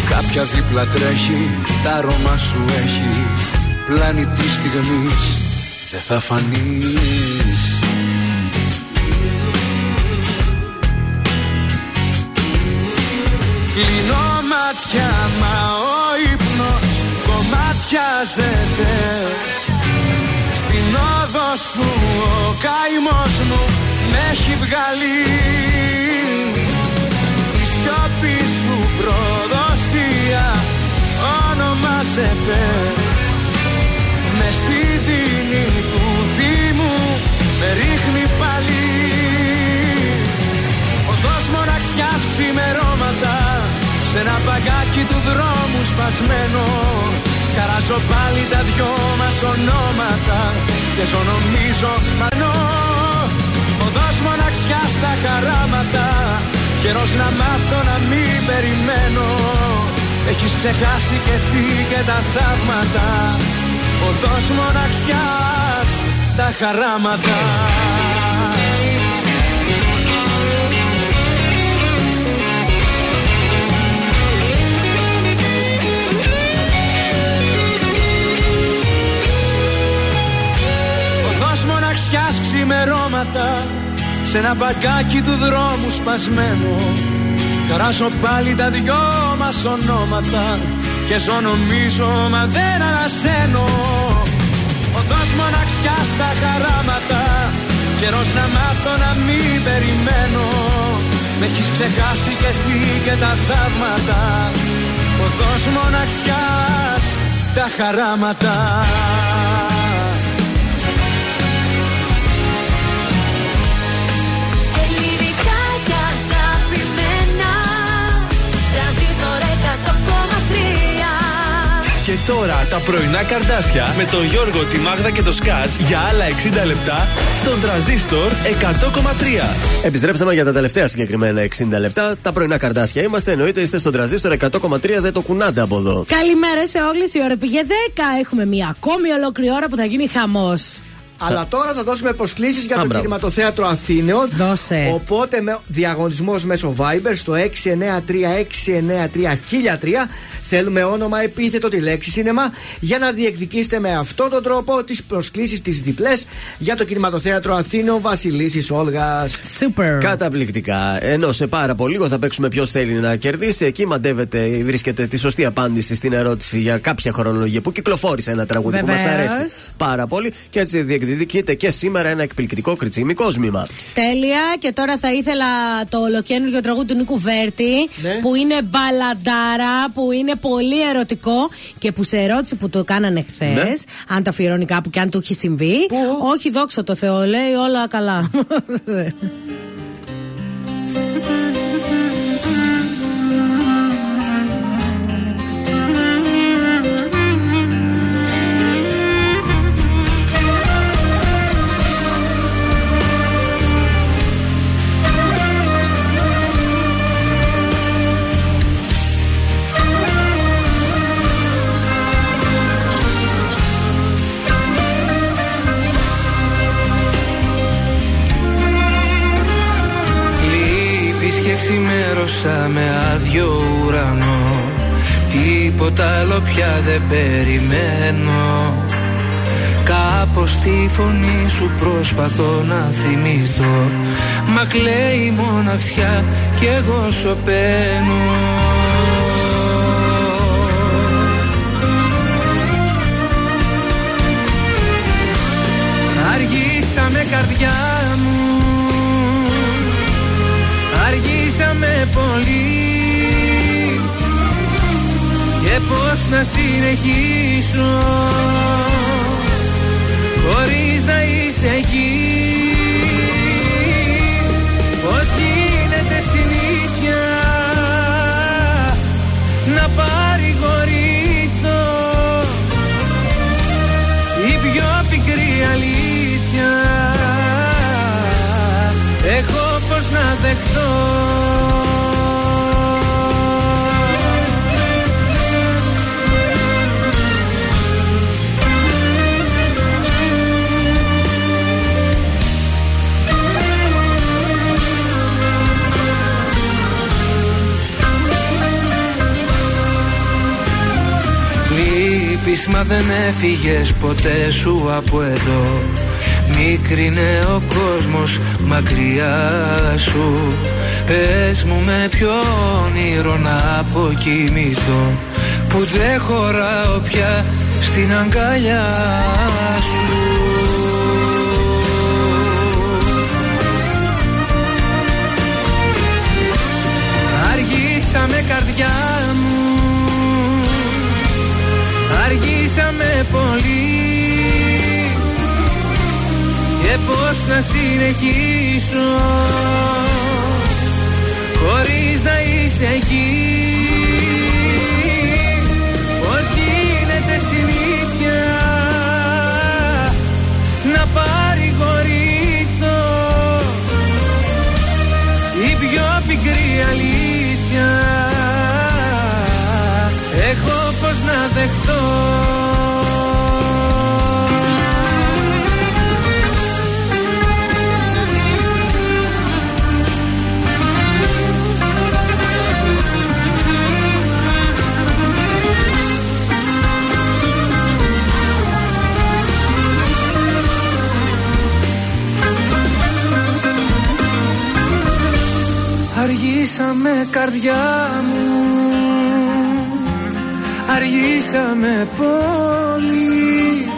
S5: Κάποια δίπλα τρέχει, τα αρώμα σου έχει. Πλάνη της στιγμής δεν θα φανείς.
S12: Κλείνω μάτια μα ύπνος κομμάτιαζεται Στην όδο σου ο καημός μου με έχει βγάλει. Η σιώπη σου προδοσία ονομάζεται. Με στη δίνη του Δήμου με ρίχνει πάλι. Οδός μοναξιάς ξημερώματα σε ένα παγκάκι του δρόμου σπασμένο. Χαράζω πάλι τα δυο μας ονόματα και ζω νομίζω μανώ Οδός μοναξιάς στα χαράματα καιρός να μάθω να μην περιμένω. Έχεις ξεχάσει κι εσύ και τα θαύματα Οδός μοναξιάς τα χαράματα Οδός μοναξιάς ξημερώματα σε ένα μπαγκάκι του δρόμου σπασμένο. Καράσω πάλι τα δυο μας ονόματα Και ζω νομίζω μα δεν ανασένω. Οδός μοναξιά στα χαράματα Καιρός να μάθω να μην περιμένω. Με έχεις ξεχάσει κι εσύ και τα θαύματα. Οδός μοναξιάς τα χαράματα
S25: Και
S1: τώρα τα πρωινά καρδάσια με τον Γιώργο, τη Μάγδα και το Σκάτς για άλλα 60 λεπτά στον τραζίστορ 100,3.
S6: Επιστρέψαμε για τα τελευταία συγκεκριμένα 60 λεπτά. Τα πρωινά καρδάσια είμαστε. Εννοείται είστε στον τραζίστορ 100,3. Δεν το κουνάτε από εδώ.
S3: Καλημέρα σε όλες. Η ώρα πήγε 10. Έχουμε μία ακόμη ολόκληρη ώρα που θα γίνει χαμός.
S4: Αλλά τώρα θα δώσουμε προσκλήσεις για
S6: Α,
S4: το
S6: μπράβο.
S4: κινηματοθέατρο Αθήνεων.
S3: Δώσε.
S4: Οπότε με διαγωνισμός μέσω Viber στο 693-693-1003 θέλουμε όνομα επίθετο τη λέξη σίνεμα για να διεκδικήσετε με αυτόν τον τρόπο τις προσκλήσεις τις διπλές για το κινηματοθέατρο Αθήνων Βασιλίσης Όλγας.
S3: Super.
S6: Καταπληκτικά. Ενώ σε πάρα πολύ λίγο θα παίξουμε ποιος θέλει να κερδίσει. Εκεί μαντεύετε, βρίσκεται τη σωστή απάντηση στην ερώτηση για κάποια χρονολογία που κυκλοφόρησε ένα τραγούδι που
S3: Βεβαίως.
S6: μα αρέσει πάρα πολύ. Και έτσι διεκδικείται και σήμερα ένα εκπληκτικό κριτσίμι κόσμημα.
S3: Τέλεια. Και τώρα θα ήθελα το ολοκένουργιο τραγούδι του Νίκου Βέρτη
S6: Ναι.
S3: που είναι μπαλαντάρα, που είναι πολύ ερωτικό και που σε ερώτηση που το κάνανε χθες,
S6: Ναι.
S3: αν το αφιερώνει κάπου και αν του έχει συμβεί. Όχι, δόξα τω Θεώ, λέει όλα καλά.
S5: ξημέρωσα με άδειο ουρανό. Τίποτα άλλο πια δεν περιμένω. Κάπως τη φωνή σου προσπαθώ να θυμηθώ. Μα κλαίει η μοναξιά κι εγώ σωπαίνω Αργήσαμε καρδιά Αργήσαμε πολύ. Και πώς να συνεχίσω Χωρίς να είσαι εκεί. Πώς γίνεται συνήθεια Να παρηγορηθώ Η πιο πικρή αλήθεια. Έχω πως να δεχτώ μα δεν έφυγες ποτέ σου από εδώ.
S14: Μικρινέ ο κόσμος μακριά σου. Πες μου με ποιο όνειρο να αποκοιμηθώ. Που δεν χωράω πια στην αγκαλιά σου. Αργήσαμε καρδιά μου Αργήσαμε πολύ. Και πώς να συνεχίσω Χωρίς να είσαι εκεί. Πώς γίνεται συνήθεια Να παρηγορηθώ Η πιο πικρή αλήθεια δεχθώ Αργήσαμε καρδιά μου Αργήσαμε πολύ.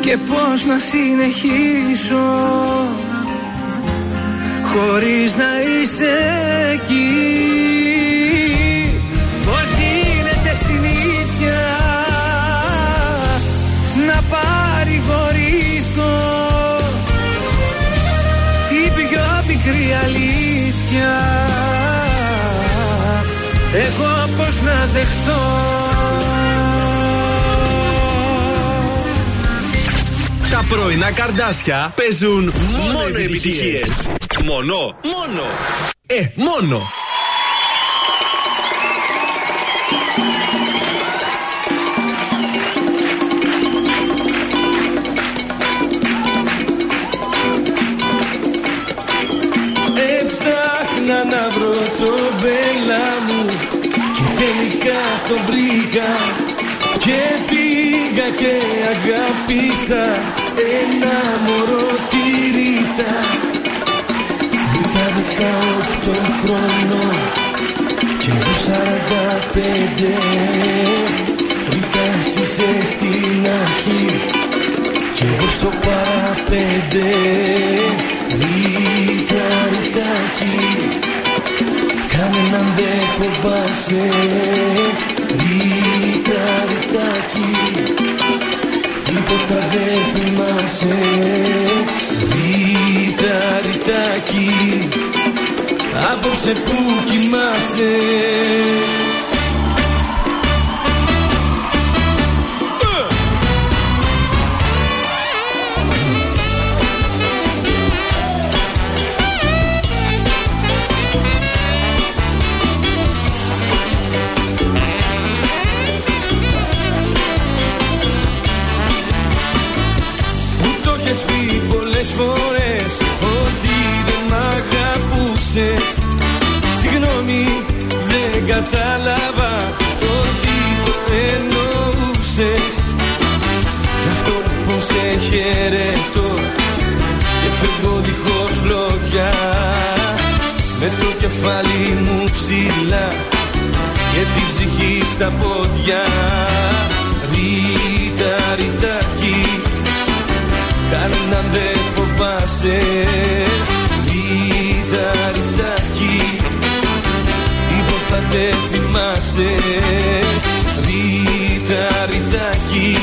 S14: Και πώς να συνεχίσω Χωρίς να είσαι εκεί να δεχτώ
S1: Τα πρωινά καρδάσια παίζουν μόνο, επιτυχίες. Μόνο, μόνο. Ε, μόνο.
S14: Τελικά το βρήκα Και πήγα και αγάπησα Ένα μωρό τη Ρίτα Ρίτα δεκαοκτώ χρονών Και εγώ σαράντα πέντε. Ρίτα εσύ είσαι στην αρχή Κι εγώ στο παραπέντε. Ρίτα, ρητάκι Κανέναν δεν φοβάσαι Ρίτα, ρητάκι Τίποτα δεν θυμάσαι Ρίτα, ρητάκι Απόψε που κοιμάσαι κεφάλι μου ψηλά Και την ψυχή στα πόδια. Ρίτα, ρητάκι Κανέναν δεν φοβάσαι. Ρίτα, ρητάκι Τίποτα δεν θυμάσαι. Ρίτα, ρητάκι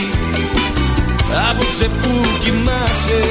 S14: Απόψε που κοιμάσαι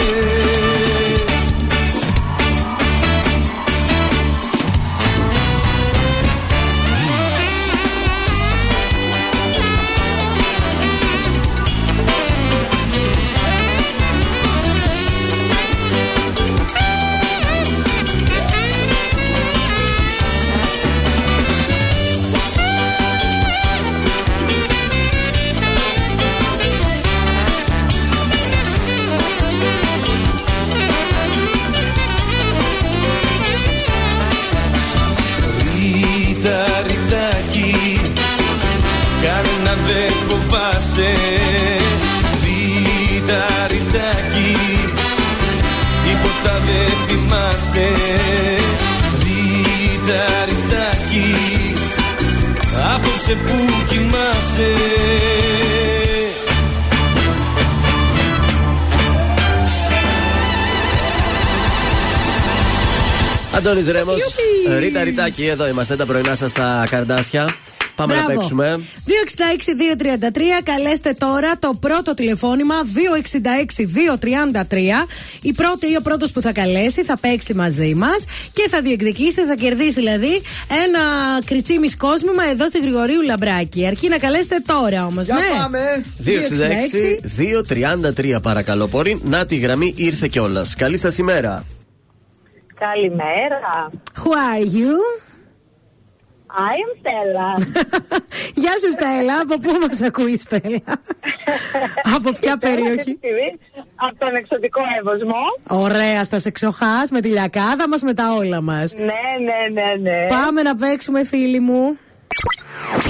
S14: Αντώνης Ρέμος, Ρίτα
S6: Ριτάκη, εδώ είμαστε τα πρωινά σας στα καρδάσια. Πάμε να
S3: Μπράβο.
S6: παίξουμε.
S3: 266-233. Καλέστε τώρα το πρώτο τηλεφώνημα 266-233. Η πρώτη ή ο πρώτος που θα καλέσει θα παίξει μαζί μας και θα διεκδικήσει, θα κερδίσει δηλαδή ένα κριτσίμις κόσμημα εδώ στη Γρηγορίου Λαμπράκη. Αρκεί να καλέσετε τώρα όμως.
S4: Για
S3: ναι.
S4: πάμε.
S6: 266-233 παρακαλώ. Πόρη, να τη γραμμή ήρθε κιόλας. Καλή σας ημέρα.
S26: Καλημέρα.
S3: Who are you?
S26: I am Stella.
S3: Γεια σου Στέλλα, από πού μας ακούεις Στέλλα; Από ποια περιοχή;
S26: Από τον εξωτικό εύωσμο.
S3: Ωραία, στα σεξοχάς με τη λιακάδα μας με τα όλα μας
S26: Ναι, ναι, ναι, ναι.
S3: Πάμε να παίξουμε φίλοι μου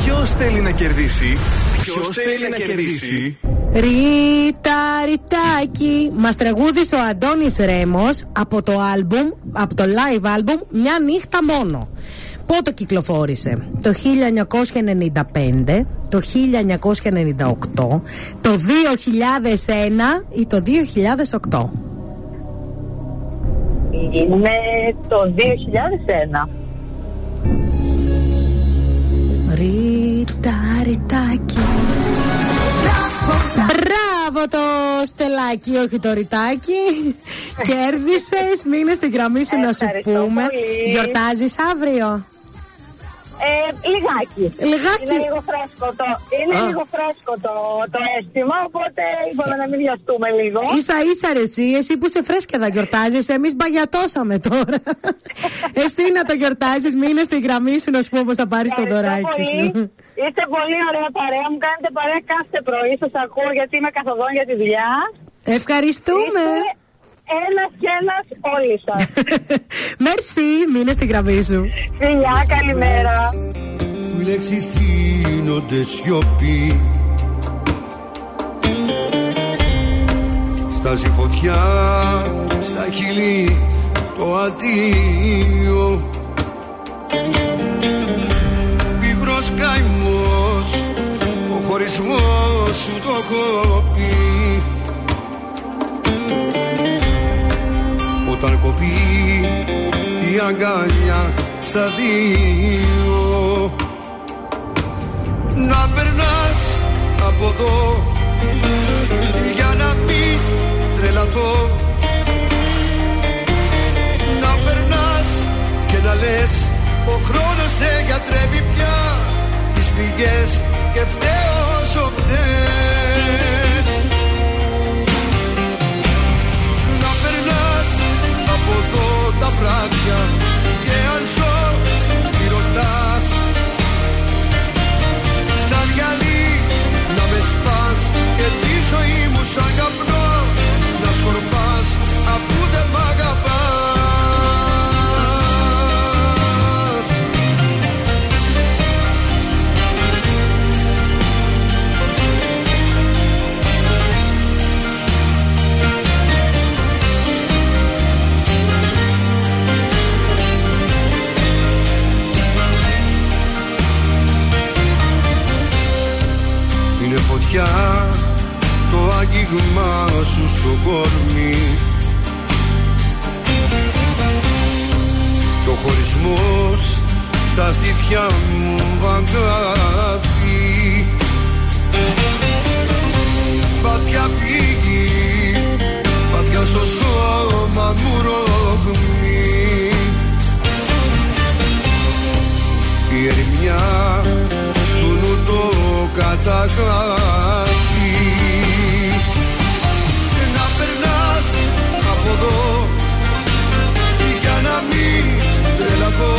S1: Ποιος θέλει να κερδίσει, Ποιο θέλει να κερδίσει.
S3: Ρίτα, ριτάκι Μας τραγούδισε ο Αντώνης Ρέμος Από το άλμπουμ Από το live album Μια νύχτα μόνο Πότε κυκλοφόρησε; Το 1995 Το 1998 Το 2001 Ή το 2008
S26: Είναι το 2001.
S3: Ρίτα, ριτάκι Μπράβο το στελάκι, όχι το ρητάκι. Κέρδισες. Μείνε στην γραμμή σου να σου
S26: Ευχαριστώ
S3: πούμε.
S26: πολύ.
S3: Γιορτάζεις αύριο.
S26: Ε, λιγάκι.
S3: Λιγάκι;
S26: Είναι λίγο φρέσκο το, είναι
S3: Α.
S26: λίγο φρέσκο το, το αίσθημα, οπότε είπαμε να μην βιαστούμε λίγο.
S3: σα ίσα ρε εσύ, εσύ που σε φρέσκια θα γιορτάζεις. Εμείς μπαγιατώσαμε τώρα. εσύ να το γιορτάζεις, μείνε στη γραμμή σου να σου πω πώς θα πάρεις το
S26: Ευχαριστώ
S3: δωράκι
S26: πολύ.
S3: σου.
S26: Είστε πολύ ωραία παρέα. Μου κάνετε παρέα κάθε πρωί. Σας ακούω γιατί είμαι καθοδόν για τη δουλειά.
S3: Ευχαριστούμε.
S26: Ένας και ένας όλοι σας.
S3: Μέρσι, μείνε στη γραμμή σου.
S26: Φιλιά, καλημέρα.
S18: Οι λέξεις τίνονται σιωπή Στάζει φωτιά στα χείλη το αντίο Πίγρος καημός ο χωρισμός σου το κόπει Όταν κοπεί η αγκαλιά στα δύο. Να περνάς από εδώ για να μην τρελαθώ. Να περνάς και να λες ο χρόνος δεν γιατρεύει πια τις πληγές και φταίω όσο φταίς βράδια και αν ζω τι ρωτάς. Σαν γυαλί να με σπάς και τη ζωή μου σαν καπνό να σκορπάς φωτιά το άγγιγμα σου στο κορμί. Και ο χωρισμός στα στήθια μου αγκάθι Πάθια πήγη, πάθια στο σώμα μου ρογμή Η ερημιά στου νου το καταγράφει. Και να περνάς από εδώ για να μην τρελαθώ.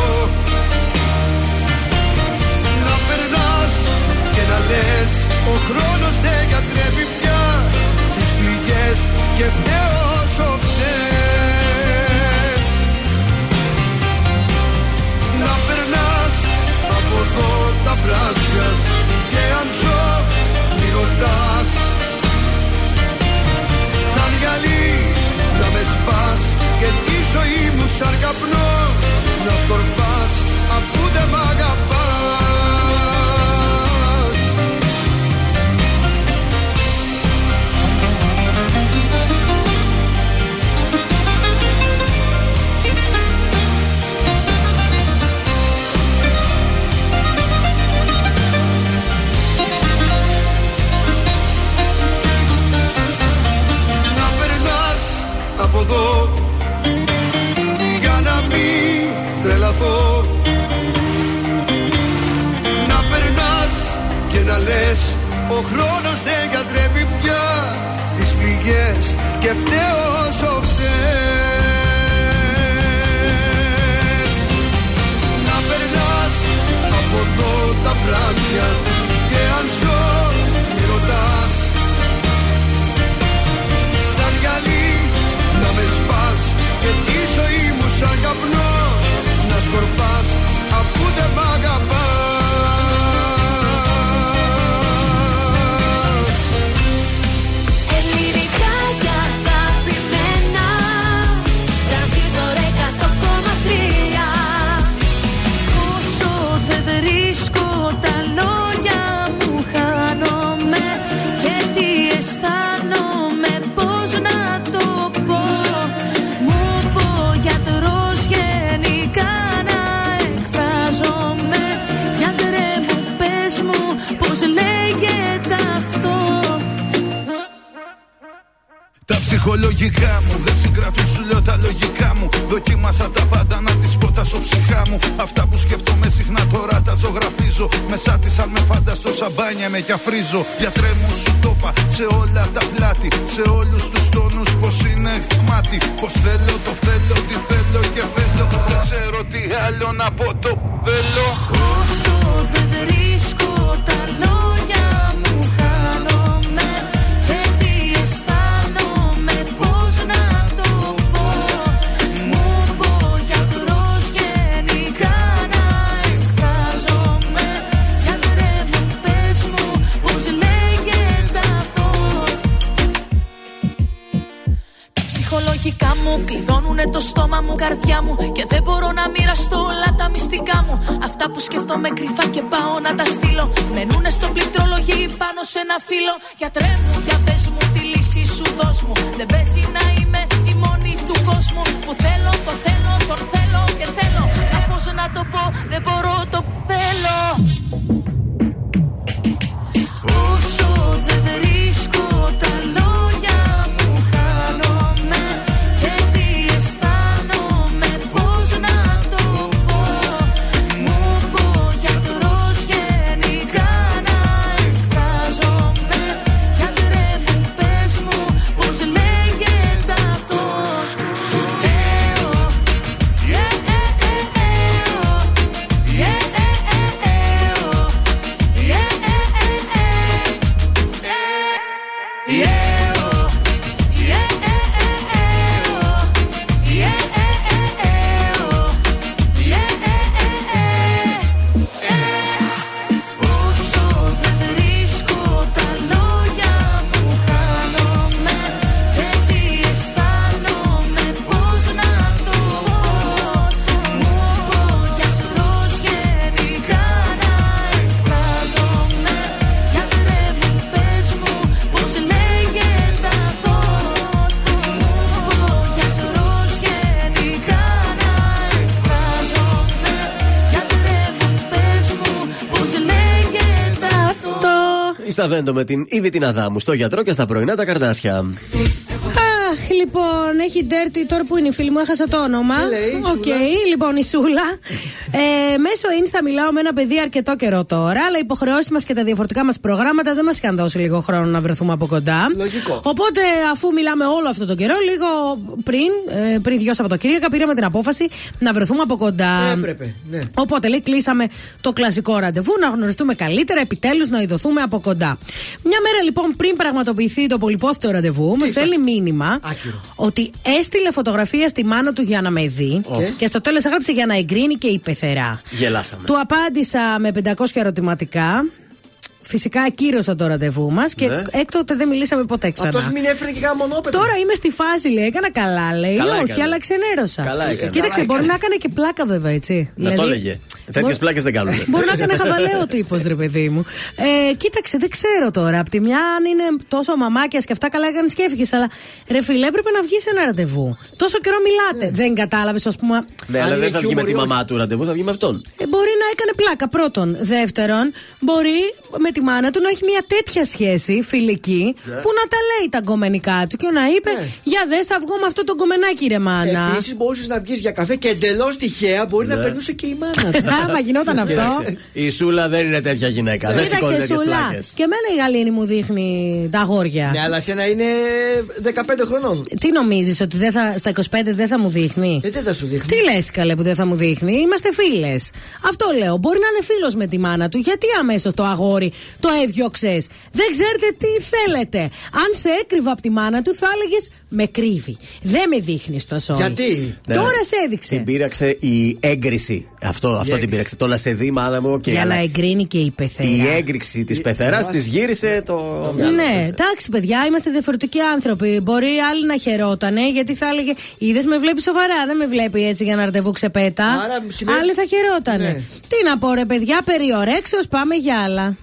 S18: Να περνάς και να λες ο χρόνος δεν γιατρεύει πια τις πληγές και φταίω όσο φταίς Οι Stavento με
S6: την Ήβη την Αδάμου στο γιατρό και στα πρωινά τα καρντάσια.
S3: Αχ, λοιπόν, έχει ντέρτι τώρα που είναι η φίλη μου, έχασα το όνομα.
S4: Τι λέει, η
S3: Οκ,
S4: Σούλα;
S3: λοιπόν, η Σούλα. Ε, μέσω Insta μιλάω με ένα παιδί αρκετό καιρό τώρα, αλλά οι υποχρεώσεις μας και τα διαφορετικά μας προγράμματα δεν μας είχαν δώσει λίγο χρόνο να βρεθούμε από κοντά.
S4: Λογικό.
S3: Οπότε, αφού μιλάμε όλο αυτό το καιρό, λίγο πριν, ε, πριν δυο Σαββατοκύριακα, πήραμε την απόφαση να βρεθούμε από κοντά.
S4: Έπρεπε, ναι.
S3: Οπότε λέει, κλείσαμε το κλασικό ραντεβού, να γνωριστούμε καλύτερα, επιτέλους να ειδωθούμε από κοντά. Μια μέρα λοιπόν πριν πραγματοποιηθεί το πολυπόθητο ραντεβού, μου στέλνει μήνυμα
S4: Άκυρο.
S3: ότι έστειλε φωτογραφία στη μάνα του για να με δει
S6: Οκ.
S3: και στο τέλος έγραψε για να εγκρίνει και η πεθερά.
S6: Γελάσαμε.
S3: Του απάντησα με 500 ερωτηματικά. Φυσικά ακύρωσα το ραντεβού μας και
S6: Ναι.
S3: έκτοτε δεν μιλήσαμε ποτέ ξανά.
S4: Αυτός μην έφερε και κάνα μονόπετρο.
S3: Τώρα είμαι στη φάση, λέει. Έκανα καλά, λέει.
S6: Καλά
S3: Όχι,
S6: έκανε.
S3: αλλά ξενέρωσα.
S6: Καλά έκανε.
S3: Κοίταξε,
S6: Καλά
S3: μπορεί
S6: έκανε.
S3: να έκανε και πλάκα, βέβαια, έτσι.
S6: Να το έλεγε. Τέτοιες πλάκες δεν κάνουν.
S3: Μπορεί να έκανε χαβαλέο τύπος, ρε παιδί μου. Ε, κοίταξε, δεν ξέρω τώρα. Απ' τη μια, αν είναι τόσο μαμάκιας και αυτά, καλά έκανε σκέφτηκες. Αλλά ρε φίλε, έπρεπε να βγεις σε ένα ραντεβού. Τόσο καιρό μιλάτε. Δεν κατάλαβες, ας πούμε.
S6: Ναι, αλλά
S4: Αν
S6: δεν
S4: έχει
S6: θα βγει με τη
S4: χιούμορ,
S6: μαμά του ραντεβού, θα βγει με αυτόν.
S3: Ε, μπορεί να έκανε πλάκα πρώτον. Δεύτερον, μπορεί με τη μάνα του να έχει μια τέτοια σχέση φιλική
S6: Ναι.
S3: που να τα λέει τα γκομενικά του και να είπε Για δες, θα βγω με αυτό το γκομενάκι, ρε μάνα.
S4: Επίσης μπορούσες να βγεις για καφέ και εντελώς τυχαία μπορεί να
S6: Ναι.
S4: περνούσε και η μάνα του.
S3: Άμα γινόταν αυτό.
S6: Κοίταξε, η Σούλα δεν είναι τέτοια γυναίκα. Δεν σηκώνει
S3: Κοίταξε,
S6: τέτοιε
S3: Σούλα.
S6: πλάκες.
S3: Και εμένα η Γαλήνη μου δείχνει τα αγόρια.
S4: Ναι, αλλά σένα είναι 15 χρονών.
S3: Τι νομίζεις, ότι δεν θα, στα 25 δεν θα μου δείχνει;
S4: Ε, δεν θα σου δείχνει.
S3: Τι λες, καλέ που δεν θα μου δείχνει; Είμαστε φίλες. Αυτό λέω. Μπορεί να είναι φίλος με τη μάνα του. Γιατί αμέσως το αγόρι το έδιωξες; Δεν ξέρετε τι θέλετε. Αν σε έκρυβα από τη μάνα του, θα έλεγες Με κρύβει. Δεν με δείχνεις τόσο.
S4: Γιατί;
S6: Ναι.
S3: Τώρα σε έδειξε.
S6: Την πείραξε η έγκριση. Αυτό, αυτό την πείραξε. Το να σε δει, μάνα μου. Και
S3: Για
S6: αλλά
S3: να εγκρίνει και η πεθερά.
S6: η έγκριξη της πεθερά της γύρισε το. μυαλό
S3: Ναι,
S6: της.
S3: εντάξει, παιδιά, είμαστε διαφορετικοί άνθρωποι. Μπορεί άλλοι να χαιρότανε γιατί θα έλεγε Είδες με βλέπει σοβαρά, δεν με βλέπει έτσι για να ραντεβού ξεπέτα.
S4: Άρα σημαίνει-
S3: Άλλοι θα χαιρότανε.
S4: Ναι.
S3: Τι να πω, ρε παιδιά, περιορέξεως πάμε για άλλα.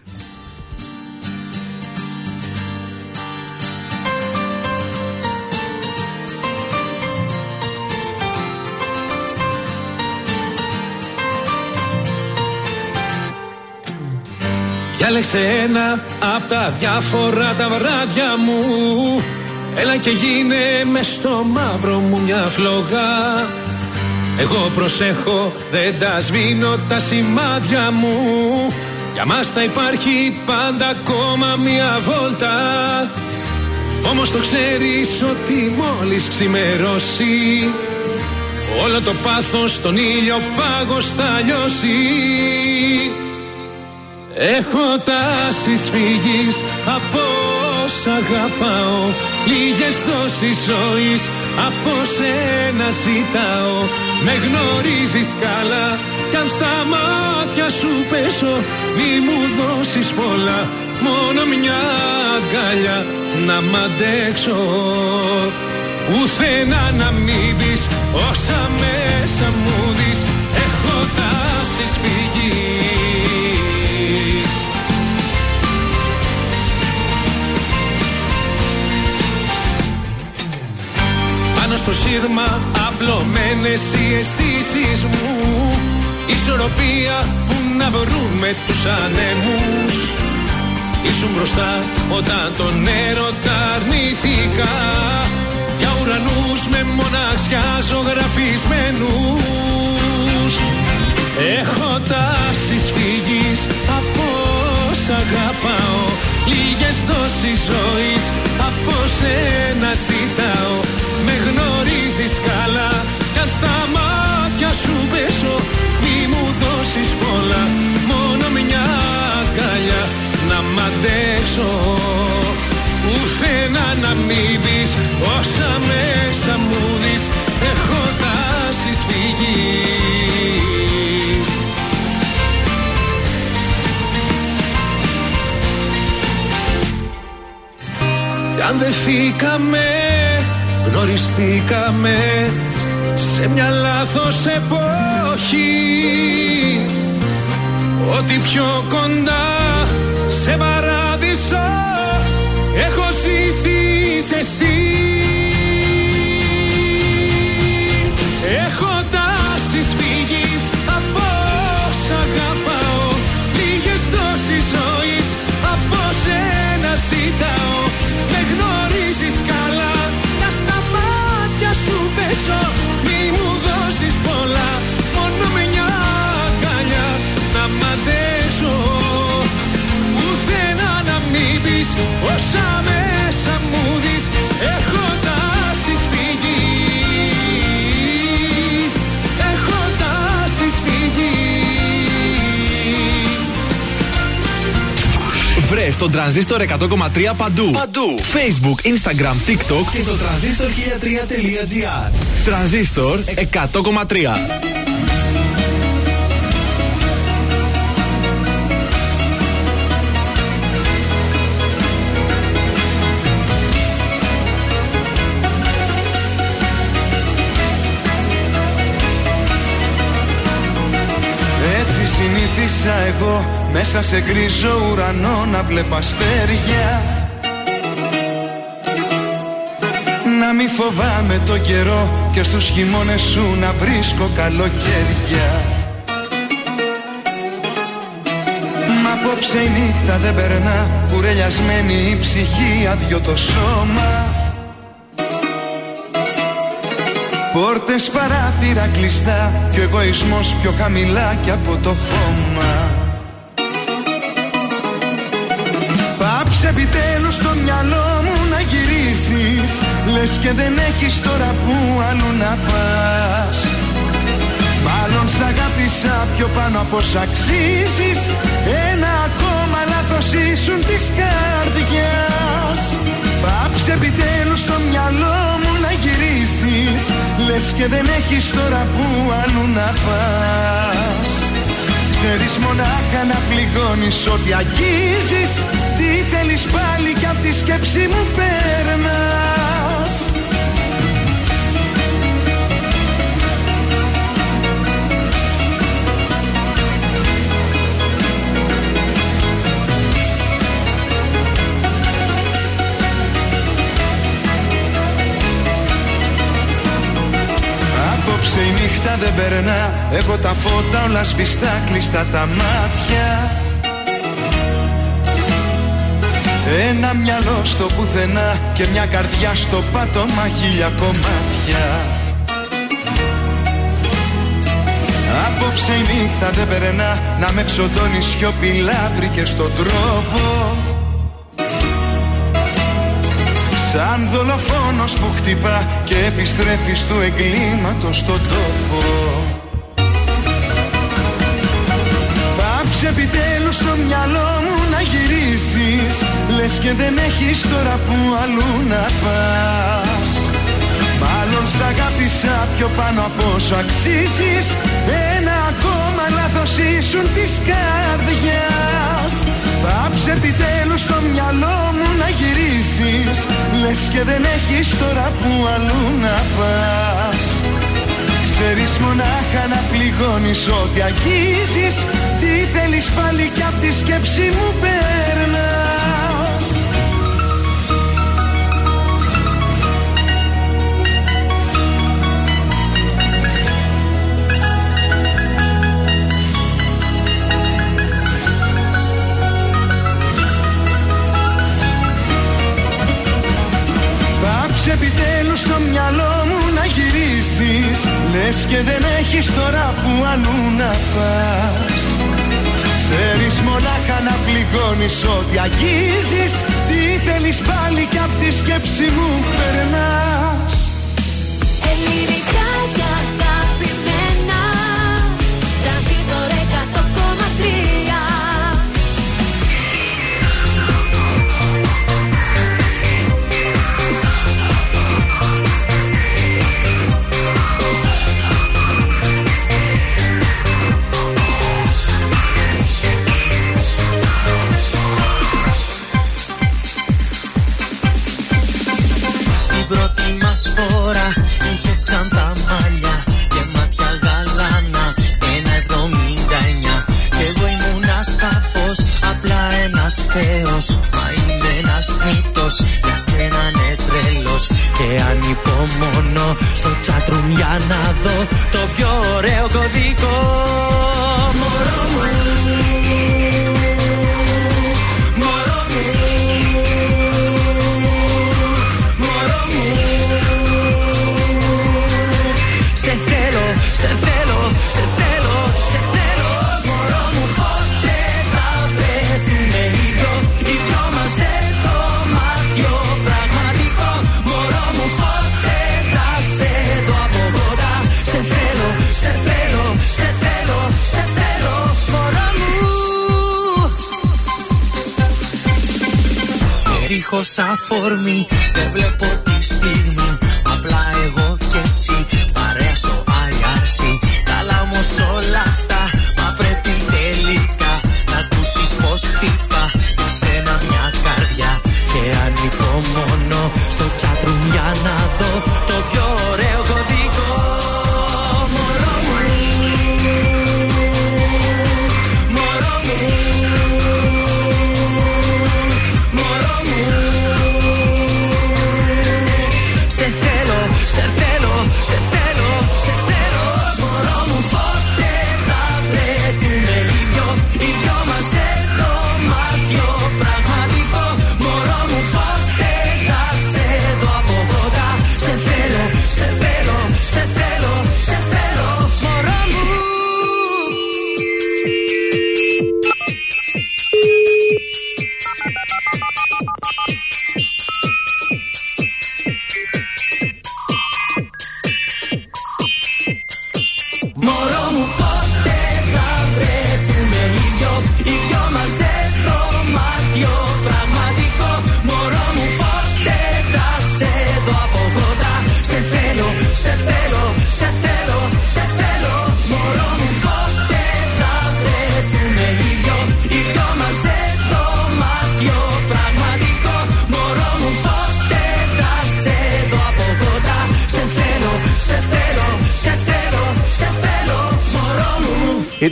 S12: Διάλεξε ένα απ' τα διάφορα τα βράδια μου. Έλα και γίνε με στο μαύρο μου μια φλογά Εγώ προσέχω δεν τα σβήνω τα σημάδια μου. Για μας θα υπάρχει πάντα ακόμα μια βόλτα. Όμως το ξέρεις ότι μόλις ξημερώσει Όλο το πάθος τον ήλιο πάγος θα λιώσει Έχω τάσεις φυγής από όσα αγαπάω Λίγες δόσεις ζωής από σένα ζητάω. Με γνωρίζεις καλά κι αν στα μάτια σου πέσω Μη μου δώσεις πολλά μόνο μια αγκάλια να μ' αντέξω. Ουθενά να μην πεις όσα μέσα μου δεις Έχω τάσεις φυγής στο σύρμα απλωμένες οι αισθήσεις μου. Ισορροπία που να βρούμε τους ανέμους. Ήσουν μπροστά όταν τον έρωτα αρνήθηκα. Για ουρανούς με μοναξιά ζωγραφισμένους. Έχω τάσεις φυγής από όσα αγαπάω. Λίγες δόσεις ζωής από σένα ζητάω Με γνωρίζεις καλά. Κι αν στα μάτια σου πέσω Μη μου δώσεις πολλά. Μόνο μια αγκαλιά να μ' αντέξω. Ουθενά να μην πεις όσα μέσα μου δεις Έχω τάσεις φυγής Κι αν δεν φύγαμε, γνωριστήκαμε σε μια λάθος εποχή. Ότι πιο κοντά σε παράδεισο έχω ζήσει είσαι εσύ όσα μέσα μου δεις Έχω τάσεις φυγής Έχω τάσεις φυγής
S1: Βρες τον τρανζίστορ 100,3 παντού. Παντού. Facebook, Instagram, TikTok και στο τρανζίστορ 1003.gr. Τρανζίστορ 100,3.
S22: Συνήθισα εγώ μέσα σε γκρίζο ουρανό να βλέπω αστέρια. Να μη φοβάμαι το καιρό και στους χειμώνες σου να βρίσκω καλοκαίρια. Μα απόψε η νύχτα δεν περνά κουρελιασμένη η ψυχή αδειό το σώμα Πόρτες παράθυρα κλειστά και ο εγωισμός πιο χαμηλά και από το χώμα. Πάψε επιτέλους στο μυαλό μου να γυρίσεις Λες και δεν έχεις τώρα που αλλού να πας. Μάλλον σ' αγάπησα πιο πάνω από σ' αξίζεις Ένα ακόμα λάθος ήσουν της καρδιάς. Πάψε επιτέλους στο μυαλό μου να γυρίσεις Λες και δεν έχεις τώρα που αλλού να πας. Ξέρεις μονάχα να πληγώνεις ό,τι αγγίζεις Τι θέλεις πάλι κι απ' τη σκέψη μου περνάς νύχτα δεν περνά. Έχω τα φώτα όλα σβηστά κλειστά τα μάτια. Ένα μυαλό στο πουθενά Και μια καρδιά στο πάτωμα χίλια κομμάτια. Απόψε η νύχτα δεν περνά. Να με ξοντώνει σιωπηλά βρήκε στον τρόπο Σαν δολοφόνος που χτυπά και επιστρέφει του εγκλήματος στον τόπο. Πάψε επιτέλους στο μυαλό μου να γυρίσεις Λες και δεν έχεις τώρα που αλλού να πας. Μάλλον σ' αγάπησα πιο πάνω από όσο αξίζεις Ένα ακόμα λάθος ήσουν της καρδιάς Πάψε επιτέλους στο μυαλό μου να γυρίσεις. Λες και δεν έχεις τώρα που αλλού να πας. Ξέρεις μονάχα να πληγώνεις ό,τι αγγίζεις. Τι θέλεις πάλι κι απ' τη σκέψη μου περνάς επιτέλους στο μυαλό μου να γυρίσεις. Λες και δεν έχεις τώρα που αλλού να πας. Ξέρεις μονάχα να πληγώνεις ό,τι αγγίζεις. Τι θέλεις πάλι κι απ' τη σκέψη μου περνάς.
S27: Ελληνικά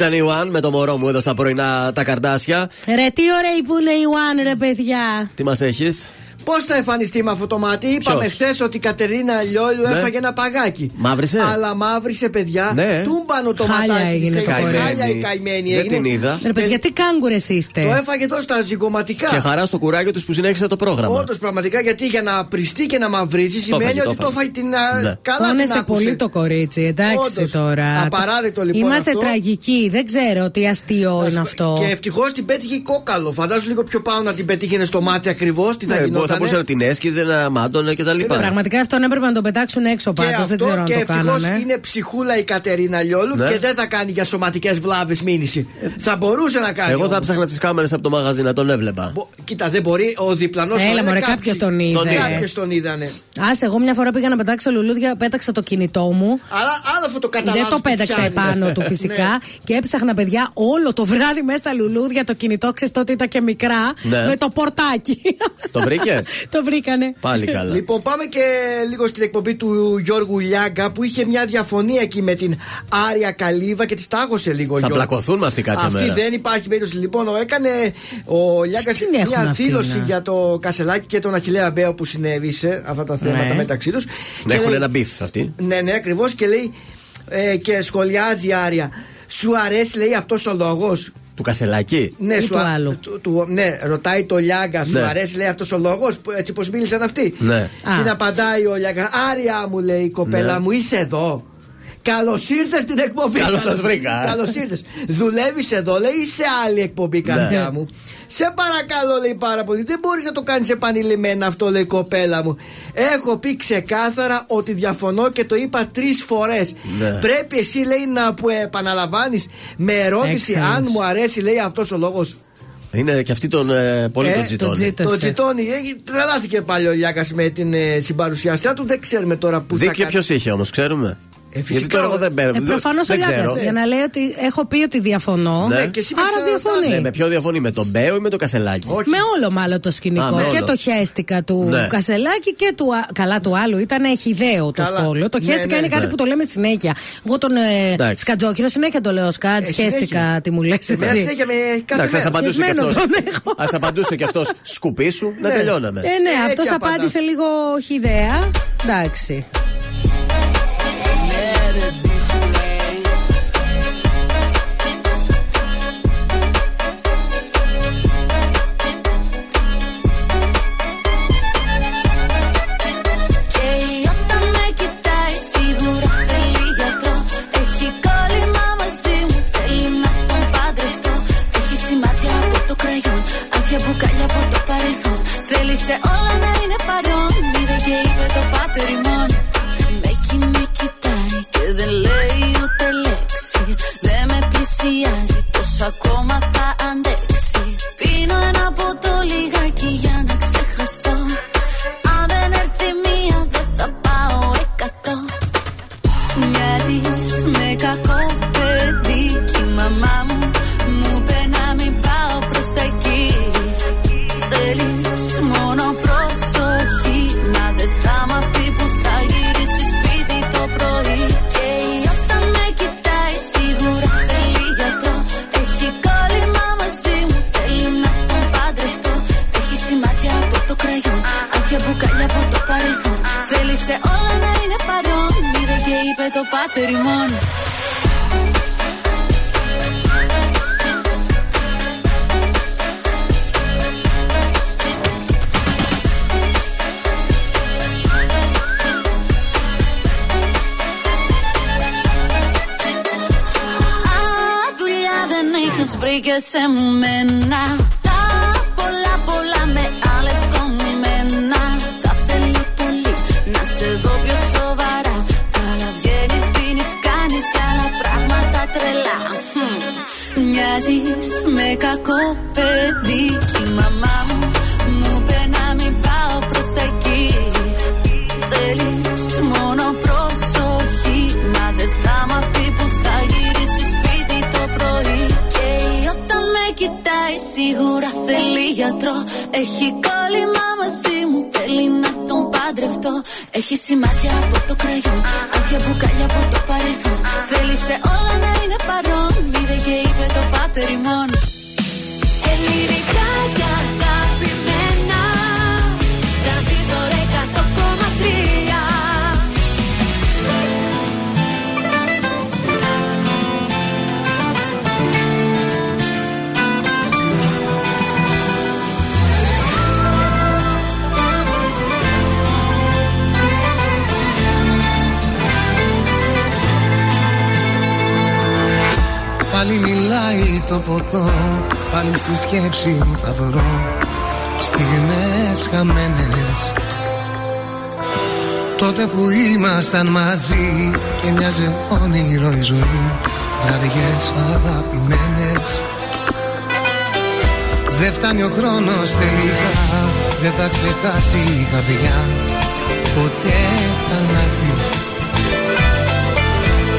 S6: Ήταν η One με το μωρό μου εδώ στα πρωινά τα καρδάσια.
S3: Ρε, τι ωραίοι που είναι η One, ρε παιδιά.
S6: Τι μας έχεις;
S4: Πώς θα εμφανιστεί με αυτό το μάτι, είπαμε χθες ότι η Κατερίνα Λιόλιου
S6: Ναι.
S4: έφαγε ένα παγάκι.
S6: Μαύρισε.
S4: Αλλά μαύρισε, παιδιά.
S6: Ναι.
S4: Τούμπανο το
S3: Χάλια
S4: ματάκι
S3: έγινε
S4: της
S3: το
S4: έγινε.
S3: κορίτσι.
S4: Χάλια η καημένη
S6: Δεν
S4: έγινε.
S6: την είδα.
S3: Ρε, παιδιά, τι κάγκουρες είστε.
S4: Το έφαγε τώρα στα ζυγοματικά.
S6: Και χαρά στο κουράγιο του που συνέχισε το πρόγραμμα.
S4: Όντως πραγματικά γιατί για να πριστεί και να μαυρίσει σημαίνει
S6: έφαγε, το
S4: ότι το
S6: έφαγε.
S4: έφαγε την. α,
S6: Ναι.
S4: Καλά την
S3: Πόνεσε
S4: άκουσε.
S3: πολύ το κορίτσι, εντάξει
S4: Όντως,
S3: τώρα.
S4: απαράδεκτο λοιπόν
S3: Είμαστε
S4: αυτό.
S3: τραγικοί, δεν ξέρω τι αστείο είναι αυτό.
S4: Και ευτυχώς την πέτυχε κόκαλο. Φαντάζομαι λίγο πιο πάνω να την πετύχαινε στο μάτι ακριβώς. Τι θα
S6: Ναι, θα
S4: γινόταν.
S6: Μπορούσε να την έσκιζε, να μάντωνε κτλ.
S3: Πραγματικά αυτόν έπρεπε να τον πετάξουν έξω
S4: Και
S3: πάντως. Δεν ξέρω
S4: αυτό
S3: αν
S4: και
S3: το
S4: ευτυχώς
S3: κάνανε.
S4: είναι ψυχούλα η Κατερίνα Λιόλου
S6: Ναι.
S4: και δεν θα κάνει για σωματικές βλάβες μήνυση. θα μπορούσε να κάνει.
S6: Εγώ θα
S4: όμως.
S6: ψάχνα τις κάμερες από το μαγαζί να τον έβλεπα.
S4: Μπο- Κοίτα, δεν μπορεί ο διπλανός
S3: Έλα, μωρέ, κάποιος τον είδε.
S4: Κάποιος τον είδανε.
S3: Α, εγώ μια φορά πήγα να πετάξω λουλούδια, πέταξα το κινητό μου.
S4: Αλλά άλλο αυτό το καταλάβεις.
S3: Δεν το πέταξα επάνω του φυσικά και έψαχνα παιδιά όλο το βράδυ μέσα στα λουλούδια το κινητό, ξέρεις τότε ήταν και μικρά,
S6: Ναι.
S3: με το πορτάκι.
S6: Το βρήκες;
S3: το βρήκανε.
S6: Πάλι καλά.
S4: Λοιπόν, πάμε και λίγο στην εκπομπή του Γιώργου Λιάγκα που είχε μια διαφωνία εκεί με την Άρια Καλύβα και της τάγωσε λίγο.
S6: Θα
S4: Γιώργος.
S6: πλακωθούν με αυτή κάποια
S4: Αυτή
S6: μέρα.
S4: δεν υπάρχει περίπτωση. Λοιπόν, ο- έκανε ο Λιάγκα
S3: Τι την έχουν
S4: μια
S3: αυτή,
S4: δήλωση
S3: να.
S4: για το Κασελάκι και τον Αχηλέα Μπέο που συνέβησε αυτά τα θέματα
S3: Ναι.
S4: μεταξύ τους.
S6: Να έχουν ένα beef αυτοί.
S4: Ναι, ναι, ακριβώς και λέει ε, και σχολιάζει η Άρια. Σου αρέσει, λέει αυτός ο λόγος;
S6: Του Κασσελάκη.
S4: Ναι,
S3: Ή
S4: σου
S3: του
S4: α-
S3: άλλου.
S4: του- του- ναι, ρωτάει το Λιάγκα, σου
S6: Ναι.
S4: αρέσει, λέει αυτός ο λόγος, έτσι πως μίλησαν αυτοί.
S6: Ναι.
S4: Την
S3: Α.
S4: απαντάει ο Λιάγκα, Άρια μου λέει η κοπέλα
S6: Ναι.
S4: μου, είσαι εδώ. Καλώς ήρθες στην εκπομπή.
S6: Καλώς σας βρήκα.
S4: Καλώς ήρθες. Δουλεύεις εδώ, λέει, ή σε άλλη εκπομπή, καρδιά
S6: Ναι.
S4: μου. Σε παρακαλώ, λέει πάρα πολύ. Δεν μπορείς να το κάνεις επανειλημμένα αυτό, λέει η κοπέλα μου. Έχω πει ξεκάθαρα ότι διαφωνώ και το είπα τρεις φορές.
S6: Ναι.
S4: Πρέπει εσύ, λέει, να που επαναλαμβάνεις με ερώτηση
S3: Excellent.
S4: αν μου αρέσει, λέει, αυτός ο λόγος.
S6: Είναι και αυτή τον ε, πολύ
S4: Ε,
S6: τον
S3: τον
S6: τζιτώνει.
S3: τζίτωσε.
S4: Το Τζιτόνι, ε, τρελάθηκε πάλι ο Λιάκας με την ε, συμπαρουσιαστριά του. Δεν ξέρουμε τώρα που
S6: Δίκιο
S4: θα
S6: ποιος είχε όμως, ξέρουμε.
S4: Ε, φυσικά,
S6: Γιατί τώρα εγώ δεν παίρνω.
S3: Ε, Προφανώς ο
S6: δεν ξέρω.
S3: Λιάγκας, Για να λέει ότι έχω πει ότι διαφωνώ.
S6: Ναι.
S4: και εσύ με
S3: Άρα
S4: ξαναρωτάς.
S3: διαφωνεί.
S6: Ναι, με ποιο διαφωνεί, με τον Μπέο ή με το κασελάκι.
S4: Όχι.
S3: Με όλο μάλλον το σκηνικό.
S6: Α, με
S3: και
S6: όλο.
S3: το χέστηκα του
S6: Ναι.
S3: Κασελάκη και του. α- Καλά, του άλλου ήταν χιδαίο το
S4: Καλά.
S3: σχόλιο. Το
S4: Ναι,
S3: χέστηκα
S4: ναι.
S3: είναι κάτι
S6: Ναι.
S3: που το λέμε συνέχεια. Εγώ τον ε,
S6: Εντάξει.
S3: Σκατζόκυρο συνέχεια το λέω Σκατζ.
S4: Ε,
S3: Χέστηκα,
S4: συνέχεια.
S3: τι μου λες.
S4: Εμένα συνέχεια με κάθε
S6: Εντάξει, ας
S4: μέρα.
S6: απαντούσε και
S3: Χεσμένο
S6: αυτός.
S3: τον έχω.
S6: Α απαντούσε και αυτός σκουπί σου, να
S4: Ναι.
S6: τελειώναμε.
S3: Ε, ναι,
S4: Έτσι
S3: αυτός
S4: απαντάς.
S3: απάντησε λίγο χιδέα. Εντάξει.
S2: Και όταν με κοιτάει σίγουρα θέλει γιατρό Έχει κόλλημα μαζί μου, θέλει να τον παντρευτώ Έχει σημάδια από το κραγιόν, άδεια μπουκάλια από το παρελθόν Θέλει σε όλα να είναι παρόν, είδε και είπε το πάτερ ημών με πλησιάζει, πως ακόμα θα είπε το πάτερ ημών Α, δουλειά δεν είχες βρει και σε μένα Μοιάζεις με κακό παιδί Κι η μαμά μου μου είπε να μην πάω προς τα εκεί Θέλεις μόνο προσοχή Μα δεν θα είμαι αυτή που θα γυρίσει σπίτι το πρωί Και όταν με κοιτάει σίγουρα θέλει γιατρό. Έχει κόλλημα μαζί μου, θέλει να τον παντρευτώ. Έχει σημάδια από το κραγιόν, άδεια μπουκάλια από το παρελθόν. Θέλει σε όλα να
S20: μιλάει το ποτό Πάλι στη σκέψη θα βρω Στιγμές χαμένες. Τότε που ήμασταν μαζί Και μοιάζε όνειρο η ζωή Βραδιές αγαπημένες. Δεν φτάνει ο χρόνος τελικά Δεν θα ξεχάσει η καρδιά Ποτέ τα λάθη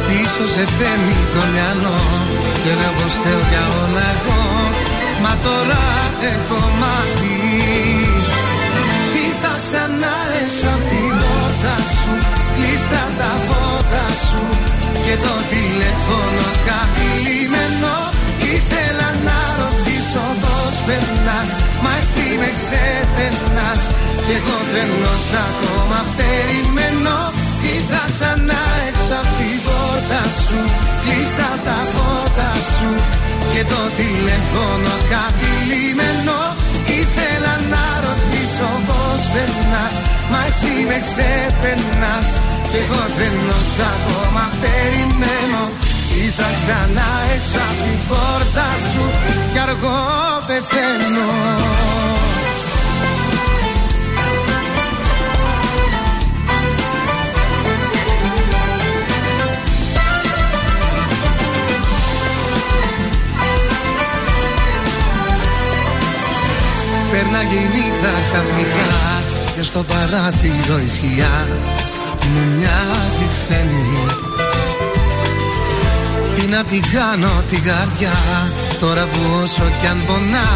S20: Πίσω σε φέρνει το μυαλό Και λέω πως θέλω για όλα εγώ Μα τώρα έχω μάθει. Ήρθα ξανά έσω απ' την πόρτα σου Κλείστα τα φώτα σου Και το τηλέφωνο καθυλιμένο Ήθελα να ρωτήσω πως περνάς Μα εσύ με ξεπερνάς. Κι εγώ τρελός ακόμα περιμένω. Ήρθα ξανά έξω απ' την πόρτα σου Κλείστα τα φώτα σου. Και το τηλέφωνο καθυλιμένο Ήθελα να ρωτήσω πως περνάς. Μα εσύ με ξεπερνάς. Κι εγώ τρελός ακόμα περιμένω. Ήρθα ξανά έξω απ' την πόρτα σου Κι αργό πεθαίνω Πέρναγε η νύχτα ξαφνικά Και στο παράθυρο η σκιά Μου μοιάζει ξένη. Τι να την κάνω την καρδιά Τώρα που όσο κι αν πονά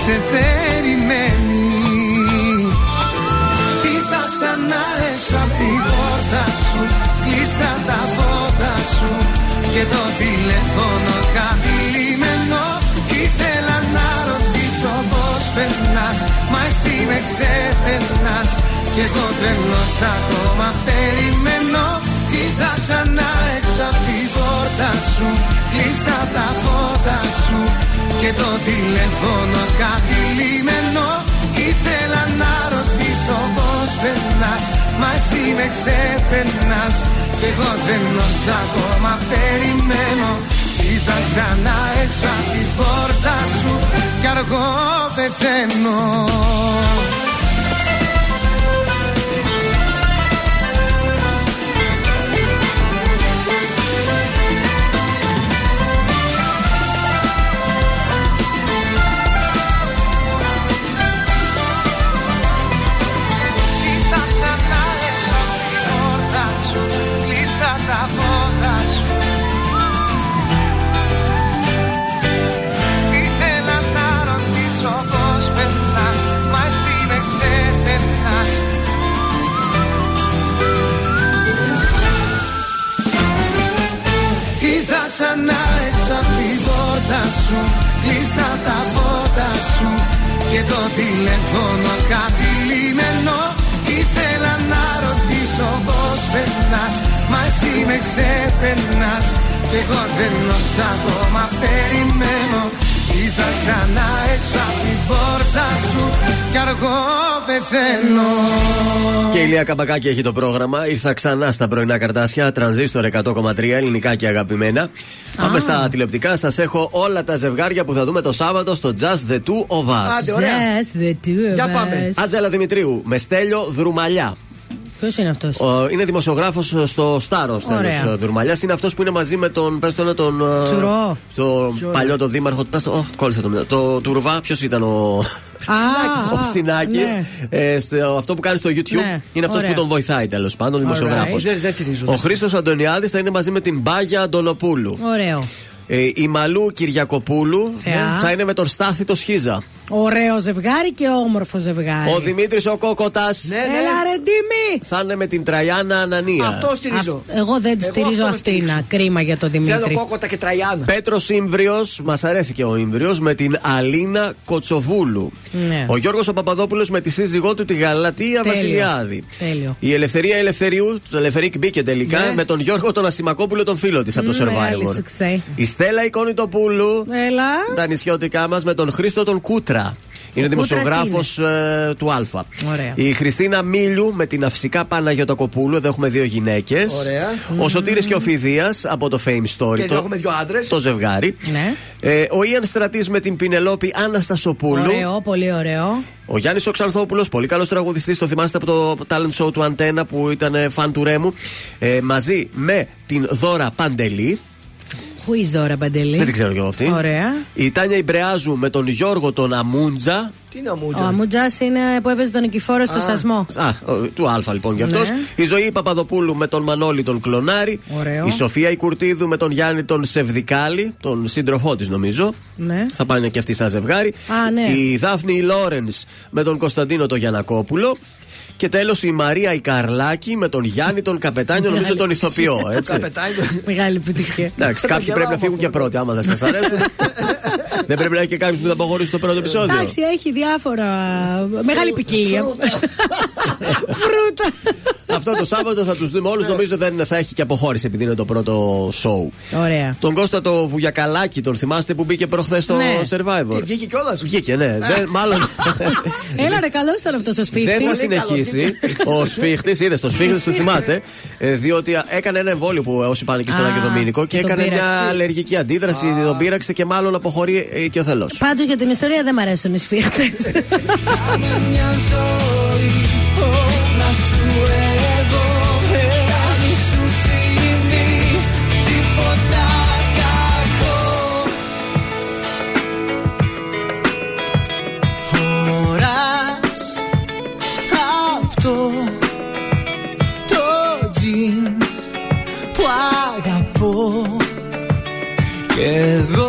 S20: Σε περιμένει. Ήρθα ξανά έσω απ' την πόρτα σου Κλείστα τα φώτα σου Και το τηλέφωνο καθυλιμένο περνάς Μα εσύ με ξεπερνάς. Κι εγώ τρελός ακόμα περιμένω. Ήρθα ξανά έξω απ' την πόρτα σου Κλείστα τα φώτα σου. Και το τηλέφωνο καθυλιμένο Ήθελα να ρωτήσω πως περνάς. Μα εσύ με ξεπερνάς. Κι εγώ τρελός ακόμα περιμένω Ήρθα ξανά έξω απ' την πόρτα σου Κι αργό πεθαίνω σου Κλείστα τα φώτα σου. Και το τηλέφωνο καθυλιμένο Ήθελα να ρωτήσω πως περνάς. Μα εσύ με ξεπερνάς. Κι εγώ τρελός ακόμα περιμένω Ήρθα ξανά έξω απ' την πόρτα σου Κι αργό πεθαίνω
S6: Και η Λία Καμπακάκη έχει το πρόγραμμα. Ήρθα ξανά στα πρωινά καρτάσια. Τρανζίστορ 100,3 ελληνικά και αγαπημένα. Πάμε στα τηλεοπτικά. Σας έχω όλα τα ζευγάρια που θα δούμε το Σάββατο στο Just the Two of Us.
S4: Άντε, ωραία.
S3: Just the two of
S4: Για
S3: us.
S4: πάμε.
S6: Άτζελα Δημητρίου με Στέλιο Δρουμαλιά.
S3: Ποιος είναι αυτός;
S6: Ο- Είναι δημοσιογράφος στο Στάρο
S3: Ωραία.
S6: τέλο Δουρμαλιάς. Είναι αυτός που είναι μαζί με τον. Πες τον, τον ε,
S3: Τσουρό.
S6: Το
S3: Ποιο
S6: παλιό το δήμαρχο. Πες το, oh, κόλλησε το μυαλό. Το Τουρβά, ποιος ήταν ο.
S3: Α,
S6: Ο
S3: α,
S6: Ψινάκης.
S3: ναι.
S6: Ε, στο- αυτό που κάνει στο YouTube
S3: Ναι,
S6: είναι αυτός
S3: ωραία.
S6: που τον βοηθάει τέλος πάντων, δημοσιογράφος.
S4: Δεν- δεν στηρίζω,
S6: Ο
S4: δεν
S6: Χρήστος Αντωνιάδης θα είναι μαζί με την Μπάγια Αντωνοπούλου.
S3: Ωραίο.
S6: Ε, η Μαλού Κυριακοπούλου
S3: Θεά.
S6: θα είναι με τον Στάθη το Σχίζα.
S3: Ωραίο ζευγάρι και όμορφο ζευγάρι.
S6: Ο Δημήτρης ο Κόκοτας
S3: Έλα ρε Ντίμη!
S6: θα είναι με την Τραγιάννα Ανανία.
S4: Αυτό στηρίζω.
S3: Αυ- Εγώ δεν τη
S4: Εγώ
S3: στηρίζω
S4: αυτό να
S3: αυτήν.
S4: στηρίξω.
S3: Κρίμα για τον Δημήτρη.
S4: Θέλω κόκοτα και τραγιάνα.
S6: Πέτρος Ήμβριος, μας αρέσει και ο Ήμβριος, με την Αλίνα Κοτσοβούλου.
S3: Ναι.
S6: Ο Γιώργος ο Παπαδόπουλος με τη σύζυγό του τη Γαλατεία
S3: Τέλειο.
S6: Βασιλιάδη.
S3: Τέλειο.
S6: Η Ελευθερία Ελευθερίου, το Ελευθερίκ μπήκε τελικά
S3: Ναι.
S6: με τον Γιώργο τον Ασημακόπουλο, τον φίλο της από το
S3: Μεγάλη
S6: Survivor.
S3: σουξέ.
S6: Η Στέλλα Εικόνιτοπούλου,
S3: Έλα.
S6: τα νησιώτικά μας με τον Χρήστο τον Κούτρα. Είναι
S3: Ο Κούτρας
S6: δημοσιογράφος του Α.
S3: Ωραία.
S6: Η Χριστίνα Μίλιου με την Αυσικά Παναγιωτοκοπούλου. Εδώ έχουμε δύο γυναίκες.
S4: Ωραία.
S6: Ο Σωτήρης και ο Φιδίας από το Fame Story.
S4: Και εδώ
S6: το-
S4: έχουμε δύο άντρες.
S6: το ζευγάρι.
S3: Ναι.
S6: Ε, ο Ιαν Στρατής με την Πινελόπη Αναστασοπούλου.
S3: Ωραίο, πολύ ωραίο.
S6: Ο Γιάννης Οξανθόπουλος, πολύ καλός τραγουδιστής, το θυμάστε από το talent show του Αντένα που ήταν ε, φαν του Ρέμου. Ε, μαζί με την Δώρα Παντελή.
S3: Who is Dora Παντελή;
S6: Δεν την ξέρω κι εγώ αυτή.
S3: Ωραία.
S6: Η Τάνια Ιμπρεάζου με τον Γιώργο τον Αμούντζα.
S4: Τι είναι
S3: Ο
S4: αμούτζα.
S3: Αμούτζα είναι που έπαιζε τον Νικηφόρο στο σασμό.
S6: Α, ο- του Α λοιπόν κι αυτός.
S3: Ναι.
S6: Η Ζωή Παπαδοπούλου με τον Μανώλη τον Κλονάρη.
S3: Ωραίο.
S6: Η Σοφία Ικουρτίδου με τον Γιάννη τον Σεβδικάλη, τον σύντροφό της νομίζω.
S3: Ναι.
S6: Θα πάνε και αυτοί σαν ζευγάρι.
S3: Α, ναι.
S6: Η Δάφνη Λόρενς με τον Κωνσταντίνο τον Γιανακόπουλο. Και τέλος η Μαρία η Καρλάκη με τον Γιάννη τον Καπετάνιο, νομίζω τον ηθοποιό. Έτσι.
S4: Καπετάνιο.
S3: Μεγάλη επιτυχία.
S6: Εντάξει, κάποιοι
S4: γελάω
S6: πρέπει να
S4: από
S6: φύγουν
S4: αυτό.
S6: και πρώτοι, άμα δεν σας αρέσουν. δεν πρέπει να έχει και κάποιος που θα αποχωρήσει το πρώτο επεισόδιο.
S3: Εντάξει, έχει διάφορα. Μεγάλη ποικιλία. Φρούτα.
S6: Αυτό το Σάββατο θα τους δούμε όλους. Νομίζω δεν θα έχει και αποχώρηση επειδή είναι το πρώτο show.
S3: Ωραία.
S6: Τον Κώστα το Βουγιακαλάκη, τον θυμάστε που μπήκε προχθές στο
S3: Ναι.
S6: Survivor;
S4: Και βγήκε κιόλας.
S6: Βγήκε, ναι. Δεν- μάλλον
S3: Έλα ρε, καλό ήταν αυτό ο σπίτι.
S6: δεν θα συνεχίσει. Ο σφίχτης, είδες το σφίχτη, του θυμάται. ε, Διότι έκανε ένα εμβόλιο που όσοι πάνε και στον
S3: Α,
S6: Άγιο Δομήνικο και
S3: τον
S6: έκανε μια
S3: πείραξε.
S6: αλλεργική αντίδραση, τον πείραξε και μάλλον αποχωρεί ε, και ο θελό.
S3: Πάντως για την ιστορία δεν μ' αρέσουν οι
S20: σφίχτες. Κι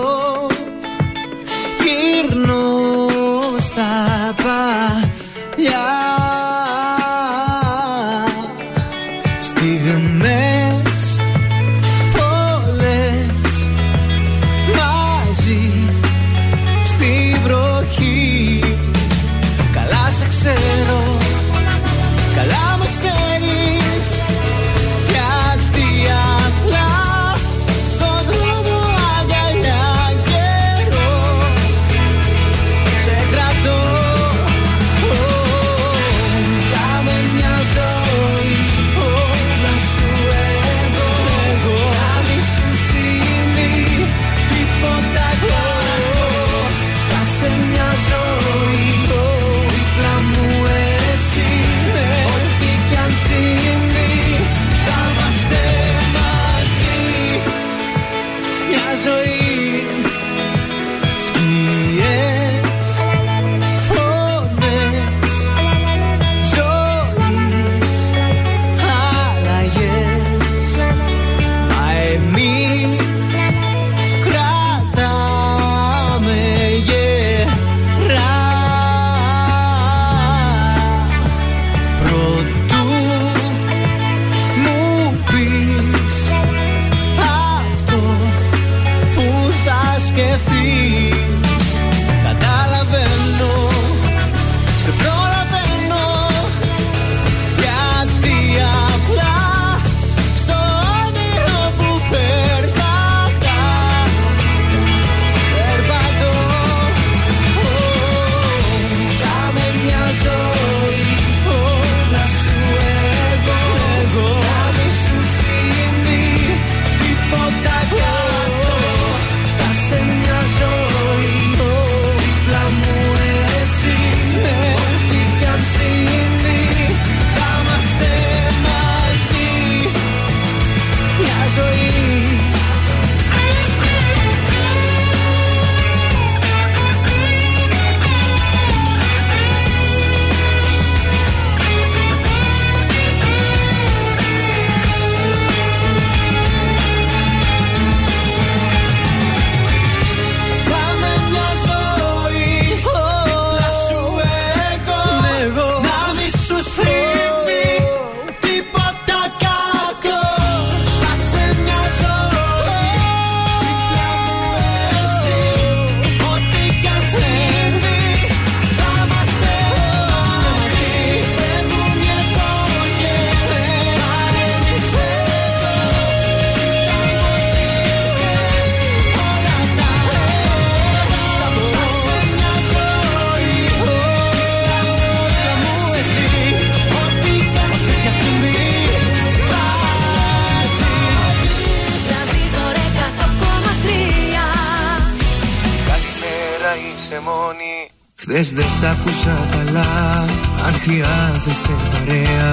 S20: άκουσα καλά. Αν χρειάζεσαι παρέα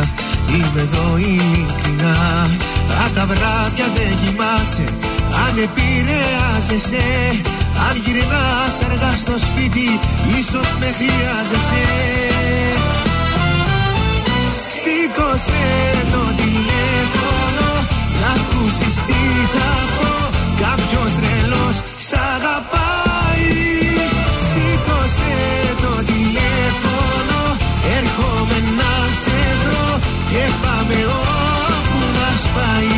S20: Είμαι εδώ ειλικρινά. Αν τα βράδια δεν κοιμάσαι Αν επηρεάζεσαι. Αν γυρνάς αργά στο σπίτι Ίσως με χρειάζεσαι. Σήκωσε το τηλέφωνο Να ακούσεις τι θα πω. Κάποιος τρελός σ' αγαπάει Έρχομαι να σε βρω Και πάμε όπου μας πάει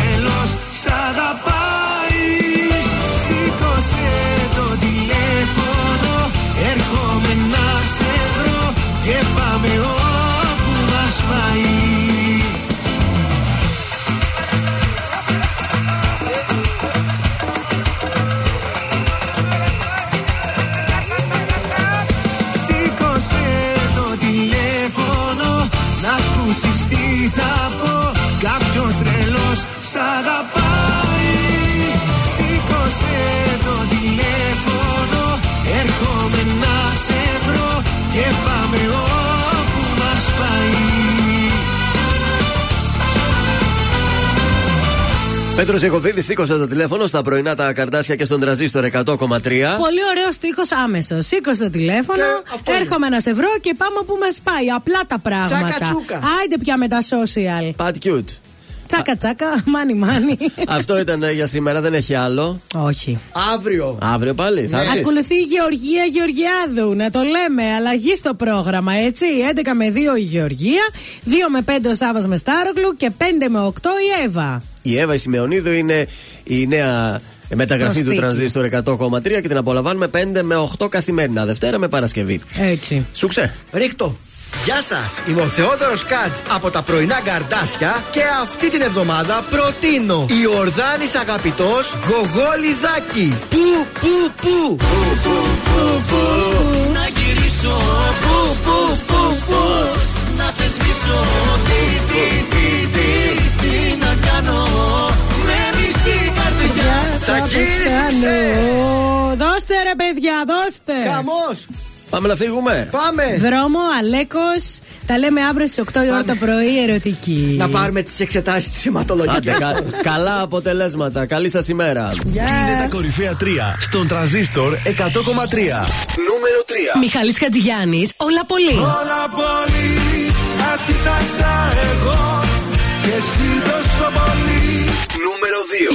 S20: Έρχομαι να σε βρω Και πάμε όπου
S6: Πέτρος Ιακοβίδη σήκωσε το τηλέφωνο στα πρωινά τα καρτάσια και στον τραζίστορ 100,3.
S3: Πολύ ωραίος τείχο άμεσος. Σήκω το τηλέφωνο, έρχομαι να σε βρω και πάμε που μας πάει. Απλά τα πράγματα.
S4: Τσάκα τσούκα.
S3: Άιντε πια με τα social.
S6: Pat cute.
S3: Τσάκα τσάκα, μάνι μάνι.
S6: Αυτό ήταν ε, για σήμερα, δεν έχει άλλο.
S3: Όχι.
S4: Αύριο.
S6: Αύριο πάλι, θα έρθεις.
S3: Ακολουθεί η Γεωργία Γεωργιάδου. Να το λέμε. Αλλαγή στο πρόγραμμα, έτσι. 11 με 2 η Γεωργία, 2 με 5 ο Σάβα με Στάροκλου και 5 με 8 η Εύα.
S6: Η Εύα η Σιμεωνίδου είναι η νέα μεταγραφή του
S3: Προσθήκη.
S6: τρανζίστορ 100,3 και την απολαμβάνουμε 5 με 8 καθημερινά Δευτέρα με Παρασκευή.
S3: Έτσι.
S6: Σουξέ.
S4: Ρίχτω. Γεια σας, είμαι ο Θεόδωρος Κάτς από τα πρωινά καρδάσια και αυτή την εβδομάδα προτείνω η Ορδάνης αγαπητός Γογόλιδάκι. Πού, πού, πού.
S28: Να γυρίσω Πώς, πώς, πώς, πώς Να σε σβήσω Τι, τι, τι, τι Τι να κάνω Με μισή καρδιά
S4: Θα
S3: πεθάνω. Δώστε ρε παιδιά, δώστε.
S4: Χαμός.
S6: Πάμε να φύγουμε.
S4: Πάμε.
S3: Δρόμο, Αλέκος. Τα λέμε αύριο στις 8 η ώρα το πρωί, ερωτική.
S4: Να πάρουμε τις εξετάσεις του
S6: Άντε,
S4: σηματολογικέ.
S6: κα- καλά αποτελέσματα. Καλή σας ημέρα.
S1: Είναι τα κορυφαία 3 στον τραζίστορ 100,3. Νούμερο 3.
S3: Μιχαλής Χατζηγιάννης, όλα πολύ.
S29: Όλα πολύ αντίθασα εγώ Και εσύ τόσο πολύ
S1: Νούμερο 2.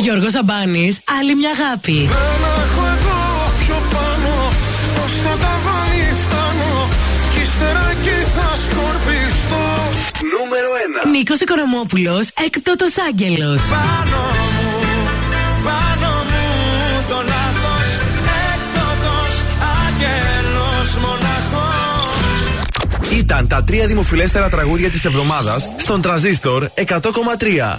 S3: Γιώργος Αμπάνης, άλλη μια αγάπη.
S29: Ένα έχω εγώ πιο πάνω Ως το ταβάνι φτάνω Κι ύστερα εκεί θα σκορπιστώ
S1: Νούμερο 1.
S3: Νίκος Οικονομόπουλος, έκτοτος άγγελος.
S29: Πάνω μου, πάνω μου το λάθος Έκτοτος άγγελος μοναχός
S1: Ήταν τα τρία δημοφιλέστερα τραγούδια της εβδομάδας στον τραζίστορ 100,3.